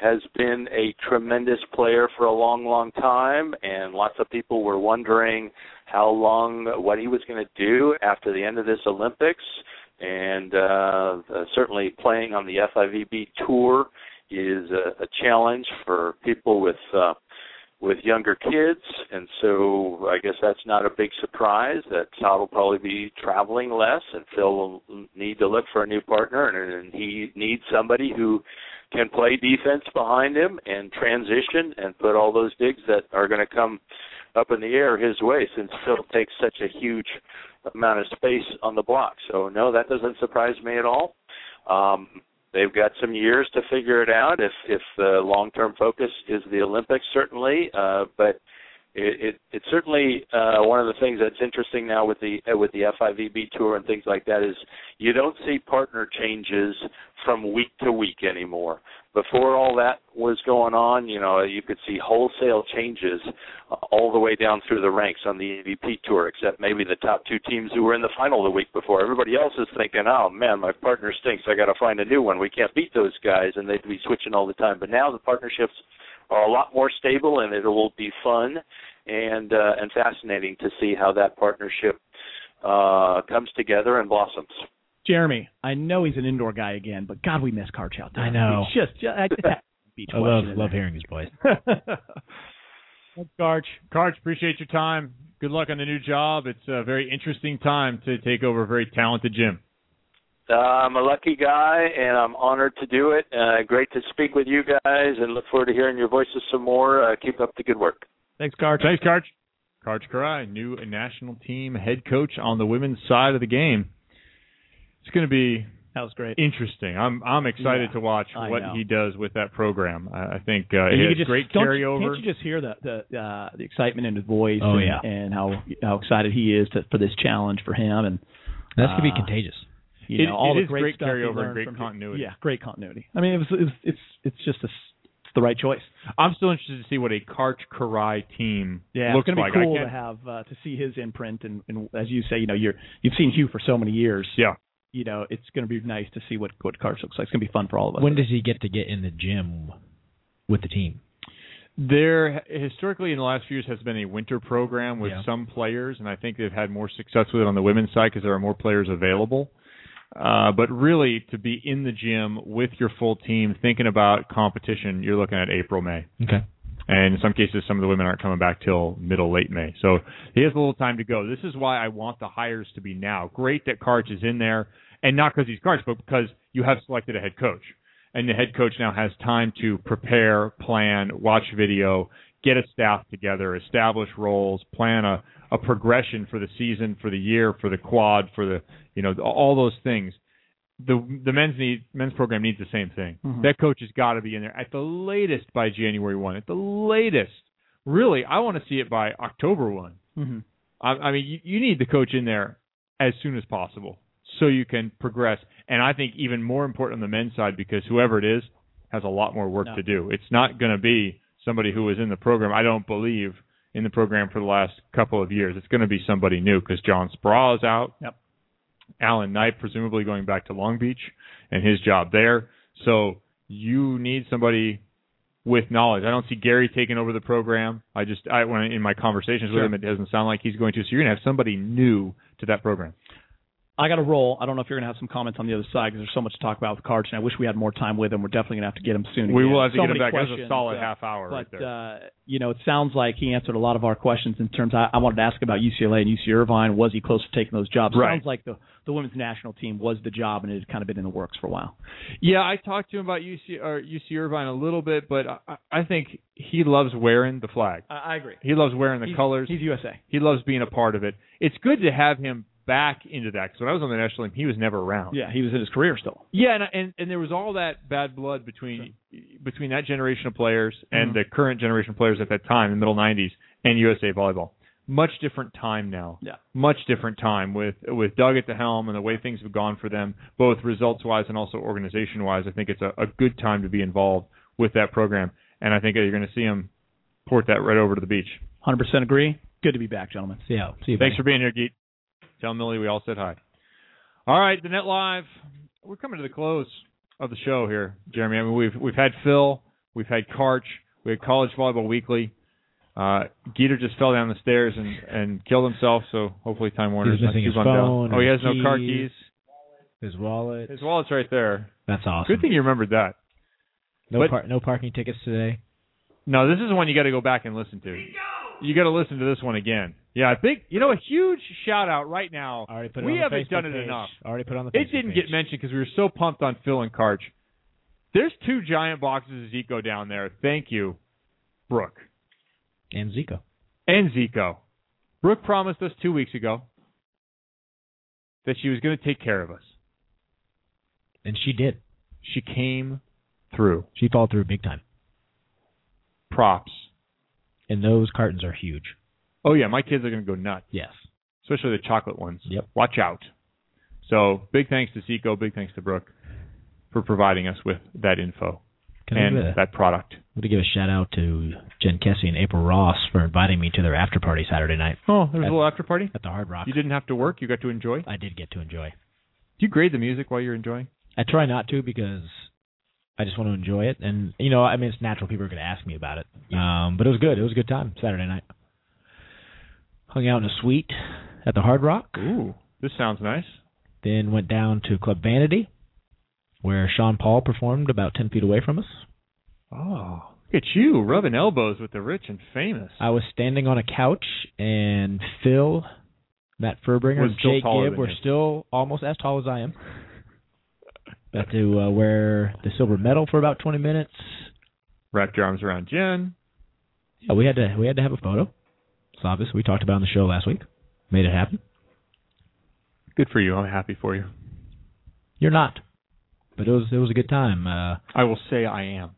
has been a tremendous player for a long, long time, and lots of people were wondering how long, what he was going to do after the end of this Olympics. And uh, uh, certainly playing on the FIVB tour is a, a challenge for people with uh, with younger kids, and so I guess that's not a big surprise that Todd will probably be traveling less, and Phil will need to look for a new partner, and, and he needs somebody who can play defense behind him and transition and put all those digs that are going to come up in the air his way, since Phil takes such a huge amount of space on the block. So no, that doesn't surprise me at all. Um, they've got some years to figure it out. If if the long term focus is the Olympics, certainly, uh, but it, it it's certainly uh, one of the things that's interesting now with the uh, with the FIVB tour and things like that is you don't see partner changes from week to week anymore. Before all that was going on, you know, you could see wholesale changes all the way down through the ranks on the AVP tour, except maybe the top two teams who were in the final the week before. Everybody else is thinking, "Oh man, my partner stinks. I got to find a new one. We can't beat those guys," and they'd be switching all the time. But now the partnerships are a lot more stable, and it will be fun and uh, and fascinating to see how that partnership uh, comes together and blossoms. Jeremy, I know he's an indoor guy again, but God, we miss Karch out there. I know. It's just, just I just [laughs] beach I love love hearing his voice. [laughs] Thanks, Karch. Karch, appreciate your time. Good luck on the new job. It's a very interesting time to take over a very talented gym. Uh, I'm a lucky guy, and I'm honored to do it. Uh, great to speak with you guys, and look forward to hearing your voices some more. Uh, keep up the good work. Thanks, Karch. Thanks, Karch. Karch Kiraly, new national team head coach on the women's side of the game. It's going to be that was great. Interesting. I'm I'm excited Yeah, to watch I what know. he does with that program. I, I think uh, And he has just, great don't- carryover. Can't you just hear the the uh, the excitement in his voice? Oh, and, yeah. and how how excited he is to, for this challenge for him, and That's gonna be uh, contagious. You It- know, all it the is great, great stuff carryover and great from- continuity. Yeah, great continuity. I mean, it was, it was it's it's just a, it's the right choice. I'm still interested to see what a Karch Kiraly team Yeah, looks it's going to be I cool to can't- have uh, to see his imprint, and, and as you say, you know, you're you've seen Hugh for so many years. Yeah. You know, it's going to be nice to see what what Karch looks like. It's going to be fun for all of us. When does he get to get in the gym with the team? There historically in the last few years has been a winter program with Yeah. some players, and I think they've had more success with it on the women's side because there are more players available. Uh, but really, to be in the gym with your full team, thinking about competition, you're looking at April, May. Okay. And in some cases, some of the women aren't coming back till middle, late May. So he has a little time to go. This is why I want the hires to be now. Great that Karch is in there, and not because he's Karch, but because you have selected a head coach. And the head coach now has time to prepare, plan, watch video, get a staff together, establish roles, plan a, a progression for the season, for the year, for the quad, for the you know all those things. The the men's need men's program needs the same thing. Mhm. That coach has got to be in there at the latest by January one. At the latest, really, I want to see it by October one. hmm I, I mean, you, you need the coach in there as soon as possible so you can progress. And I think even more important on the men's side because whoever it is has a lot more work No. to do. It's not going to be somebody who was in the program. I don't believe in the program for the last couple of years. It's going to be somebody new because John Speraw is out. Yep. Alan Knight presumably going back to Long Beach and his job there. So you need somebody with knowledge. I don't see Gary taking over the program. I just I when in my conversations Sure. with him it doesn't sound like he's going to. So you're going to have somebody new to that program. I got to roll. I don't know if you're going to have some comments on the other side because there's so much to talk about with Karch, and I wish we had more time with him. We're definitely going to have to get him soon. We again. will have to So get him back. That was a solid uh, half hour but, right there. uh, you know, it sounds like he answered a lot of our questions in terms. I, I wanted to ask about UCLA and UC Irvine. Was he close to taking those jobs? Right. Sounds like the the women's national team was the job, and it had kind of been in the works for a while. Yeah, I talked to him about UC or UC Irvine a little bit, but I, I think he loves wearing the flag. I, I agree. He loves wearing the He's- colors. He's USA. He loves being a part of it. It's good to have him back into that because when I was on the national team, he was never around. Yeah, he was in his career still. Yeah, and and, and there was all that bad blood between between that generation of players and Mhm. the current generation of players at that time, the middle '90s, and USA Volleyball. Much different time now. Yeah. Much different time with with Doug at the helm and the way things have gone for them, both results wise and also organization wise. I think it's a, a good time to be involved with that program, and I think you're going to see him port that right over to the beach. 100% agree. Good to be back, gentlemen. See ya. See you. Thanks buddy. for being here, Geet. Tell Millie we all said hi. All right, the Net Live. We're coming to the close of the show here, Jeremy. I mean, we've we've had Phil, we've had Karch, we had College Volleyball Weekly. Uh, Geeter just fell down the stairs and and killed himself. So hopefully Time Warner's He's not missing too his bummed out. phone, Oh, he his has no car keys. keys. His wallet. His wallet's right there. That's awesome. Good thing you remembered that. No But- par- no parking tickets today. No, this is one you got to go back and listen to. You got to listen to this one again. Yeah, I think you know a huge shout out right now. Already put it we on haven't Facebook done it page. enough. Already put it on the. It didn't page. get mentioned because we were so pumped on Phil and Karch. There's two giant boxes of Zico down there. Thank you, Brooke And Zico. and Zico. Brooke promised us two weeks ago that she was going to take care of us. And she did. She came through. She followed through big time. Props. And those cartons are huge. Oh yeah, my kids are going to go nuts. Yes. especially the chocolate ones. Yep. Watch out. So big thanks to Zico, big thanks to Brooke for providing us with that info. Can and a- that product. I'm going to give a shout out to Jen Kessy and April Ross for inviting me to their after party Saturday night Oh, there was At- a little after party. at the Hard Rock. You didn't have to work. You got to enjoy. I did get to enjoy. Do you grade the music while you're enjoying? I try not to because I just want to enjoy it, and you know, I mean, it's natural people are going to ask me about it. Um, but it was good. It was a good time Saturday night. Hung out in a suite at the Hard Rock. Ooh, this sounds nice. Then went down to Club Vanity, where Sean Paul performed about ten feet away from us. Oh, look at you rubbing elbows with the rich and famous. I was standing on a couch, and Phil, Matt Fuerbringer, and Jake Gibb were you. still almost as tall as I am. Got to uh, wear the silver medal for about 20 minutes. Wrapped your arms around Jen. Yeah, we had to we had to have a photo. It's obvious. We talked about it on the show last week. Made it happen. Good for you. I'm happy for you. You're not, but it was it was a good time. Uh, I will say I am.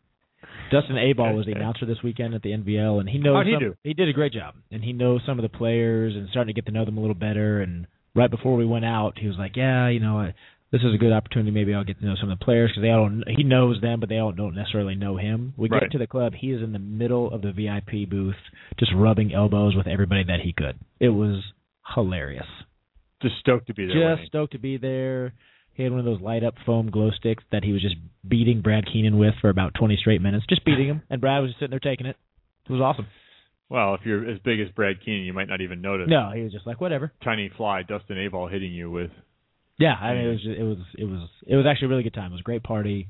Dustin Aball was the announcer this weekend at the NVL, and he knows How'd he some- do? He did a great job, and he knows some of the players and starting to get to know them a little better. And right before we went out, he was like, "Yeah, you know, I, this is a good opportunity. Maybe I'll get to know some of the players because they all don't. He knows them, but they all don't necessarily know him. We Right. get to the club. He is in the middle of the VIP booth, just rubbing elbows with everybody that he could. It was hilarious. Just stoked to be there. Just stoked to be there. He had one of those light up foam glow sticks that he was just beating Brad Keenan with for about 20 straight minutes, just beating him, and Brad was just sitting there taking it. It was awesome. Well, if you're as big as Brad Keenan, you might not even notice. No, he was just like whatever. Tiny fly, Dustin Aball hitting you with. Yeah, I mean it was just, it was it was it was actually a really good time. It was a great party.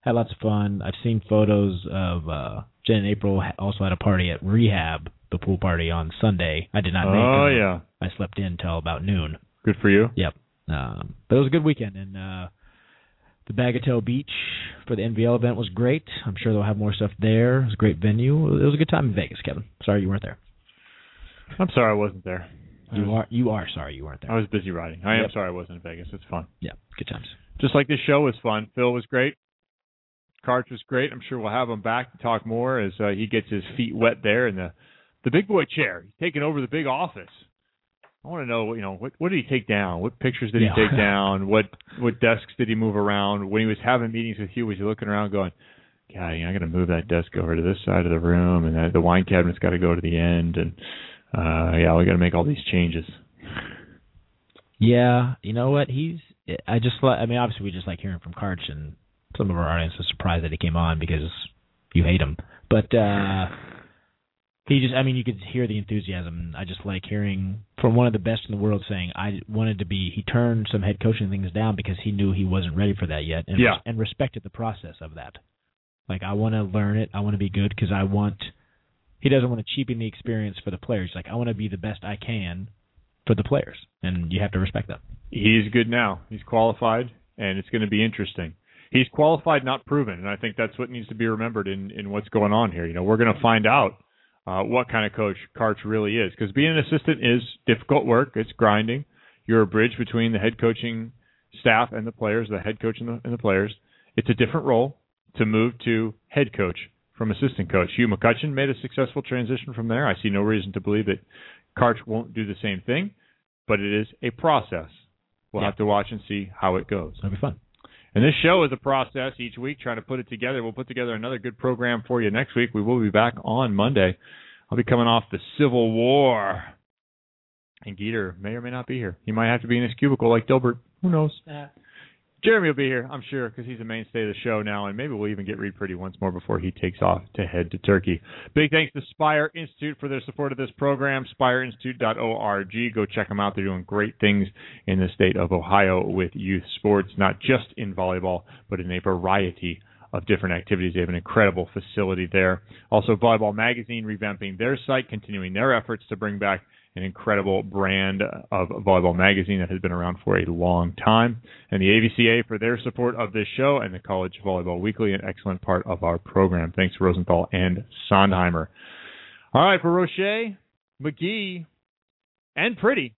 Had lots of fun. I've seen photos of uh Jen and April also had a party at Rehab, the pool party on Sunday. I did not make Oh it. yeah, I slept in till about noon. good for you. Yep. Um, but it was a good weekend, and uh, the Bagatelle Beach for the NVL event was great. I'm sure they'll have more stuff there. It was a great venue. It was a good time in Vegas, Kevin. Sorry you weren't there. I'm sorry I wasn't there. You are you are sorry you weren't there. I was busy riding. I am sorry I wasn't in Vegas. It's fun. Yeah, good times. Just like this show was fun. Phil was great. Karch was great. I'm sure we'll have him back to talk more as uh, he gets his feet wet there in the the big boy chair. He's taking over the big office. I want to know, you know, what what did he take down? What pictures did Yeah. he take [laughs] down? What what desks did he move around? When he was having meetings with you, was he looking around going, God, you know, I got to move that desk over to this side of the room, and that, the wine cabinet's got to go to the end, and uh yeah, we got to make all these changes. Yeah, you know what? He's. I just. I mean, obviously, we just like hearing from Karch, and some of our audience is surprised that he came on because you hate him. But uh he just. I mean, you could hear the enthusiasm. I just like hearing from one of the best in the world saying, "I wanted to be." He turned some head coaching things down because he knew he wasn't ready for that yet, and Yeah. and respected the process of that. Like, I want to learn it. I want to be good because I want. He doesn't want to cheapen the experience for the players. Like, I want to be the best I can for the players, and you have to respect that. He's good now. He's qualified, and it's going to be interesting. He's qualified, not proven, and I think that's what needs to be remembered in in what's going on here. You know, we're going to find out uh, what kind of coach Karch really is, because being an assistant is difficult work. It's grinding. You're a bridge between the head coaching staff and the players, the head coach and the, and the players. It's a different role to move to head coach from assistant coach. Hugh McCutcheon made a successful transition from there. I see no reason to believe that Karch won't do the same thing, but it is a process. We'll Yeah. have to watch and see how it goes. It'll be fun. And this show is a process each week, trying to put it together. We'll put together another good program for you next week. We will be back on Monday. I'll be coming off the Civil War. And Geeter may or may not be here. He might have to be in his cubicle like Dilbert. Who knows? Jeremy will be here, I'm sure, because he's a mainstay of the show now, and maybe we'll even get Reid Priddy once more before he takes off to head to Turkey. Big thanks to Spire Institute for their support of this program. SpireInstitute.org. Go check them out. They're doing great things in the state of Ohio with youth sports, not just in volleyball, but in a variety of different activities. They have an incredible facility there. Also, Volleyball Magazine revamping their site, continuing their efforts to bring back an incredible brand of volleyball magazine that has been around for a long time. And the AVCA for their support of this show and the College Volleyball Weekly, an excellent part of our program. Thanks Rosenthal and Sondheimer. All right, for Roche, McGee, and Pretty,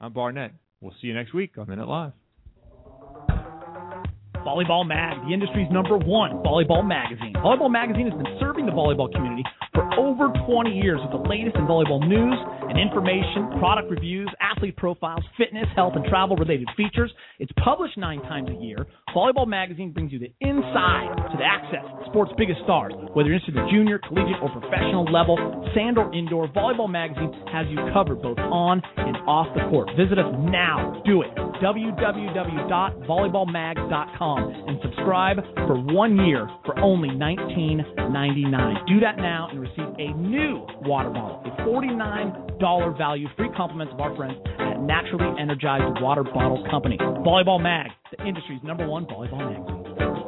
I'm Barnett. We'll see you next week on Minute Live. Volleyball Mag, the industry's number one volleyball magazine. Volleyball Magazine has been serving the volleyball community for over 20 years with the latest in volleyball news and information, product reviews, athlete profiles, fitness, health, and travel related features. It's published nine times a year. Volleyball Magazine brings you the inside to the access, sports sport's biggest stars. Whether you're interested in the junior, collegiate, or professional level, sand or indoor, Volleyball Magazine has you covered both on and off the court. Visit us now. Do it. www.volleyballmag.com and subscribe for one year for only $19.99. Do that now and receive a new water bottle, a $49 value, free compliments of our friends at Naturally Energized Water Bottle Company. Volleyball Mag, the industry's number one volleyball magazine.